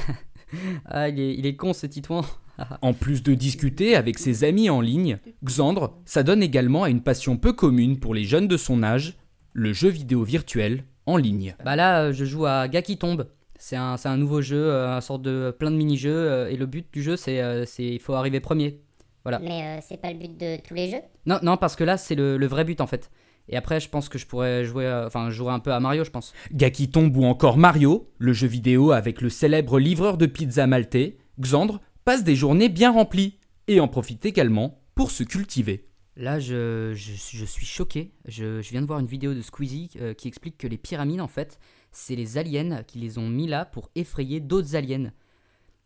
ah, il est, il est con, ce Titouan. En plus de discuter avec ses amis en ligne, Xandre s'adonne également à une passion peu commune pour les jeunes de son âge, le jeu vidéo virtuel en ligne. Bah là, euh, je joue à Gars qui tombe. C'est un, c'est un nouveau jeu, euh, un sorte de plein de mini-jeux, euh, et le but du jeu, c'est euh, c'est- il faut arriver premier. Voilà. Mais euh, c'est pas le but de tous les jeux? Non, non, parce que là, c'est le, le vrai but en fait. Et après, je pense que je pourrais jouer, euh, enfin, jouer un peu à Mario, je pense. Qui tombe ou encore Mario, le jeu vidéo avec le célèbre livreur de pizza maltais, Xandre passe des journées bien remplies et en profite également pour se cultiver. Là, je, je, je suis choqué. Je, je viens de voir une vidéo de Squeezie euh, qui explique que les pyramides, en fait, c'est les aliens qui les ont mis là pour effrayer d'autres aliens.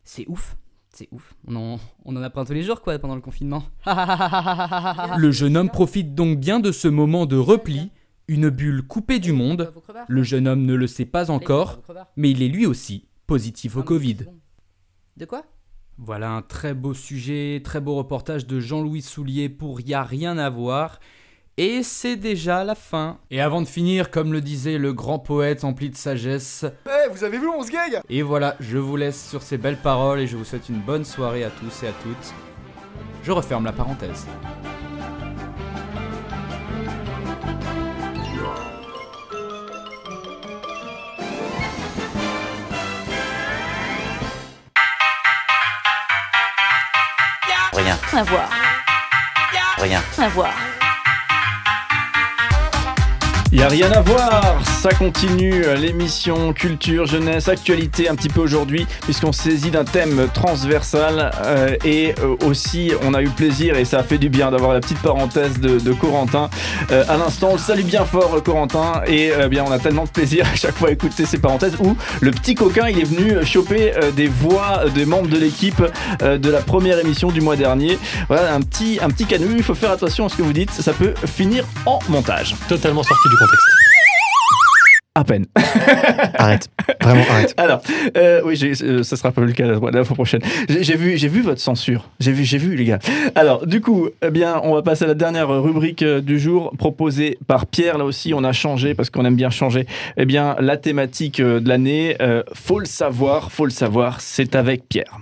C'est ouf. C'est ouf. On en, on en apprend tous les jours, quoi, pendant le confinement. Le jeune homme profite donc bien de ce moment de repli, une bulle coupée du monde. Le jeune homme ne le sait pas encore, mais il est lui aussi positif au Covid. De quoi Voilà un très beau sujet, très beau reportage de Jean-Louis Soulier pour Y a rien à voir. Et c'est déjà la fin. Et avant de finir, comme le disait le grand poète empli de sagesse, Eh, vous avez vu mon gag et voilà, je vous laisse sur ces belles paroles et je vous souhaite une bonne soirée à tous et à toutes. Je referme la parenthèse. Rien. À voir. Rien. À voir. N'y a rien à voir, ça continue euh, l'émission culture, jeunesse, actualité un petit peu aujourd'hui puisqu'on saisit d'un thème transversal euh, et euh, aussi on a eu plaisir et ça a fait du bien d'avoir la petite parenthèse de, de Corentin. Euh, à l'instant on salue bien fort euh, Corentin et euh, bien on a tellement de plaisir à chaque fois à écouter ces parenthèses où le petit coquin il est venu choper des voix des membres de l'équipe de la première émission du mois dernier. Voilà un petit, un petit il faut faire attention à ce que vous dites, ça peut finir en montage. Totalement sorti du contexte. À peine. Arrête. Vraiment, arrête. Alors, euh, oui, euh, ça sera pas le cas la, la fois prochaine. J'ai vu, vu votre censure. J'ai vu, j'ai vu, les gars. Alors, du coup, eh bien, on va passer à la dernière rubrique euh, du jour, proposée par Pierre. Là aussi, on a changé parce qu'on aime bien changer. Eh bien, la thématique euh, de l'année, euh, faut le savoir, faut le savoir, c'est avec Pierre.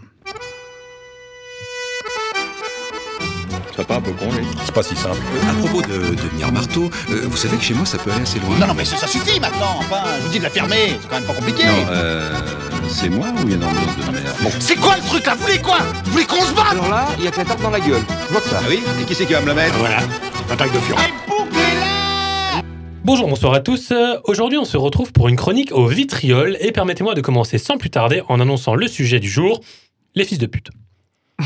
Ça pas un peu con, lui C'est pas si simple. À propos de devenir marteau, euh, vous savez que chez moi ça peut aller assez loin. Non, non, mais ça, ça suffit maintenant, enfin, je vous dis de la fermer, c'est quand même pas compliqué. Non, euh. C'est moi ou il y a dans le de merde Bon, c'est quoi le truc là? Vous voulez quoi? Vous voulez qu'on se batte? Alors là, il y a que la tarte dans la gueule. Je vois que ça. Ah oui? Et qui c'est qui va me la mettre? Voilà, attaque de furie. Bonjour, bonsoir à tous. Euh, Aujourd'hui, on se retrouve pour une chronique au vitriol et permettez-moi de commencer sans plus tarder en annonçant le sujet du jour les fils de pute.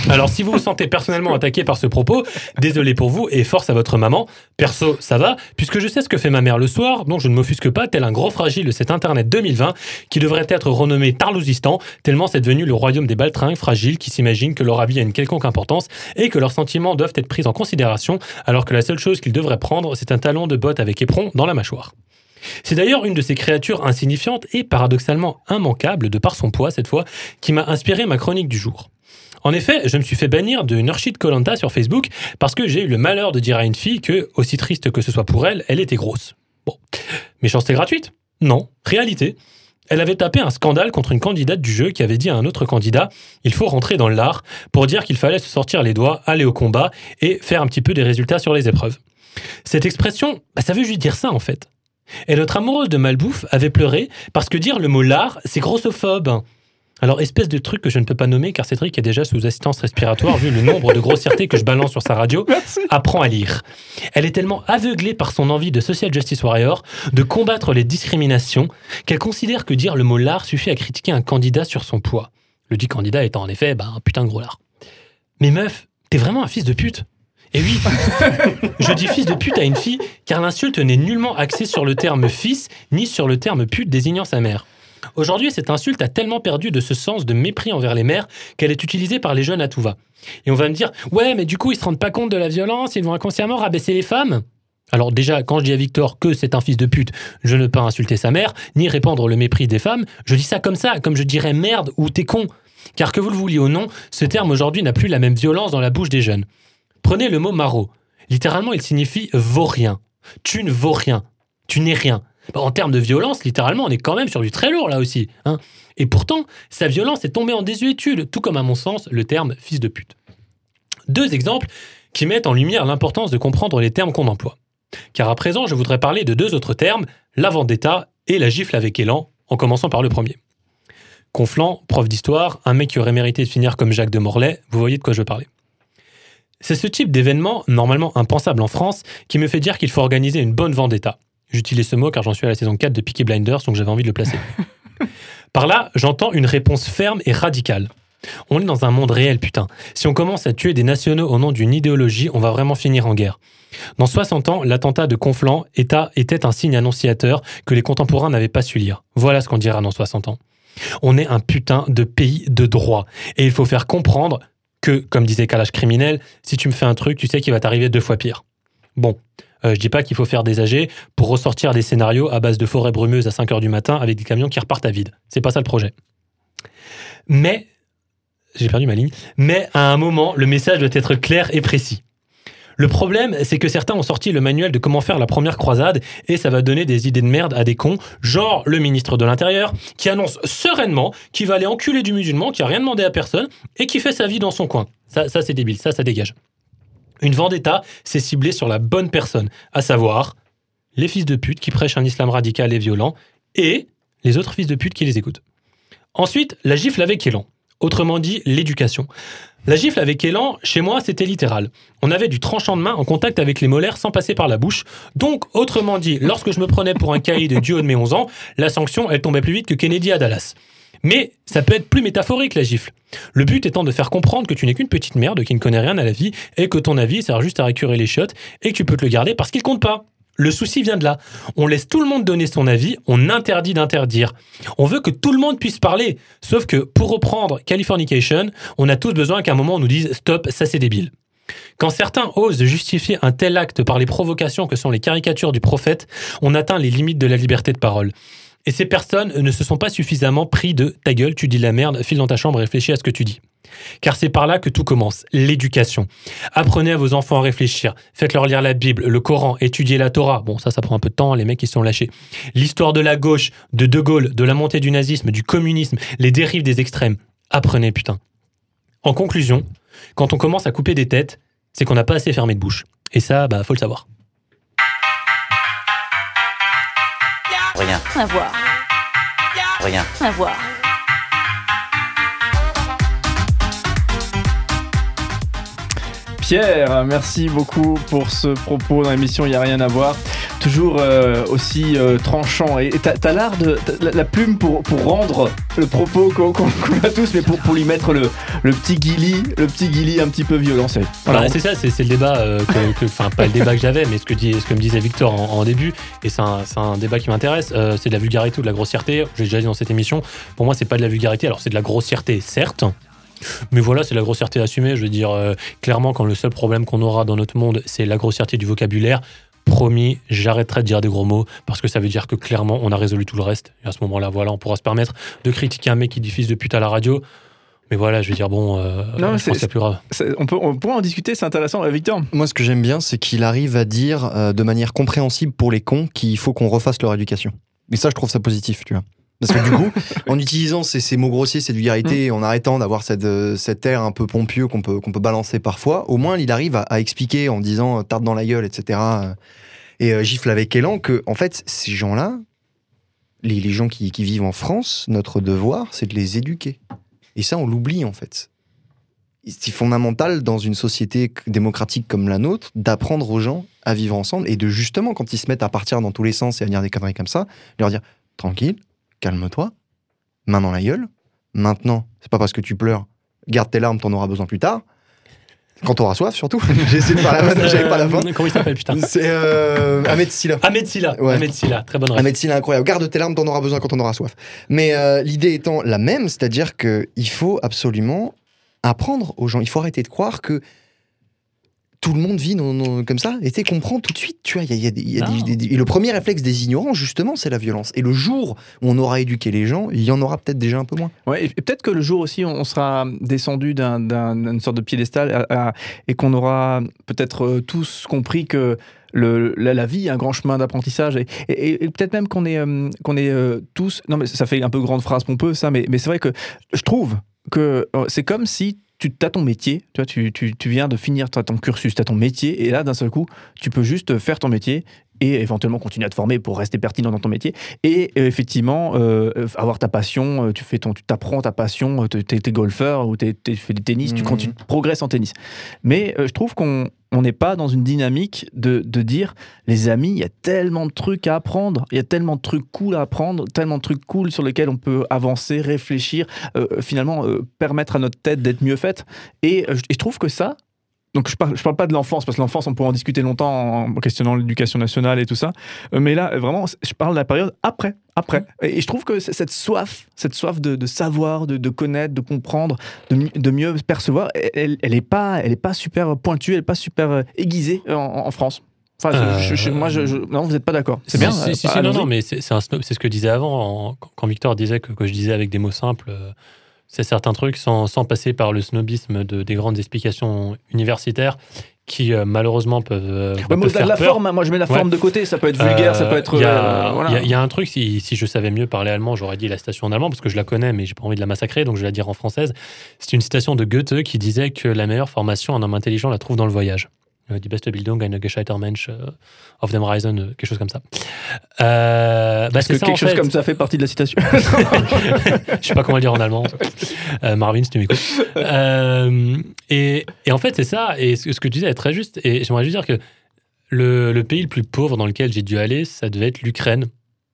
Alors, si vous vous sentez personnellement attaqué par ce propos, désolé pour vous et force à votre maman. Perso, ça va, puisque je sais ce que fait ma mère le soir, donc je ne m'offusque pas, tel un gros fragile de cet Internet 2020 qui devrait être renommé Tarlouzistan, tellement c'est devenu le royaume des baltringues fragiles qui s'imaginent que leur avis a une quelconque importance et que leurs sentiments doivent être pris en considération, alors que la seule chose qu'ils devraient prendre, c'est un talon de botte avec éperon dans la mâchoire. C'est d'ailleurs une de ces créatures insignifiantes et paradoxalement immanquables de par son poids cette fois qui m'a inspiré ma chronique du jour. En effet, je me suis fait bannir de Nurshid Colanta sur Facebook parce que j'ai eu le malheur de dire à une fille que, aussi triste que ce soit pour elle, elle était grosse. Bon. Méchanceté gratuite? Non. Réalité. Elle avait tapé un scandale contre une candidate du jeu qui avait dit à un autre candidat il faut rentrer dans l'art pour dire qu'il fallait se sortir les doigts, aller au combat et faire un petit peu des résultats sur les épreuves. Cette expression, bah, ça veut juste dire ça en fait. Et notre amoureuse de Malbouffe avait pleuré parce que dire le mot lard, c'est grossophobe. Alors, espèce de truc que je ne peux pas nommer car Cédric est déjà sous assistance respiratoire vu le nombre de grossièretés que je balance sur sa radio. Apprends à lire. Elle est tellement aveuglée par son envie de social justice warrior, de combattre les discriminations, qu'elle considère que dire le mot lard suffit à critiquer un candidat sur son poids. Le dit candidat étant en effet bah, un putain de gros lard. Mais meuf, t'es vraiment un fils de pute et oui, je dis fils de pute à une fille car l'insulte n'est nullement axée sur le terme fils ni sur le terme pute désignant sa mère. Aujourd'hui, cette insulte a tellement perdu de ce sens de mépris envers les mères qu'elle est utilisée par les jeunes à tout va. Et on va me dire, ouais, mais du coup, ils se rendent pas compte de la violence, ils vont inconsciemment rabaisser les femmes? Alors déjà, quand je dis à Victor que c'est un fils de pute, je ne peux pas insulter sa mère, ni répandre le mépris des femmes, je dis ça comme ça, comme je dirais merde ou t'es con. Car que vous le vouliez ou non, ce terme aujourd'hui n'a plus la même violence dans la bouche des jeunes. Prenez le mot maraud. Littéralement, il signifie vaut rien. Tu ne vaux rien. Tu n'es rien. Bon, en termes de violence, littéralement, on est quand même sur du très lourd là aussi. hein. Et pourtant, sa violence est tombée en désuétude, tout comme à mon sens le terme fils de pute. Deux exemples qui mettent en lumière l'importance de comprendre les termes qu'on emploie. Car à présent, je voudrais parler de deux autres termes, la vendetta et la gifle avec élan, en commençant par le premier. Conflant, prof d'histoire, un mec qui aurait mérité de finir comme Jacques de Morlaix, vous voyez de quoi je veux parler. C'est ce type d'événement, normalement impensable en France, qui me fait dire qu'il faut organiser une bonne vendetta. J'utilise ce mot car j'en suis à la saison 4 de Peaky Blinders, donc j'avais envie de le placer. Par là, j'entends une réponse ferme et radicale. On est dans un monde réel, putain. Si on commence à tuer des nationaux au nom d'une idéologie, on va vraiment finir en guerre. Dans 60 ans, l'attentat de Conflans était, un signe annonciateur que les contemporains n'avaient pas su lire. Voilà ce qu'on dira dans 60 ans. On est un putain de pays de droit. Et il faut faire comprendre que, comme disait Kalash criminel, si tu me fais un truc, tu sais qu'il va t'arriver deux fois pire. Bon, je dis pas qu'il faut faire des AG pour ressortir des scénarios à base de forêts brumeuses à 5 heures du matin avec des camions qui repartent à vide. C'est pas ça le projet. Mais, j'ai perdu ma ligne, mais à un moment, le message doit être clair et précis. Le problème, c'est que certains ont sorti le manuel de comment faire la première croisade et ça va donner des idées de merde à des cons, genre le ministre de l'Intérieur, qui annonce sereinement qu'il va aller enculer du musulman, qui a rien demandé à personne et qui fait sa vie dans son coin. Ça, ça c'est débile, ça, ça dégage. Une vendetta, c'est ciblé sur la bonne personne, à savoir les fils de pute qui prêchent un islam radical et violent et les autres fils de pute qui les écoutent. Ensuite, la gifle avec élan, autrement dit l'éducation. La gifle avec élan, chez moi, c'était littéral. On avait du tranchant de main en contact avec les molaires sans passer par la bouche. Donc, autrement dit, lorsque je me prenais pour un caïd de duo de mes 11 ans, la sanction, elle tombait plus vite que Kennedy à Dallas. Mais ça peut être plus métaphorique, la gifle. Le but étant de faire comprendre que tu n'es qu'une petite merde qui ne connaît rien à la vie et que ton avis sert juste à récurer les chiottes et que tu peux te le garder parce qu'il compte pas. Le souci vient de là. On laisse tout le monde donner son avis, on interdit d'interdire. On veut que tout le monde puisse parler. Sauf que pour reprendre Californication, on a tous besoin qu'à un moment on nous dise stop, ça c'est débile. Quand certains osent justifier un tel acte par les provocations que sont les caricatures du prophète, on atteint les limites de la liberté de parole. Et ces personnes ne se sont pas suffisamment pris de ta gueule, tu dis de la merde, file dans ta chambre et réfléchis à ce que tu dis. Car c'est par là que tout commence, l'éducation. Apprenez à vos enfants à réfléchir, faites-leur lire la Bible, le Coran, étudier la Torah. Bon, ça, ça prend un peu de temps, les mecs, ils sont lâchés. L'histoire de la gauche, de De Gaulle, de la montée du nazisme, du communisme, les dérives des extrêmes. Apprenez, putain. En conclusion, quand on commence à couper des têtes, c'est qu'on n'a pas assez fermé de bouche. Et ça, bah, faut le savoir. Rien. À voir. Rien. À voir. Pierre, merci beaucoup pour ce propos dans l'émission Il n'y a rien à voir. Toujours euh, aussi euh, tranchant. Et t'as as, l'art de. La, la, plume pour, pour rendre le propos qu'on qu qu a tous, mais pour, pour lui mettre le, le petit guili, le petit guili un petit peu violent. C'est voilà, bah, ça, c'est le débat, euh, enfin pas le débat que j'avais, mais ce que, dit, ce que me disait Victor en, en début, et c'est un, un, débat qui m'intéresse, c'est de la vulgarité ou de la grossièreté. J'ai déjà dit dans cette émission, pour moi, c'est pas de la vulgarité, alors c'est de la grossièreté, certes. Mais voilà, c'est la grossièreté assumée. Je veux dire, euh, clairement, quand le seul problème qu'on aura dans notre monde, c'est la grossièreté du vocabulaire, promis, j'arrêterai de dire des gros mots parce que ça veut dire que clairement, on a résolu tout le reste. Et à ce moment-là, voilà, on pourra se permettre de critiquer un mec qui diffuse de pute à la radio. Mais voilà, je veux dire, bon, euh, non, je pense c'est plus grave. On, peut, on pourra en discuter, c'est intéressant. Victor Moi, ce que j'aime bien, c'est qu'il arrive à dire euh, de manière compréhensible pour les cons qu'il faut qu'on refasse leur éducation. Et ça, je trouve ça positif, tu vois. Parce que du coup, en utilisant ces, ces, mots grossiers, cette vulgarité, Mm. en arrêtant d'avoir cette, euh, cet air un peu pompieux qu'on peut, qu'on peut balancer parfois, au moins il arrive à, à expliquer en disant euh, tarte dans la gueule, etc. Et euh, gifle avec élan que, en fait, ces gens-là, les, les gens qui, qui vivent en France, notre devoir, c'est de les éduquer. Et ça, on l'oublie en fait. C'est fondamental dans une société démocratique comme la nôtre d'apprendre aux gens à vivre ensemble et de justement, quand ils se mettent à partir dans tous les sens et à dire des conneries comme ça, leur dire tranquille, calme-toi, main dans la gueule. Maintenant, c'est pas parce que tu pleures, garde tes larmes, t'en auras besoin plus tard. Quand t'auras soif, surtout. J'ai essayé de faire la vanne, j'avais pas la fin. Comment il s'appelle, putain C'est euh, Ahmed Silla. Ahmed Silla. Ouais. Ahmed Silla, très bonne réponse. Ahmed Silla, incroyable. Garde tes larmes, t'en auras besoin quand on aura soif. Mais euh, l'idée étant la même, c'est-à-dire qu'il faut absolument apprendre aux gens. Il faut arrêter de croire que tout le monde vit comme ça et tu comprends tout de suite tu vois y y a, et le premier réflexe des ignorants justement c'est la violence et le jour où on aura éduqué les gens il y en aura peut-être déjà un peu moins ouais et peut-être que le jour aussi on sera descendu d'une un, sorte de piédestal et qu'on aura peut-être euh, tous compris que la, la, vie, un grand chemin d'apprentissage, et, peut-être même qu'on est, euh, euh, tous. Non, mais ça fait un peu grande phrase pompeux, ça, mais, c'est vrai que je trouve que c'est comme si tu as ton métier, tu, vois, tu, tu, tu viens de finir ton cursus, tu as ton métier, et là, d'un seul coup, tu peux juste faire ton métier et éventuellement continuer à te former pour rester pertinent dans ton métier. Et euh, effectivement, euh, avoir ta passion, euh, tu fais ton, tu t'apprends ta passion, tu es, golfeur ou tu fais du tennis, tu, Mhm. tu progresses en tennis. Mais euh, je trouve qu'on on n'est pas dans une dynamique de, de dire, les amis, il y a tellement de trucs à apprendre, il y a tellement de trucs cool à apprendre, tellement de trucs cool sur lesquels on peut avancer, réfléchir, euh, finalement euh, permettre à notre tête d'être mieux faite. Euh, et je trouve que ça, donc je parle, je parle pas de l'enfance, parce que l'enfance, on peut en discuter longtemps en questionnant l'éducation nationale et tout ça. Euh, Mais là, vraiment, je parle de la période après. Après. Et je trouve que cette soif, cette soif de, de savoir, de, de connaître, de comprendre, de, mi- de mieux percevoir, elle, elle est pas, elle est pas super pointue, elle est pas super euh, aiguisée en, en France. Enfin, je- Euh, je- je- moi, je, je- non, vous n'êtes pas d'accord. C'est bien. Si, euh, si, si, non, non, mais c'est c'est un snob, c'est ce que je disais avant, en- quand- quand Victor disait que, que je disais avec des mots simples, euh, c'est certains trucs sans, sans passer par le snobisme de, des grandes explications universitaires qui euh, malheureusement peuvent. euh, Ouais, peuvent faire la peur. forme, moi je mets la Ouais. forme de côté, ça peut être vulgaire, ça peut être. Il y, euh, voilà. y a- il y a un truc, si, si je savais mieux parler allemand, j'aurais dit la citation en allemand, parce que je la connais, mais j'ai pas envie de la massacrer, donc je vais la dire en française. C'est une citation de Goethe qui disait que la meilleure formation, un homme intelligent la trouve dans le voyage. Euh, Die beste Bildung, eine gescheiter Mensch euh, auf dem Reisen, euh, quelque chose comme ça. Euh, bah, c'est que ça, quelque chose fait. comme ça fait partie de la citation Je sais pas comment le dire en allemand. Euh, Marvin, si tu m'écoutes. Euh, et, et en fait, c'est ça. Et ce, ce que tu disais est très juste. Et j'aimerais juste dire que le, le pays le plus pauvre dans lequel j'ai dû aller, ça devait être l'Ukraine.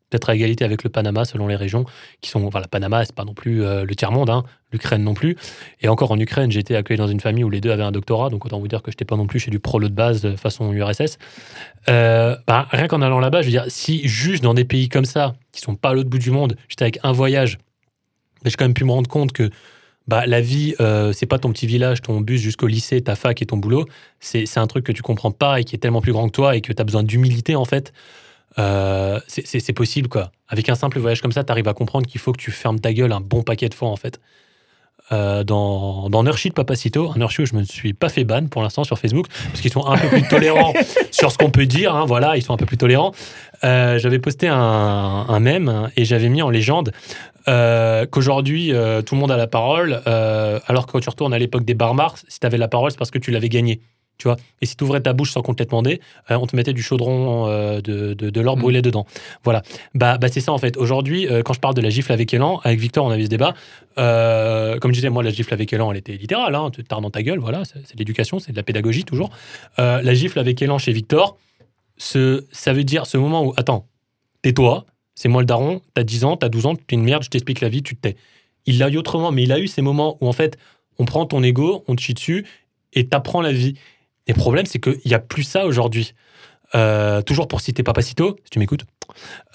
Peut-être à égalité avec le Panama, selon les régions qui sont. Enfin, le Panama, c'est pas non plus euh, le tiers-monde, hein. l'Ukraine non plus. Et encore en Ukraine, j'ai été accueilli dans une famille où les deux avaient un doctorat, donc autant vous dire que j'étais pas non plus chez du prolo de base de façon URSS. Euh, bah, rien qu'en allant là-bas, je veux dire, si juste dans des pays comme ça, qui sont pas à l'autre bout du monde, j'étais avec un voyage, mais j'ai quand même pu me rendre compte que bah, la vie, euh, c'est pas ton petit village, ton bus jusqu'au lycée, ta fac et ton boulot. C'est c'est un truc que tu comprends pas et qui est tellement plus grand que toi et que tu as besoin d'humilité en fait. Euh, c'est- possible quoi. Avec un simple voyage comme ça, tu arrives à comprendre qu'il faut que tu fermes ta gueule un bon paquet de fois en fait. Euh, dans, dans Nurshit Papacito, un Nurshit où je me suis pas fait ban pour l'instant sur Facebook, parce qu'ils sont un peu plus tolérants sur ce qu'on peut dire, hein, voilà, ils sont un peu plus tolérants. Euh, j'avais posté un, un mème et j'avais mis en légende euh, qu'aujourd'hui tout le monde a la parole, alors que quand tu retournes à l'époque des barmars, si tu avais la parole, c'est parce que tu l'avais gagné. Tu vois et si tu ouvrais ta bouche sans qu'on te l'ait demandé, euh, on te mettait du chaudron euh, de, de, de l'or brûlé dedans. Voilà. Bah, bah c'est ça en fait. Aujourd'hui, euh, quand je parle de la gifle avec élan, avec Victor, on avait ce débat. Comme je disais, moi, la gifle avec élan, elle était littérale. Hein, tu dans ta gueule, voilà. C'est de l'éducation, c'est de la pédagogie toujours. La gifle avec élan chez Victor, ce, ça veut dire ce moment où, attends, tais-toi, c'est moi le daron, t'as 10 ans, t'as 12 ans, t'es une merde, je t'explique la vie, tu te tais. Il l'a eu autrement, mais il a eu ces moments où en fait, on prend ton ego, on te chie dessus et t'apprends la vie. Et le problème, c'est qu'il n'y a plus ça aujourd'hui. Euh, toujours pour citer Papacito, si tu m'écoutes,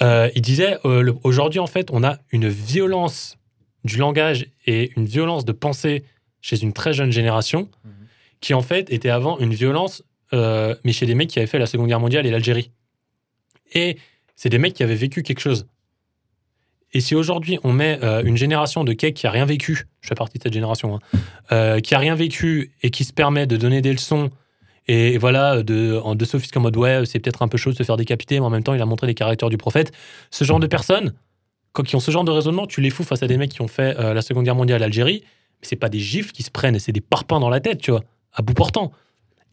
euh, il disait euh, aujourd'hui, en fait, on a une violence du langage et une violence de pensée chez une très jeune génération qui, en fait, était avant une violence, mais chez des mecs qui avaient fait la Seconde Guerre mondiale et l'Algérie. Et c'est des mecs qui avaient vécu quelque chose. Et si aujourd'hui on met euh, une génération de cake qui a rien vécu, je fais partie de cette génération, hein, euh, qui a rien vécu et qui se permet de donner des leçons et voilà, de, en- de sophistes en mode ouais, c'est peut-être un peu chaud de se faire décapiter, mais en même temps il a montré les caractères du prophète. Ce genre de personnes, quand, qui ont ce genre de raisonnement, tu les fous face à des mecs qui ont fait euh, la Seconde Guerre mondiale à l'Algérie, mais c'est pas des gifles qui se prennent, c'est des parpaings dans la tête, tu vois, à bout portant.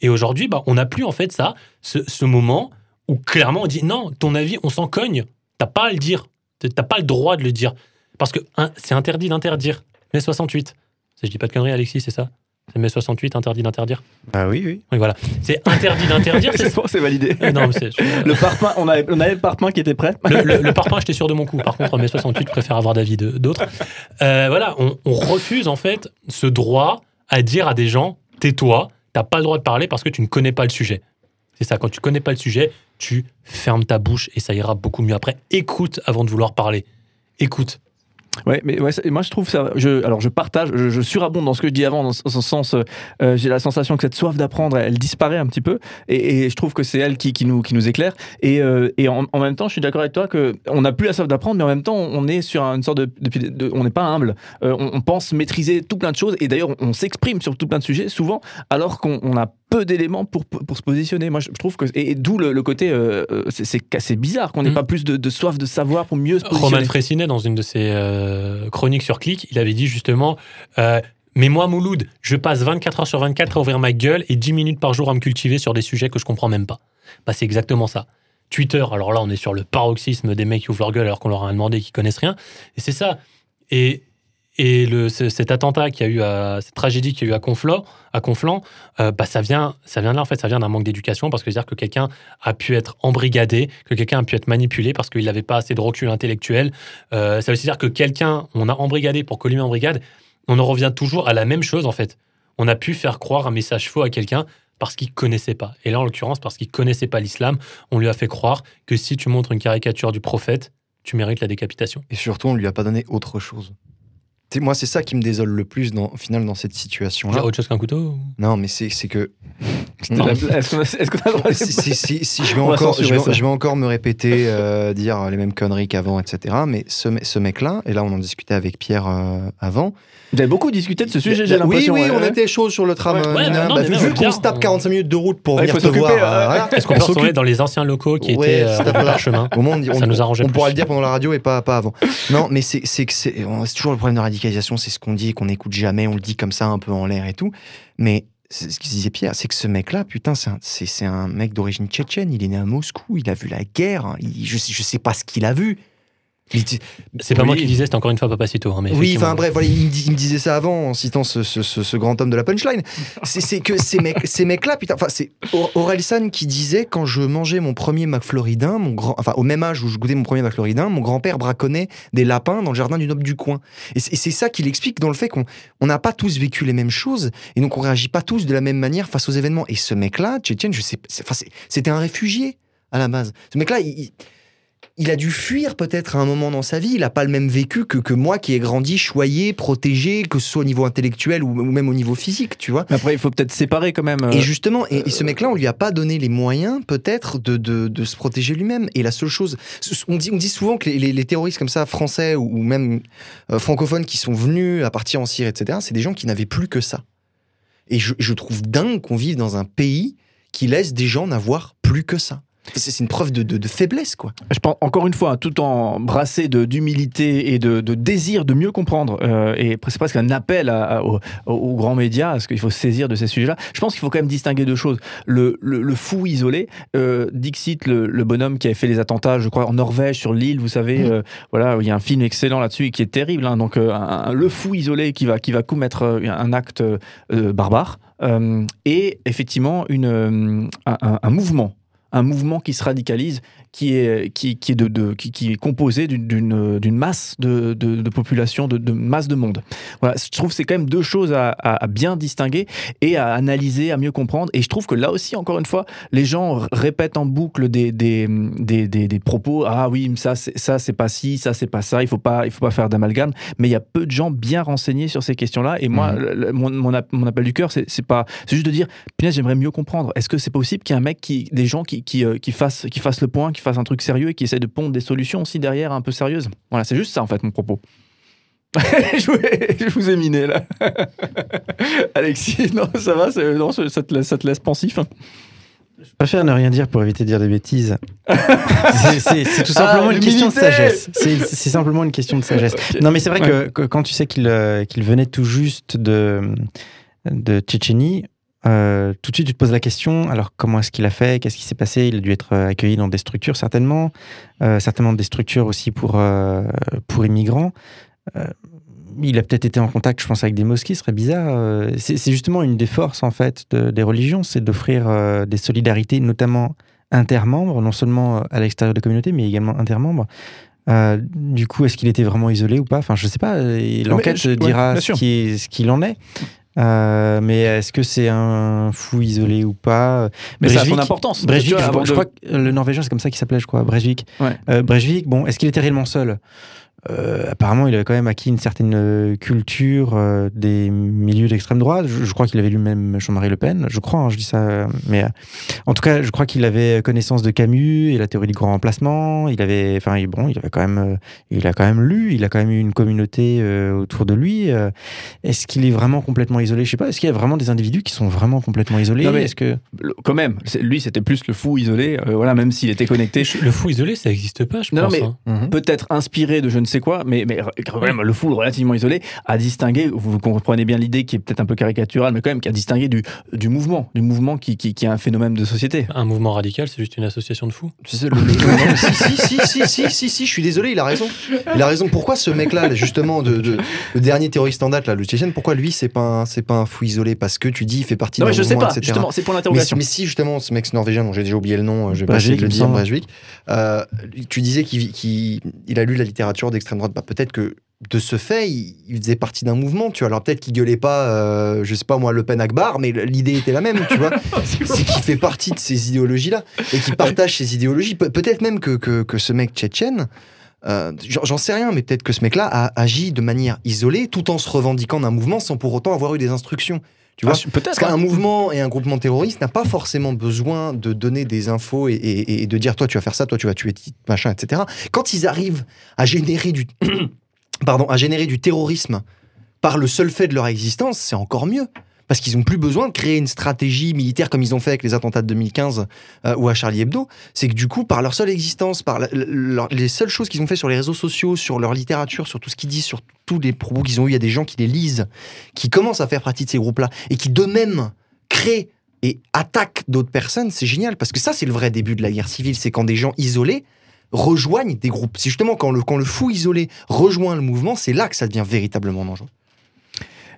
Et aujourd'hui, bah, on n'a plus en fait ça, ce, moment où clairement on dit non, ton avis, on s'en cogne, t'as pas à le dire, t'as pas le droit de le dire. Parce que c'est interdit d'interdire. Mai 68. Je dis pas de conneries, Alexis, c'est ça? C'est mai 68, interdit d'interdire Ah oui, oui. Oui, voilà. C'est interdit d'interdire. c'est bon, c'est validé. Euh, non, mais le parpaing, on avait, on avait le parpaing qui était prêt. le, le, le parpaing, j'étais sûr de mon coup. Par contre, mai 68, je préfère avoir d'avis d'autres. Euh, voilà, on, on refuse en fait ce droit à dire à des gens tais-toi, t'as pas le droit de parler parce que tu ne connais pas le sujet. C'est ça, quand tu connais pas le sujet, tu fermes ta bouche et ça ira beaucoup mieux après. Écoute avant de vouloir parler. Écoute. Ouais, mais moi je trouve ça. Je, alors je partage, je, je surabonde dans ce que je dis avant, dans ce, sens. euh, J'ai la sensation que cette soif d'apprendre, elle, disparaît un petit peu, et, je trouve que c'est elle qui, qui nous qui nous éclaire. Et, euh, et en, même temps, je suis d'accord avec toi que on n'a plus la soif d'apprendre, mais en même temps, on est sur une sorte de, de- on n'est pas humble. Euh, on, pense maîtriser tout plein de choses, et d'ailleurs, on, s'exprime sur tout plein de sujets souvent, alors qu'on on a peu d'éléments pour, pour se positionner. Moi, je, trouve que et, et d'où le, le côté, euh, euh, c'est- c'est bizarre qu'on n'ait Mm. pas plus de, de soif de savoir pour mieux se positionner. Roman Fressinet, dans une de ses euh, chroniques sur Click, il avait dit justement euh, Mais moi, Mouloud, je passe 24 heures sur 24 à ouvrir ma gueule et 10 minutes par jour à me cultiver sur des sujets que je comprends même pas. Bah, c'est exactement ça. Twitter. Alors là, on est sur le paroxysme des mecs qui ouvrent leur gueule alors qu'on leur a demandé qu'ils connaissent rien. Et c'est ça. Et, et le, ce- cet attentat qui a eu, cette tragédie qu'il y a eu à Conflans, à Conflans euh, bah, ça, vient, ça vient de là, en fait, ça vient d'un manque d'éducation parce que c'est-à-dire que quelqu'un a pu être embrigadé, que quelqu'un a pu être manipulé parce qu'il n'avait pas assez de recul intellectuel. Euh, ça veut aussi dire que quelqu'un, on a embrigadé pour collimer en brigade, on en revient toujours à la même chose, en fait. On a pu faire croire un message faux à quelqu'un parce qu'il connaissait pas. Et là, en l'occurrence, parce qu'il connaissait pas l'islam, on lui a fait croire que si tu montres une caricature du prophète, tu mérites la décapitation. Et surtout, on lui a pas donné autre chose. Moi, c'est ça qui me désole le plus, dans, au final, dans cette situation-là. Genre autre chose qu'un couteau Non, mais c'est c'est que. Est-ce a le droit de- si, si- si- si je, vais encore, je, censurer vais, ça. je vais encore me répéter, euh, dire les mêmes conneries qu'avant, etc. Mais ce, ce mec-là, et là, on en discutait avec Pierre euh, avant. Vous avez beaucoup discuté de ce sujet, j'ai Oui, l'impression. oui, ouais, on ouais. était chaud sur le tram. Ouais, euh, bah non, Bah, vu qu'on se tape 45 minutes de route pour venir te voir. euh. Est-ce qu'on peut retourner dans les anciens locaux qui Ouais, étaient euh, moins, on, Ça nous arrangeait on pourra le dire pendant la radio et pas, pas avant. Non, mais c'est c'est que c'est c'est toujours le problème de c'est ce qu'on dit qu'on n'écoute jamais, on le dit comme ça un peu en l'air et tout. Mais ce que disait Pierre, c'est que ce mec-là, putain, c'est un, un mec d'origine tchétchène, il est né à Moscou, il a vu la guerre, hein, je, je sais pas ce qu'il a vu. C'est pas moi qui disais, c'était encore une fois Papacito. Hein, mais Oui, enfin bref, voilà, il, me dis- il me disait ça avant en citant ce, ce- ce- ce grand homme de la punchline. C'est c'est que ces mecs, ces mecs-là, putain, enfin c'est Aur- Aurel San qui disait quand je mangeais mon premier McFloridin, mon grand, enfin au même âge où je goûtais mon premier McFloridin, mon grand-père braconnait des lapins dans le jardin du noble du coin. Et c'est c'est ça qu'il explique dans le fait qu'on on n'a pas tous vécu les mêmes choses et donc on réagit pas tous de la même manière face aux événements. Et ce mec-là, Tchétchène, je sais, c'est- c'est- c'était un réfugié à la base. Ce mec-là, il- il a dû fuir peut-être à un moment dans sa vie. Il n'a pas le même vécu que, que moi qui ai grandi choyé, protégé, que ce soit au niveau intellectuel ou, ou même au niveau physique, tu vois. Mais après, il faut peut-être séparer quand même. euh, Et justement, et, et ce mec-là, on lui a pas donné les moyens peut-être de, de, de se protéger lui-même. Et la seule chose, on dit, on dit souvent que les, les- les terroristes comme ça, français ou, ou même euh, francophones qui sont venus à partir en Syrie, etc., c'est des gens qui n'avaient plus que ça. Et je, je trouve dingue qu'on vive dans un pays qui laisse des gens n'avoir plus que ça. C'est une preuve de, de- de faiblesse, quoi. Je pense encore une fois, tout en brassé de- d'humilité et de, de désir de mieux comprendre, euh, et c'est presque un appel à- à- aux, aux grands médias, à ce qu'il faut saisir de ces sujets-là. Je pense qu'il faut quand même distinguer deux choses. Le, le- le fou isolé, euh, Dixit, le, le bonhomme qui avait fait les attentats, je crois, en Norvège, sur l'île, vous savez, euh, voilà, il y a un film excellent là-dessus et qui est terrible. hein. donc, un- le fou isolé qui va, qui va commettre un acte barbare, euh, et effectivement une, euh, un- un- un mouvement un mouvement qui se radicalise, qui est, qui, qui est, de, de- qui, qui est composé d'une- masse de, de, de population, de, de masse de monde. Voilà, je trouve que c'est quand même deux choses à, à- à bien distinguer et à analyser, à mieux comprendre. Et je trouve que là aussi, encore une fois, les gens répètent en boucle des, des, des, des- des propos. Ah oui, ça, c'est- ça c'est pas ci, ça c'est pas ça. Il faut pas, il faut pas faire d'amalgame. Mais il y a peu de gens bien renseignés sur ces questions-là. Et moi, le- le- mon, mon, app- mon appel du cœur, c'est c'est pas, c'est juste de dire, punaise, j'aimerais mieux comprendre. Est-ce que c'est possible qu'il y ait un mec qui, des gens qui, qui, euh, qui fassent, qui fassent le point, qui fassent un truc sérieux et qui essaient de pondre des solutions aussi derrière un peu sérieuses. Voilà, c'est juste ça en fait mon propos. je, vous ai, miné là. Alexis, non, ça va, non, ça te laisse, ça te laisse pensif. hein. Je préfère ne rien dire pour éviter de dire des bêtises. C'est- tout simplement Ah, une question de sagesse. C'est simplement une question de sagesse. Non, mais c'est vrai que, Ouais. que quand tu sais qu'il euh, qu'il venait tout juste de, de Tchétchénie, euh, tout de suite tu te poses la question alors comment est-ce qu'il a fait? Qu'est-ce qui s'est passé? Il a dû être euh, accueilli dans des structures certainement, Euh, certainement des structures aussi pour, euh, pour immigrants. Il a peut-être été en contact, je pense, avec des mosquées, ce serait bizarre. C'est justement une des forces, en fait, de- des religions, c'est d'offrir des solidarités, notamment intermembres, non seulement à l'extérieur de la communauté, mais également intermembres. Euh, du coup, est-ce qu'il était vraiment isolé ou pas? Enfin, je sais pas. L'enquête ouais, dira ce qu'il en est. Euh, mais est-ce que c'est un fou isolé ou pas? Mais ça a son Breivik- importance. Breivik, je, crois- je de- crois que le norvégien, c'est comme ça qu'il s'appelait, je crois, Breivik. Ouais. Euh, Breivik, bon, est-ce qu'il était réellement seul? Euh, apparemment, il avait quand même acquis une certaine euh, culture euh, des milieux d'extrême droite. Je, je crois qu'il avait lu même Jean-Marie Le Pen. Je crois, hein, je dis ça. euh, Mais euh, en tout cas, je crois qu'il avait connaissance de Camus et la théorie du grand remplacement. Il avait, enfin, il- bon, il avait quand même, euh, il a quand même lu. Il a quand même eu une communauté euh, autour de lui. Euh, Est-ce qu'il est vraiment complètement isolé? Je sais pas. Est-ce qu'il y a vraiment des individus qui sont vraiment complètement isolés? Non, mais- Est-ce que quand même, lui c'était plus le fou isolé, euh, voilà, même s'il était connecté. Le fou isolé, ça n'existe pas, je Non, pense. mais hein. peut-être inspiré de je ne sais sais quoi, mais, mais quand même le full relativement isolé, à distinguer, vous comprenez bien l'idée qui est peut-être un peu caricaturale, mais quand même qui a distingué du, du mouvement, du mouvement qui, qui, qui est un phénomène de société. Un mouvement radical, c'est juste une association de fous. C'est le- le- non, si, si, si, si, si, si, si, je suis désolé, il a raison. Il a raison. Pourquoi ce mec-là, justement, de, de- le dernier terroriste en date, là, le Tchétchène, pourquoi lui, c'est pas, un- c'est pas un fou isolé Parce que tu dis, il fait partie Non, d'un mais je sais mouvement, pas, etc. justement, c'est pour l'interrogation. Mais, mais si, justement, ce mec norvégien, dont j'ai déjà oublié le nom, euh, je vais pas essayer de le il dire. Breivik, euh, tu disais qu'il qu'il- il a lu la littérature d'extrême droite. Bah, peut-être que de ce fait, il, il faisait partie d'un mouvement, tu vois. Alors peut-être qu'il gueulait pas, euh, je sais pas moi, Le Pen Akbar, mais l'idée était la même, tu vois. c'est qu'il fait partie de ces idéologies-là et qu'il partage ces idéologies. Pe- peut-être même que, que, que ce mec tchétchène, euh, j'en sais rien, mais peut-être que ce mec-là a agi de manière isolée tout en se revendiquant d'un mouvement sans pour autant avoir eu des instructions. Tu vois Ah, peut-être, Parce qu'un hein. mouvement et un groupement terroriste n'a pas forcément besoin de donner des infos et, et- et de dire toi tu vas faire ça, toi tu vas tuer machin, etc. Quand ils arrivent à générer du, pardon, à générer du terrorisme par le seul fait de leur existence, c'est encore mieux. Parce qu'ils n'ont plus besoin de créer une stratégie militaire comme ils ont fait avec les attentats de 2015 euh, ou à Charlie Hebdo. C'est que du coup, par leur seule existence, par les seules choses qu'ils ont fait sur les réseaux sociaux, sur leur littérature, sur tout ce qu'ils disent, sur tous les propos qu'ils ont eu, il y a des gens qui les lisent, qui commencent à faire partie de ces groupes-là et qui d'eux-mêmes créent et attaquent d'autres personnes. C'est génial parce que ça, c'est le vrai début de la guerre civile. C'est quand des gens isolés rejoignent des groupes. C'est justement quand le fou isolé rejoint le mouvement, c'est là que ça devient véritablement dangereux.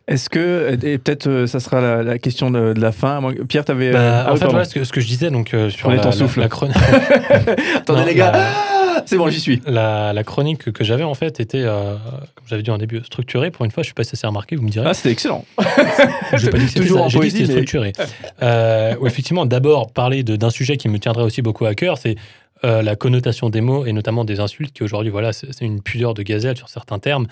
Est-ce que, et peut-être euh, ça sera la, la question de, de la fin. Pierre, t'avais. Bah, euh, ah en fait, voilà ce que, ce que je disais donc euh, sur Prenez la, ton la- souffle. la chronique. Attendez, Non, les gars. Ah, c'est bon, j'y suis. La, chronique que, j'avais en fait était, euh, comme j'avais dit en début, structurée. Pour une fois, je suis pas assez remarqué. Vous me direz. Ah, c'était excellent. Je pas dit que Toujours ça. en J'ai dit que poésie, c'était mais- structuré. Euh, effectivement, d'abord parler d'un sujet qui me tiendrait aussi beaucoup à cœur, c'est euh, la connotation des mots et notamment des insultes qui aujourd'hui, voilà, c'est une pudeur de gazelle sur certains termes.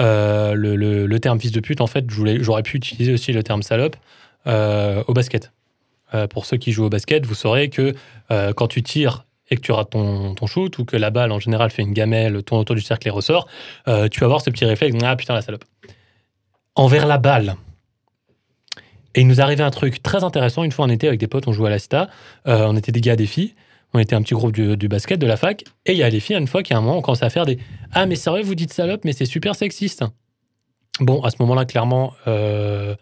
Euh, le, le- terme fils de pute, en fait, j'aurais pu utiliser aussi le terme salope euh, au basket. Pour ceux qui jouent au basket, vous saurez que quand tu tires et que tu rates ton, ton shoot ou que la balle en général fait une gamelle, tourne autour du cercle et ressort, tu vas avoir ce petit réflexe, ah putain la salope. Envers la balle, et il nous arrivait un truc très intéressant. Une fois, on était avec des potes, on jouait à la Cita. Euh, on était des gars, des filles. On était un petit groupe du, du basket, de la fac. Et il y a les filles, une fois, qui à un moment, on commence à faire des Ah, mais sérieux, vous dites salope, mais c'est super sexiste. Bon, à ce moment-là, clairement, euh,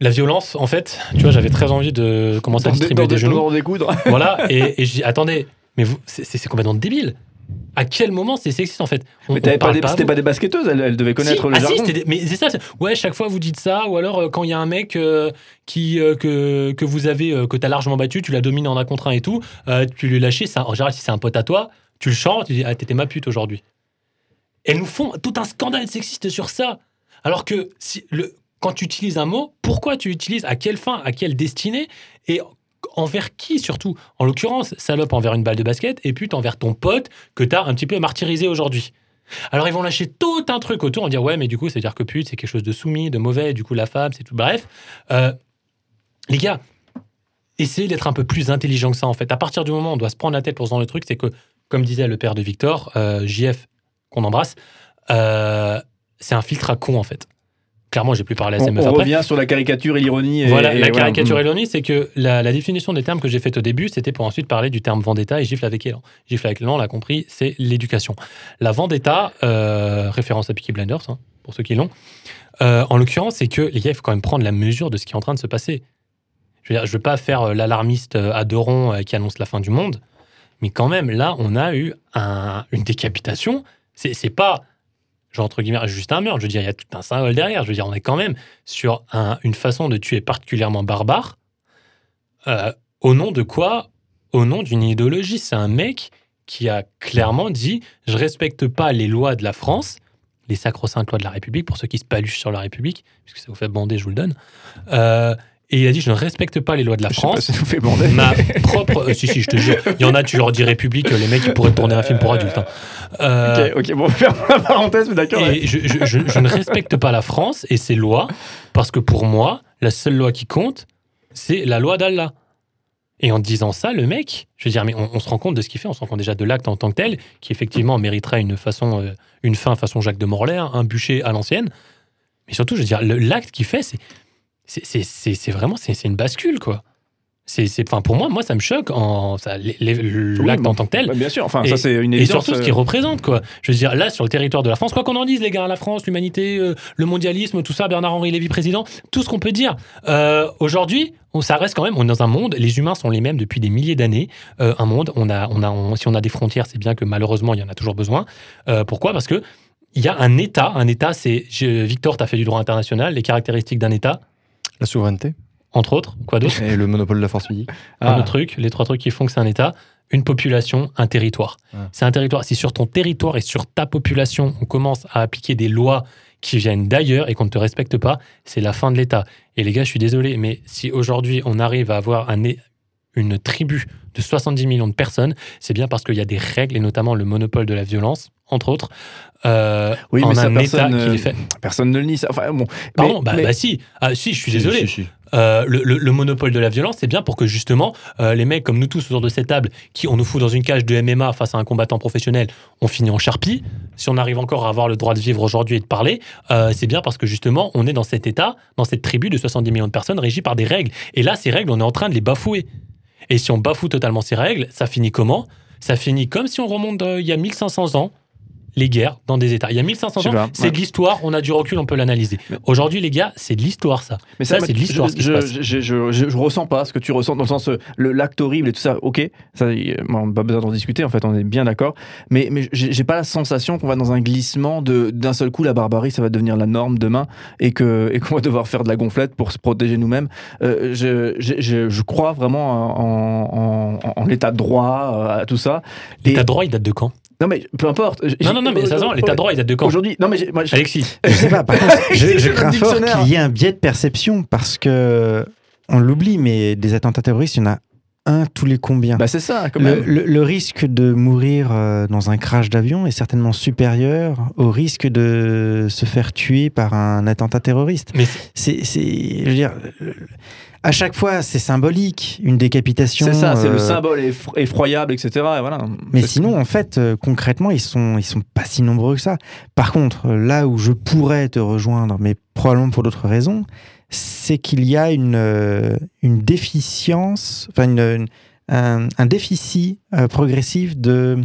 la violence, en fait, tu vois, j'avais très envie de commencer à distribuer des genoux. voilà, et, et je dis Attendez, mais vous, c'est- c'est c'est complètement débile. À quel moment c'est sexiste en fait On- Mais t'avais pas des- pas des basketteuses, elles, elles devaient connaître Si, le ah si, jargon. des- mais c'est ça. Ouais, chaque fois vous dites ça, ou alors euh, quand il y a un mec euh, qui euh, que, que vous avez que t'as largement battu, tu l'as dominé en un contre un et tout, tu lui lâches. Ça, en général, si c'est un pote à toi, tu le chantes, tu dis ah t'étais ma pute aujourd'hui. Elles nous font tout un scandale sexiste sur ça. Alors que si le quand tu utilises un mot, pourquoi tu l'utilises À quelle fin À quelle destinée Et envers qui surtout? En l'occurrence, salope envers une balle de basket et pute envers ton pote que t'as un petit peu martyrisé aujourd'hui. Alors ils vont lâcher tout un truc autour, va dire ouais mais du coup c'est à dire que pute c'est quelque chose de soumis, de mauvais, du coup la femme c'est tout. Bref, Euh, les gars, essayez d'être un peu plus intelligent que ça en fait. À partir du moment où on doit se prendre la tête pour ce genre de truc, c'est que comme disait le père de Victor, euh, JF qu'on embrasse, euh, c'est un filtre à con en fait. Clairement j'ai plus parlé à ces On, on après. revient sur la caricature et l'ironie. Voilà, et la caricature Mm. et l'ironie, c'est que la, la définition des termes que j'ai faite au début, c'était pour ensuite parler du terme vendetta et gifle avec élan. Gifle avec élan, on l'a compris, c'est l'éducation. La vendetta, euh, référence à Peaky Blinders, hein, pour ceux qui l'ont, euh, en l'occurrence, c'est que les gars, il faut quand même prendre la mesure de ce qui est en train de se passer. Je veux dire, je veux pas faire euh, l'alarmiste à deux ronds qui annonce la fin du monde, mais quand même, là, on a eu un- une décapitation. C'est pas entre guillemets juste un meurtre. Je veux dire, il y a tout un symbole derrière. Je veux dire, on est quand même sur un- une façon de tuer particulièrement barbare. Euh, au nom de quoi? Au nom d'une idéologie. C'est un mec qui a clairement dit je respecte pas les lois de la France, les sacro-saintes lois de la République, pour ceux qui se paluchent sur la République, puisque ça vous fait bander, je vous le donne. Euh, et il a dit je ne respecte pas les lois de la Je sais pas France. ça nous fait bander. Ma propre. euh, si, si, je te jure. Il y en a, tu leur dis République, les mecs, ils pourraient tourner un film pour adultes. hein. Euh, Ok, ok, bon, ferme la parenthèse, mais d'accord. ouais. je, je- je- je ne respecte pas la France et ses lois, parce que pour moi, la seule loi qui compte, c'est la loi d'Allah. Et en disant ça, le mec, je veux dire, mais on, on se rend compte de ce qu'il fait, on se rend compte déjà de l'acte en tant que tel, qui effectivement mériterait une façon, euh, une fin façon Jacques de Morlaix, hein, un bûcher à l'ancienne. Mais surtout, je veux dire, l'acte qu'il fait, c'est, c'est, vraiment, c'est, une bascule, quoi. C'est, enfin, pour moi, moi, ça me choque en l'acte en tant que tel. Bien sûr, enfin, et, ça, c'est une Et surtout ce euh. qu'il représente, quoi. Je veux dire, là, sur le territoire de la France, quoi qu'on en dise, les gars, la France, l'humanité, euh, le mondialisme, tout ça, Bernard-Henri Lévy président, tout ce qu'on peut dire. Euh, aujourd'hui, on, ça reste quand même, on est dans un monde, les humains sont les mêmes depuis des milliers d'années. Euh, un monde, on a, on a, on- si on a des frontières, c'est bien que malheureusement, il y en a toujours besoin. Pourquoi? Parce que il y a un État. Un État, c'est. Victor, tu as fait du droit international. Les caractéristiques d'un État, La souveraineté. entre autres, quoi d'autre Et le monopole de la force physique. un Ah. autre truc, les trois trucs qui font que c'est un État, une population, un territoire. Ah. C'est un territoire. Si sur ton territoire et sur ta population, on commence à appliquer des lois qui viennent d'ailleurs et qu'on ne te respecte pas, c'est la fin de l'État. Et les gars, je suis désolé, mais si aujourd'hui on arrive à avoir un, une tribu de 70 millions de personnes, c'est bien parce qu'il y a des règles et notamment le monopole de la violence, entre autres, euh, Oui, en mais ça, un État personne, qui euh, les fait. Personne ne le nie. Ça. Enfin, bon. Pardon, Mais- bah, mais- bah si, ah, si, je suis Si, désolé. si, si. Euh, le, le- le monopole de la violence, c'est bien pour que justement euh, les mecs comme nous tous autour de cette table, qui on nous fout dans une cage de MMA face à un combattant professionnel, on finit en charpie. Si on arrive encore à avoir le droit de vivre aujourd'hui et de parler, euh, c'est bien parce que justement on est dans cet état, dans cette tribu de 70 millions de personnes régies par des règles. Et là, ces règles, on est en train de les bafouer. Et si on bafoue totalement ces règles, ça finit comment? Ça finit comme si on remonte euh, il y a 1500 ans. Les guerres dans des États. Il y a 1500 Je sais ans, c'est ouais. de l'histoire, on a du recul, on peut l'analyser. Aujourd'hui, les gars, c'est de l'histoire, ça. Mais ça, ça, c'est de l'histoire, je, je, je, je, je- je ressens pas ce que tu ressens dans le sens euh, l'acte horrible et tout ça. Ok, ça, bon, on n'a pas besoin d'en discuter. En fait, on est bien d'accord. Mais mais j'ai pas la sensation qu'on va dans un glissement de d'un seul coup la barbarie, ça va devenir la norme demain et que et qu'on va devoir faire de la gonflette pour se protéger nous-mêmes. Euh, je, je, je, je crois vraiment en, en, en- en l'état de droit, euh, à tout ça. L'état de droit, il date de quand? Non mais peu importe. Non, non, non, mais ça se voit, l'état de droit, il date de quand Aujourd'hui, non mais moi, je- Alexis. Je sais pas, par contre, je, crains fort qu'il y ait un biais de perception parce que on l'oublie, mais des attentats terroristes, il y en a un tous les combien? Bah c'est ça, quand le, même. le- le risque de mourir euh, dans un crash d'avion est certainement supérieur au risque de se faire tuer par un attentat terroriste. Mais c'est, c'est- je veux dire, le- à chaque fois, c'est symbolique, une décapitation. C'est ça, c'est le euh, symbole effro- effroyable, etc. Et voilà. mais sinon, en fait, euh, concrètement, ils sont, ils sont pas si nombreux que ça. Par contre, là où je pourrais te rejoindre, mais probablement pour d'autres raisons, c'est qu'il y a une, euh, une déficience, enfin une- une- un, un déficit progressif de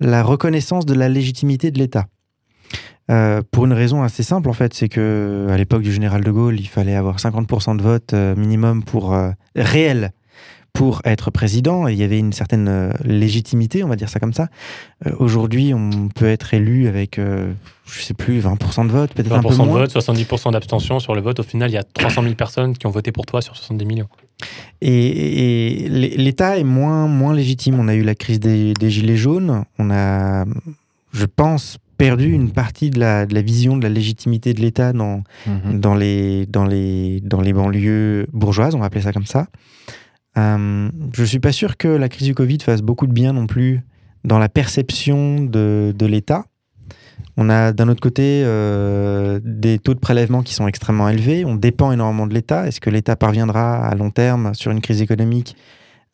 la reconnaissance de la légitimité de l'État. Euh, pour une raison assez simple, en fait, c'est que à l'époque du général de Gaulle, il fallait avoir 50% de vote euh, minimum pour euh, réel pour être président. Et il y avait une certaine légitimité, on va dire ça comme ça. Aujourd'hui, on peut être élu avec, je sais plus, 20% de vote, peut-être un peu 20% de moins. vote, 70% d'abstention sur le vote. Au final, il y a 300 000 personnes qui ont voté pour toi sur 70 millions. Et, et l'É- l'État est moins, moins légitime. On a eu la crise des, des Gilets jaunes. On a, je pense, perdu une partie de la, de la vision de la légitimité de l'État dans, Mhm. dans, les, dans, les, dans les banlieues bourgeoises, on va appeler ça comme ça. Euh, je suis pas sûr que la crise du Covid fasse beaucoup de bien non plus dans la perception de, de l'État. On a d'un autre côté euh, des taux de prélèvement qui sont extrêmement élevés. On dépend énormément de l'État. Est-ce que l'État parviendra à long terme sur une crise économique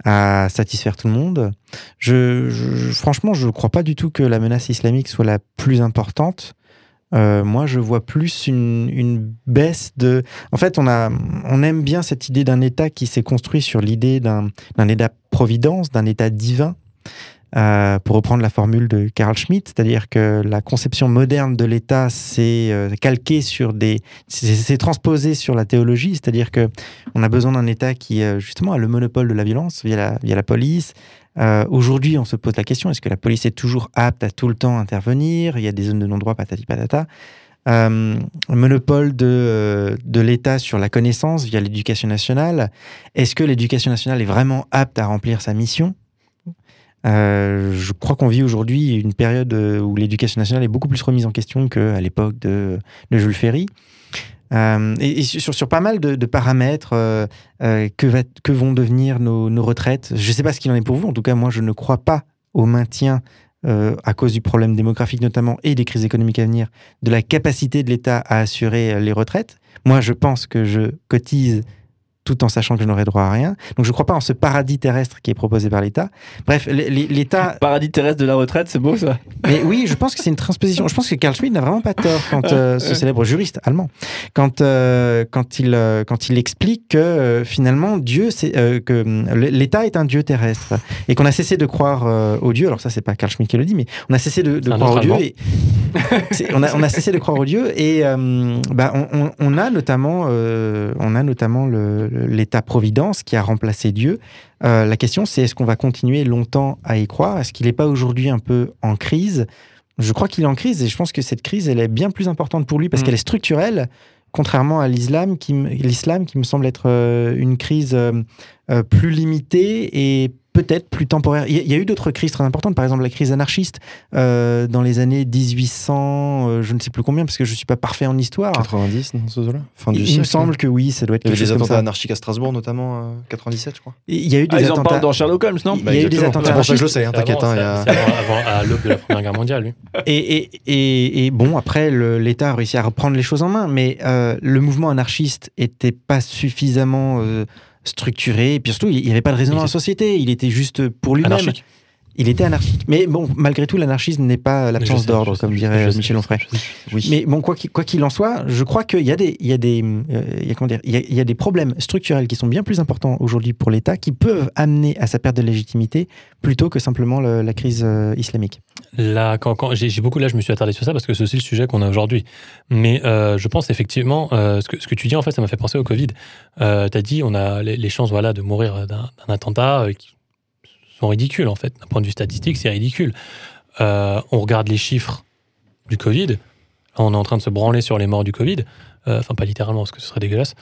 à satisfaire tout le monde je, franchement, je ne crois pas du tout que la menace islamique soit la plus importante. Euh, moi, je vois plus une, baisse de. En fait, on, a, on aime bien cette idée d'un État qui s'est construit sur l'idée d'un d'un État-providence, d'un État divin. Euh, pour reprendre la formule de Carl Schmitt, c'est-à-dire que la conception moderne de l'État s'est euh, calquée sur des, s'est transposée sur la théologie, c'est-à-dire que on a besoin d'un État qui euh, justement a le monopole de la violence via la, via la police. Aujourd'hui, on se pose la question est-ce que la police est toujours apte à tout le temps intervenir? Il y a des zones de non-droit, patati patata. Euh, monopole de, de l'État sur la connaissance via l'éducation nationale. Est-ce que l'éducation nationale est vraiment apte à remplir sa mission? Euh, je crois qu'on vit aujourd'hui une période euh, où l'éducation nationale est beaucoup plus remise en question qu'à l'époque de, Jules Ferry. Euh, et, sur, pas mal de, paramètres, que, vont devenir nos, retraites Je ne sais pas ce qu'il en est pour vous. En tout cas, moi, je ne crois pas au maintien, à cause du problème démographique notamment et des crises économiques à venir, de la capacité de l'État à assurer les retraites. Moi, je pense que je cotise tout en sachant que je n'aurai droit à rien. Donc je ne crois pas en ce paradis terrestre qui est proposé par l'État. Bref, l'État... Paradis terrestre de la retraite, c'est beau ça Mais oui, je pense que c'est une transposition. Je pense que Carl Schmitt n'a vraiment pas tort quand euh, ce célèbre juriste allemand, quand, euh, quand, il, euh, quand il explique que finalement Dieu, que l'État est un Dieu terrestre et qu'on a cessé de croire au Dieu. Alors ça, c'est pas Carl Schmitt qui le dit, mais on a cessé de, croire au Dieu. Et... on, a, on a cessé de croire au Dieu et bah, on, on, a notamment, on a notamment le l'État-providence qui a remplacé Dieu. Euh, la question, c'est est-ce qu'on va continuer longtemps à y croire? Est-ce qu'il n'est pas aujourd'hui un peu en crise? Je crois qu'il est en crise et je pense que cette crise, elle est bien plus importante pour lui parce mm. qu'elle est structurelle, contrairement à l'islam qui, l'islam qui me semble être euh, une crise euh, plus limitée et peut-être plus temporaire. Il y, a eu d'autres crises très importantes, par exemple la crise anarchiste euh, dans les années 1800, euh, je ne sais plus combien, parce que je ne suis pas parfait en histoire. 90, non, ce là Fin du il, il me semble que oui, ça doit être Il y a eu des attentats anarchiques à Strasbourg, notamment, euh, 97, je crois. Il y a eu des ah, ils attentats... en parlent dans Sherlock Holmes, non Il y a eu des attentats anarchistes. je sais, hein, t'inquiète. Hein, a... avant, à l'aube de la Première Guerre mondiale, lui. Et, et, et, et bon, après, l'État a réussi à reprendre les choses en main, mais euh, le mouvement anarchiste était pas suffisamment structuré. Et puis surtout, il n'y avait pas de raison dans la société. Il était juste pour lui-même. Il était anarchique. Mais bon, malgré tout, l'anarchisme n'est pas l'absence d'ordre, comme dirait Michel Onfray. Oui. Mais bon, quoi qu'il en soit, je crois qu'il y a des, il y a des, euh, il y a, comment dire, il y a, il y a des problèmes structurels qui sont bien plus importants aujourd'hui pour l'État, qui peuvent amener à sa perte de légitimité plutôt que simplement la crise euh, islamique. Là, quand, quand j'ai beaucoup là, je me suis attardé sur ça parce que c'est aussi le sujet qu'on a aujourd'hui. Mais euh, je pense effectivement, ce, que, ce que tu dis en fait, ça m'a fait penser au Covid. tu as dit, on a les, les chances voilà de mourir d'un attentat qui sont ridicules en fait. D'un point de vue statistique, c'est ridicule. Euh, on regarde les chiffres du Covid. on est en train de se branler sur les morts du Covid. Euh, enfin, pas littéralement, parce que ce serait dégueulasse.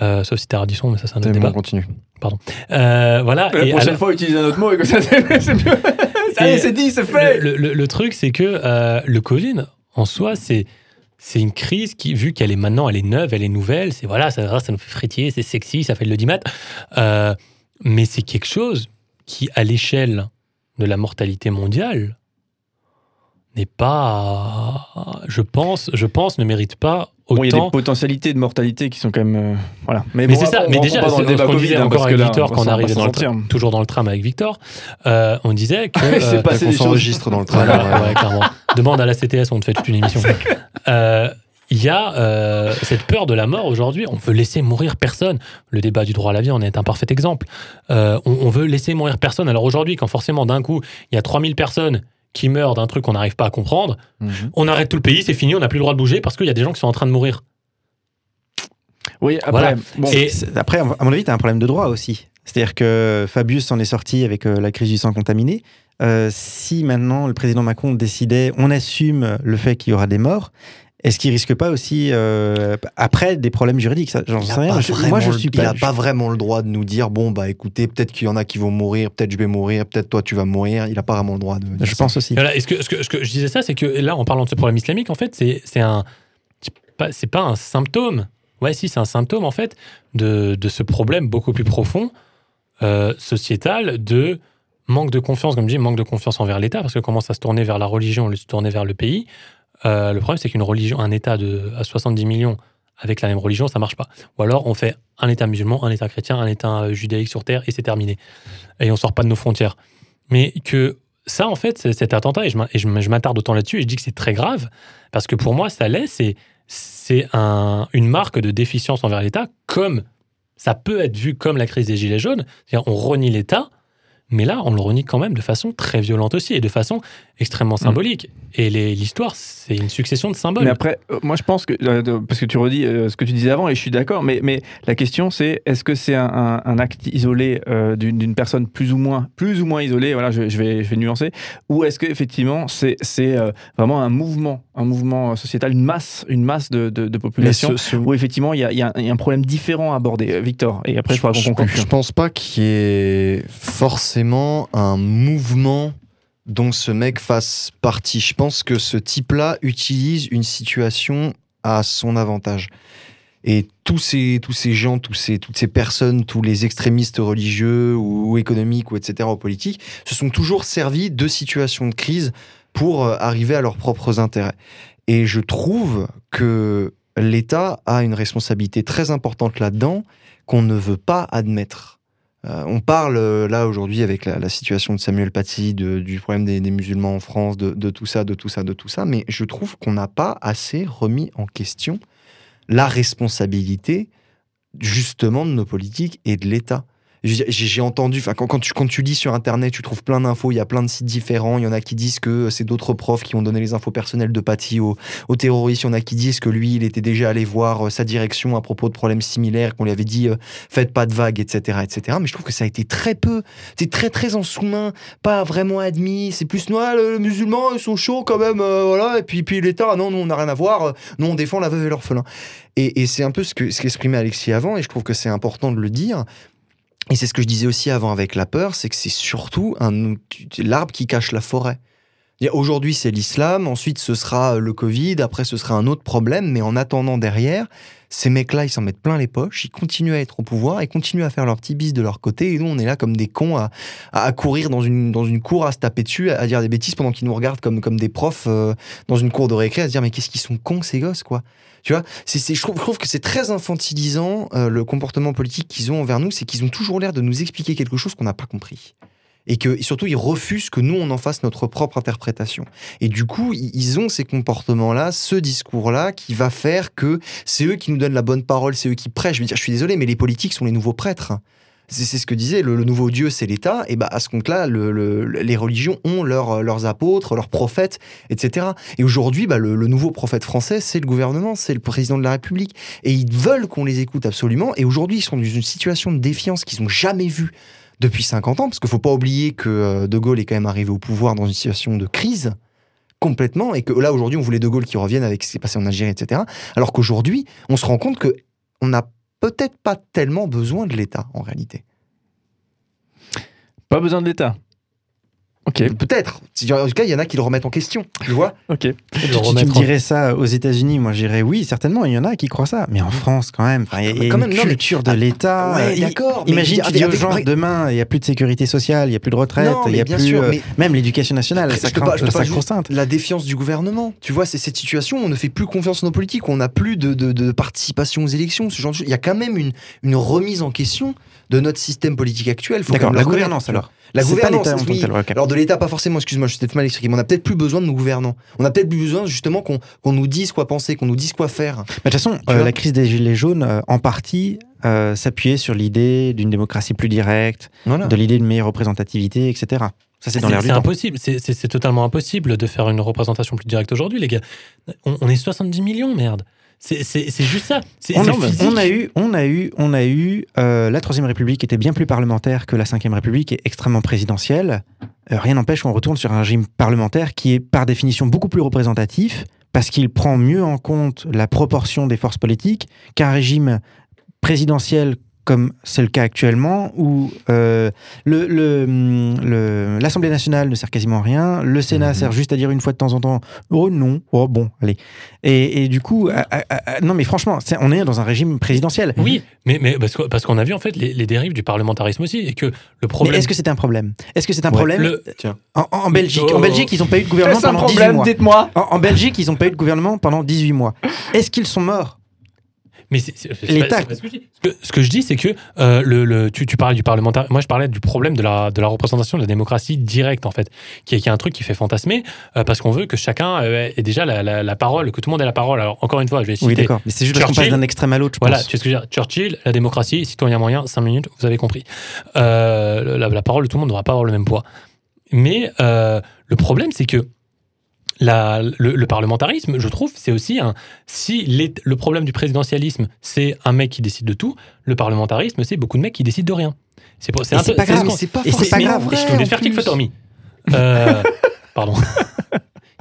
Euh, sauf si t'es Radisson, mais ça, c'est un autre débat. on continue. Pardon. voilà. La prochaine fois, utilise un autre mot et que ça, c'est mieux. Allez, c'est dit, c'est fait. Le, le, truc, c'est que le Covid, en soi, c'est c'est une crise qui, vu qu'elle est maintenant, elle est neuve, elle est nouvelle, c'est voilà, ça, ça nous fait frétiller, c'est sexy, ça fait le l'audimat. Euh, mais c'est quelque chose qui, à l'échelle de la mortalité mondiale, n'est pas, je pense, je pense, ne mérite pas autant. il y a des potentialités de mortalité qui sont quand même, euh, voilà. Mais, c'est ça. mais déjà, dans le débat qu'on disait hein, encore avec Victor quand on arrivait dans le toujours dans le tram avec Victor, euh, on disait que c'est passé euh, s'enregistre dans le tram. Demande à la CTS, on te fait toute une émission il y a euh, cette peur de la mort aujourd'hui. On veut laisser mourir personne. Le débat du droit à la vie en est un parfait exemple. Euh, on, veut laisser mourir personne. Alors aujourd'hui, quand forcément d'un coup, il y a 3000 personnes qui meurent d'un truc qu'on n'arrive pas à comprendre, mhm. on arrête tout le pays, c'est fini, on n'a plus le droit de bouger parce qu'il y a des gens qui sont en train de mourir. Oui, après, Et... après à mon avis, tu as un problème de droit aussi. C'est-à-dire que Fabius s'en est sorti avec euh, la crise du sang contaminé. si maintenant le président Macron décidait, on assume le fait qu'il y aura des morts, est-ce qu'il risque pas aussi euh, après des problèmes juridiques? J'en sais rien. moi, je suis il n'a pas vraiment le droit de nous dire bon bah écoutez, peut-être qu'il y en a qui vont mourir, peut-être je vais mourir, peut-être toi tu vas mourir. Il n'a pas vraiment le droit de. Je pense aussi. est-ce que, ce, que, ce que je disais ça, c'est que là, en parlant de ce problème islamique, en fait, c'est c'est un c'est pas un symptôme. Ouais, si, c'est un symptôme en fait de, de ce problème beaucoup plus profond euh, sociétal de manque de confiance, comme je dis, manque de confiance envers l'État, parce que commence à se tourner vers la religion, au lieu de se tourner vers le pays. Euh, le problème, c'est qu'une religion, un État de, à 70 millions avec la même religion, ça marche pas. Ou alors, on fait un État musulman, un État chrétien, un État euh, judaïque sur Terre et c'est terminé. Et on sort pas de nos frontières. Mais que ça, en fait, cet attentat, et je m'attarde autant là-dessus, et je dis que c'est très grave, parce que pour moi, ça l'est, c'est un, une marque de déficience envers l'État, comme ça peut être vu comme la crise des Gilets jaunes. C'est-à-dire, on renie l'État, mais là, on le renie quand même de façon très violente aussi, et de façon extrêmement mm. symbolique. Et l'histoire, c'est une succession de symboles. Mais après, euh, moi je pense que, euh, parce que tu redis euh, ce que tu disais avant, et je suis d'accord, mais, mais la question c'est, est-ce que c'est un, un, acte isolé d'une personne plus ou moins, plus ou moins isolée, voilà, je, je, vais, je vais nuancer, ou est-ce qu'effectivement c'est vraiment un mouvement, un mouvement sociétal, une masse, une masse de, de, population, où effectivement il y a, y a, un problème différent à aborder. Victor, et après je, crois qu'on conclue. Je pense pas qu'il y ait forcément un mouvement dont ce mec fasse partie. Je pense que ce type-là utilise une situation à son avantage. Et tous ces, tous ces gens, tous ces, toutes ces personnes, tous les extrémistes religieux ou, économiques ou etc. ou politiques, se sont toujours servis de situations de crise pour euh, arriver à leurs propres intérêts. Et je trouve que l'État a une responsabilité très importante là-dedans qu'on ne veut pas admettre. Euh, on parle euh, là aujourd'hui avec la, situation de Samuel Paty, du problème des, musulmans en France, de tout ça, de tout ça, de tout ça, mais je trouve qu'on n'a pas assez remis en question la responsabilité justement de nos politiques et de l'État. J'ai entendu, quand, tu, quand tu lis sur Internet, tu trouves plein d'infos, il y a plein de sites différents, il y en a qui disent que c'est d'autres profs qui ont donné les infos personnelles de Paty aux, aux terroristes, il y en a qui disent que lui, il était déjà allé voir euh, sa direction à propos de problèmes similaires, qu'on lui avait dit euh, faites pas de vagues, etc., etc. Mais je trouve que ça a été très peu, c'est très très en sous-main, pas vraiment admis, c'est plus noir, le, le ils sont chauds quand même, euh, voilà, et puis, puis l'État, non, nous on n'a rien à voir, euh, nous on défend la veuve et l'orphelin. Et, et c'est un peu ce que ce qu'exprimait Alexis avant, et je trouve que c'est important de le dire. Et c'est ce que je disais aussi avant avec la peur, c'est que c'est surtout un l'arbre qui cache la forêt. Aujourd'hui, c'est l'islam, ensuite ce sera le Covid, après ce sera un autre problème, mais en attendant derrière, ces mecs-là, ils s'en mettent plein les poches, ils continuent à être au pouvoir, ils continuent à faire leur petit bis de leur côté, et nous, on est là comme des cons à, à- courir dans une, dans une cour, à se taper dessus, à, dire des bêtises pendant qu'ils nous regardent comme, comme des profs euh, dans une cour de récré, à se dire mais qu'est-ce qu'ils sont cons ces gosses, quoi. Tu vois, je trouve que c'est très infantilisant euh, le comportement politique qu'ils ont envers nous, c'est qu'ils ont toujours l'air de nous expliquer quelque chose qu'on n'a pas compris. Et que surtout, ils refusent que nous, on en fasse notre propre interprétation. Et du coup, ils ont ces comportements-là, ce discours-là, qui va faire que c'est eux qui nous donnent la bonne parole, c'est eux qui prêchent. Je veux dire, je suis désolé, mais les politiques sont les nouveaux prêtres. C'est ce que disait le, nouveau Dieu, c'est l'État. Et bah à ce compte-là, le- le- les religions ont leurs- apôtres, leurs prophètes, etc. Et aujourd'hui, bah, le nouveau prophète français, c'est le gouvernement, c'est le président de la République. Et ils veulent qu'on les écoute absolument. Et aujourd'hui, ils sont dans une situation de défiance qu'ils n'ont jamais vue depuis 50 ans, parce qu'il faut pas oublier que euh, De Gaulle est quand même arrivé au pouvoir dans une situation de crise complètement, et que là aujourd'hui on voulait De Gaulle qui revienne avec ce qui s'est passé en Algérie, etc. Alors qu'aujourd'hui, on se rend compte que on n'a peut-être pas tellement besoin de l'État en réalité. Pas besoin de l'État. Ok. Peut-être. En tout cas, il y en a qui le remettent en question. Tu vois Ok. Tu, tu- tu me dirais ça aux États-Unis, moi je dirais oui, certainement, il y en a qui croient ça. Mais en France, quand même, enfin, il y a, il y a Quand une même, non, mais- culture de l'État. Ouais, d'accord, Imagine, tu dis aux gens, demain, il n'y a plus de sécurité sociale, il n'y a plus de retraite, il n'y a bien plus. sûr, euh, mais- Même l'éducation nationale, ça de La défiance du gouvernement. Tu vois, c'est cette situation où on ne fait plus confiance en nos politiques, où on n'a plus de, de- de participation aux élections, ce genre de choses. Il y a quand même une, une remise en question de notre système politique actuel. D'accord, la gouvernance, alors. La C'est pas gouvernance, oui. Alors de l'État, pas forcément, excuse-moi, je suis peut-être mal expliqué, mais on a peut-être plus besoin de nos gouvernants. On a peut-être plus besoin justement qu'on qu'on nous dise quoi penser, qu'on nous dise quoi faire. Mais de toute façon, euh, la crise des Gilets jaunes, euh, en partie, euh, s'appuyait sur l'idée d'une démocratie plus directe, Voilà. de l'idée d'une meilleure représentativité, etc. Ça, c'est dans l'air du C'est temps. impossible, c'est totalement impossible de faire une représentation plus directe aujourd'hui, les gars. On, on est 70 millions, merde. C'est juste ça. On a eu, on a eu, on a eu euh, la Troisième République était bien plus parlementaire que la Cinquième République et extrêmement présidentielle. Euh, rien n'empêche qu'on retourne sur un régime parlementaire qui est par définition beaucoup plus représentatif parce qu'il prend mieux en compte la proportion des forces politiques qu'un régime présidentiel comme c'est le cas actuellement, où euh, le- le- le- l'Assemblée nationale ne sert quasiment à rien, le Sénat sert juste à dire une fois de temps en temps « Oh non, oh bon, allez ». Et, et du coup, à- à- à- non mais franchement, on est dans un régime présidentiel. Oui, mais, mais parce que- parce qu'on a vu en fait les, les dérives du parlementarisme aussi et que le problème. Mais est-ce que c'est un problème? Est-ce que c'est un Ouais, problème le- en, en- en Belgique, Oh. en Belgique, ils n'ont pas eu de gouvernement Est-ce un pendant problème? 18 mois. Dites-moi. En, en Belgique, ils n'ont pas eu de gouvernement pendant 18 mois. Est-ce qu'ils sont morts? Mais c'est- ce que je dis. C'est que euh, le, le- tu, tu parlais du parlementaire. Moi, je parlais du problème de la, de la représentation de la démocratie directe, en fait, qui est, qui est un truc qui fait fantasmer euh, parce qu'on veut que chacun euh, ait déjà la, la- la parole, que tout le monde ait la parole. Alors, encore une fois, je vais citer. Oui, d'accord. Mais c'est juste qu'on passe d'un extrême à l'autre, je Voilà, tu sais ce que je veux dire. Churchill, la démocratie, citoyen moyen, 5 minutes, vous avez compris. La, la parole de tout le monde ne va pas avoir le même poids. Mais le problème, c'est que la- le, le parlementarisme, je trouve, c'est aussi un. Si les- le problème du présidentialisme, c'est un mec qui décide de tout, le parlementarisme, c'est beaucoup de mecs qui décident de rien. C'est pas, grave, c'est pas Et c'est pas grave. Je te faire. Euh, pardon.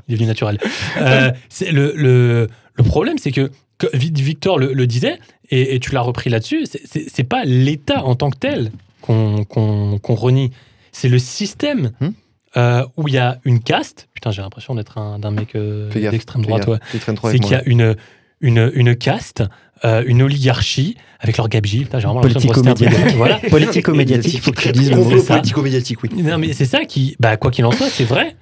Il est devenu naturel. Euh, c'est le, le, le problème, c'est que, que Vi- Victor le, le disait, et, et tu l'as repris là-dessus, c'est- pas l'État en tant que tel qu'on renie, c'est le système Hmm euh, où il y a une caste. Putain, j'ai l'impression d'être un- d'un mec euh, d'extrême droite. ouais. C'est qu'il y a une, une, une caste, euh, une oligarchie avec leur gabegie. Putain, j'ai vraiment. Politico-médiatique. Voilà. Politico-médiatique, faut que tu dises le mot. Complot C'est ça. politico-médiatique, oui. Non, mais c'est ça qui, bah, quoi qu'il en soit, c'est vrai.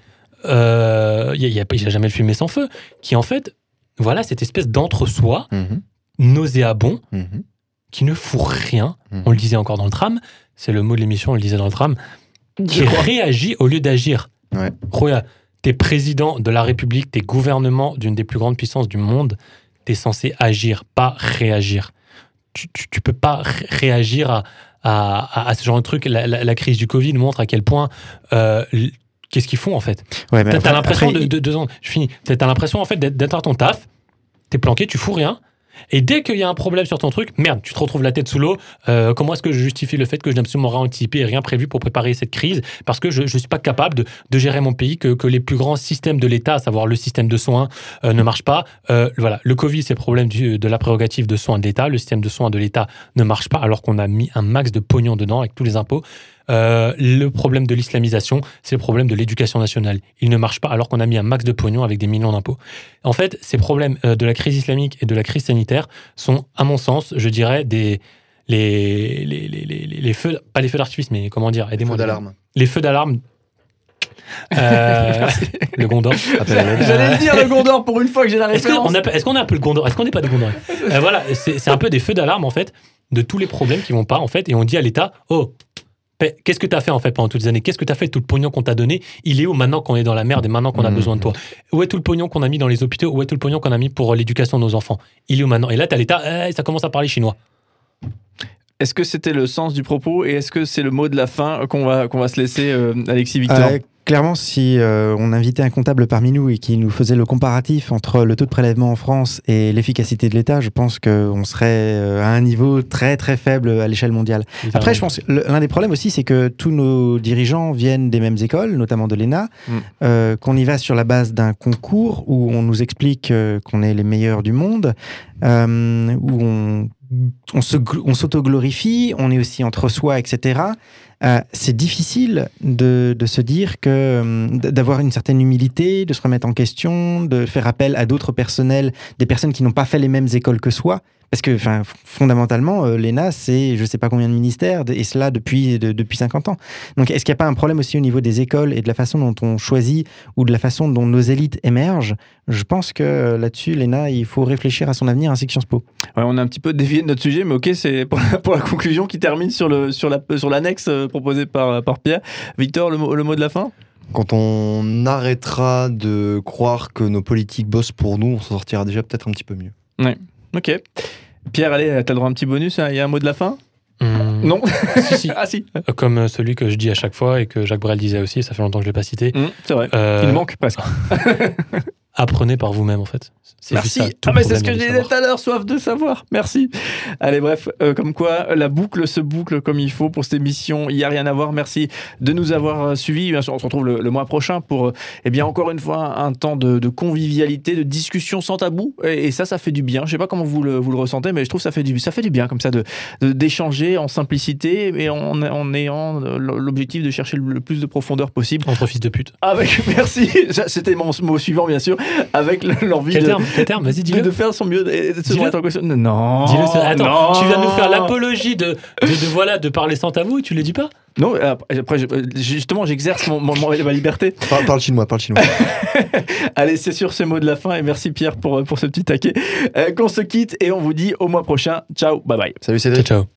Euh, Il n'y a, a pas- il y a jamais le fumée sans feu. Qui en fait voilà cette espèce d'entre-soi Mhm. nauséabond Mhm. qui ne fout rien. Mhm. On le disait encore dans le tram, c'est le mot de l'émission, on le disait dans le tram, qui réagit au lieu d'agir. Ouais. Roya, t'es président de la République, t'es gouvernement d'une des plus grandes puissances du monde, t'es censé agir, pas réagir. Tu, tu, tu peux pas ré- réagir à, à, ce genre de truc. La, la- la crise du Covid montre à quel point. euh, Qu'est-ce qu'ils font en fait Ouais, T'as l'impression de, de- deux secondes, je finis. T'as l'impression en fait d'être à ton taf, t'es planqué, tu fous rien. Et dès qu'il y a un problème sur ton truc, merde, tu te retrouves la tête sous l'eau. Euh, comment est-ce que je justifie le fait que je n'ai absolument rien anticipé et rien prévu pour préparer cette crise? Parce que je ne suis pas capable de, gérer mon pays, que, les plus grands systèmes de l'État, à savoir le système de soins, euh, ne marchent pas. Euh, voilà, le Covid, c'est le problème de la prérogative de soins de l'État. Le système de soins de l'État ne marche pas alors qu'on a mis un max de pognon dedans avec tous les impôts. Euh, le problème de l'islamisation, c'est le problème de l'éducation nationale. Il ne marche pas alors qu'on a mis un max de pognon avec des millions d'impôts. En fait, ces problèmes euh, de la crise islamique et de la crise sanitaire sont, à mon sens, je dirais, des, les, les, les, les, les feux, pas les feux d'artifice, mais comment dire, aidez-moi. Feux d'alarme. Les feux d'alarme. Euh, le Gondor. J'allais le dire, le Gondor, pour une fois que j'ai la référence. est-ce qu'on est un peu le Gondor? Est-ce qu'on n'est pas des Gondor Euh, Voilà, c'est un peu des feux d'alarme en fait de tous les problèmes qui vont pas en fait, et on dit à l'État, oh, qu'est-ce que tu as fait en fait pendant toutes ces années? Qu'est-ce que tu as fait de tout le pognon qu'on t'a donné? Il est où maintenant qu'on est dans la merde et maintenant qu'on a Mhm. besoin de toi? Où est tout le pognon qu'on a mis dans les hôpitaux? Où est tout le pognon qu'on a mis pour euh, l'éducation de nos enfants? Il est où maintenant? Et là, tu as l'État, eh, ça commence à parler chinois. Est-ce que c'était le sens du propos et est-ce que c'est le mot de la fin qu'on va, qu'on va se laisser, euh, Alexis Victor? Euh, clairement, si euh, on invitait un comptable parmi nous et qui nous faisait le comparatif entre le taux de prélèvement en France et l'efficacité de l'État, je pense qu'on serait euh, à un niveau très très faible à l'échelle mondiale. Après, je pense que l'un des problèmes aussi, c'est que tous nos dirigeants viennent des mêmes écoles, notamment de l'ENA, Mm. euh, qu'on y va sur la base d'un concours où on nous explique euh, qu'on est les meilleurs du monde, euh, où on, on s'auto-glorifie, on est aussi entre soi, etc. Euh, c'est difficile de, de se dire que euh, d'avoir une certaine humilité, de se remettre en question, de faire appel à d'autres personnels, des personnes qui n'ont pas fait les mêmes écoles que soi. Parce que fondamentalement, euh, l'ENA, c'est je ne sais pas combien de ministères, et cela depuis, de- depuis 50 ans. Donc est-ce qu'il n'y a pas un problème aussi au niveau des écoles et de la façon dont on choisit ou de la façon dont nos élites émergent? Je pense que euh, là-dessus, l'ENA, il faut réfléchir à son avenir ainsi que Sciences Po. Ouais, on a un petit peu dévié de notre sujet, mais ok, c'est pour, la- pour la conclusion qui termine sur le sur la sur l'annexe euh, proposée par par Pierre. Victor, le mot, le mot de la fin? Quand on arrêtera de croire que nos politiques bossent pour nous, on s'en sortira déjà peut-être un petit peu mieux. Ouais. Ok. Pierre, allez, t'as le droit à un petit bonus. hein, Il y a un mot de la fin Non. si, si. ah si. Comme euh, celui que je dis à chaque fois et que Jacques Brel disait aussi, ça fait longtemps que je l'ai pas cité. Mmh, c'est vrai. Euh, Il manque presque. Apprenez par vous-même en fait. Merci. ça, Ah, mais c'est ce que je disais savoir. tout à l'heure, soif de savoir. Merci. Allez, bref, euh, comme quoi la boucle se boucle comme il faut pour cette émission. Il n'y a rien à voir. Merci de nous avoir euh, suivis. Bien sûr, on se retrouve le, le mois prochain pour, euh, eh bien, encore une fois, un temps de, de convivialité, de discussion sans tabou. Et, et ça, ça fait du bien. Je sais pas comment vous le, vous le ressentez, mais je trouve que ça fait du, ça fait du bien comme ça de d'échanger en simplicité et en, en ayant euh, l'objectif de chercher le, le plus de profondeur possible. Entre fils de pute. Avec, merci, c'était mon mot suivant bien sûr, avec le- l'envie Quel de, terme Quel terme? Vas-y, de, dis-le. de faire son mieux et de se Dis-le. remettre en question. Non, Dis-le, c'est- Attends, non. tu viens de nous faire l'apologie de, de, de, voilà, de parler sans tabou et tu le dis pas? Non, après, après, je- justement, j'exerce mon, mon- mon- ma liberté. Parle, parle chinois, parle chinois. Allez, c'est sur ce mot de la fin et merci Pierre pour, pour ce petit taquet. Euh, Qu'on se quitte et on vous dit au mois prochain. Ciao, bye bye. Salut Cédric. Ciao, ciao.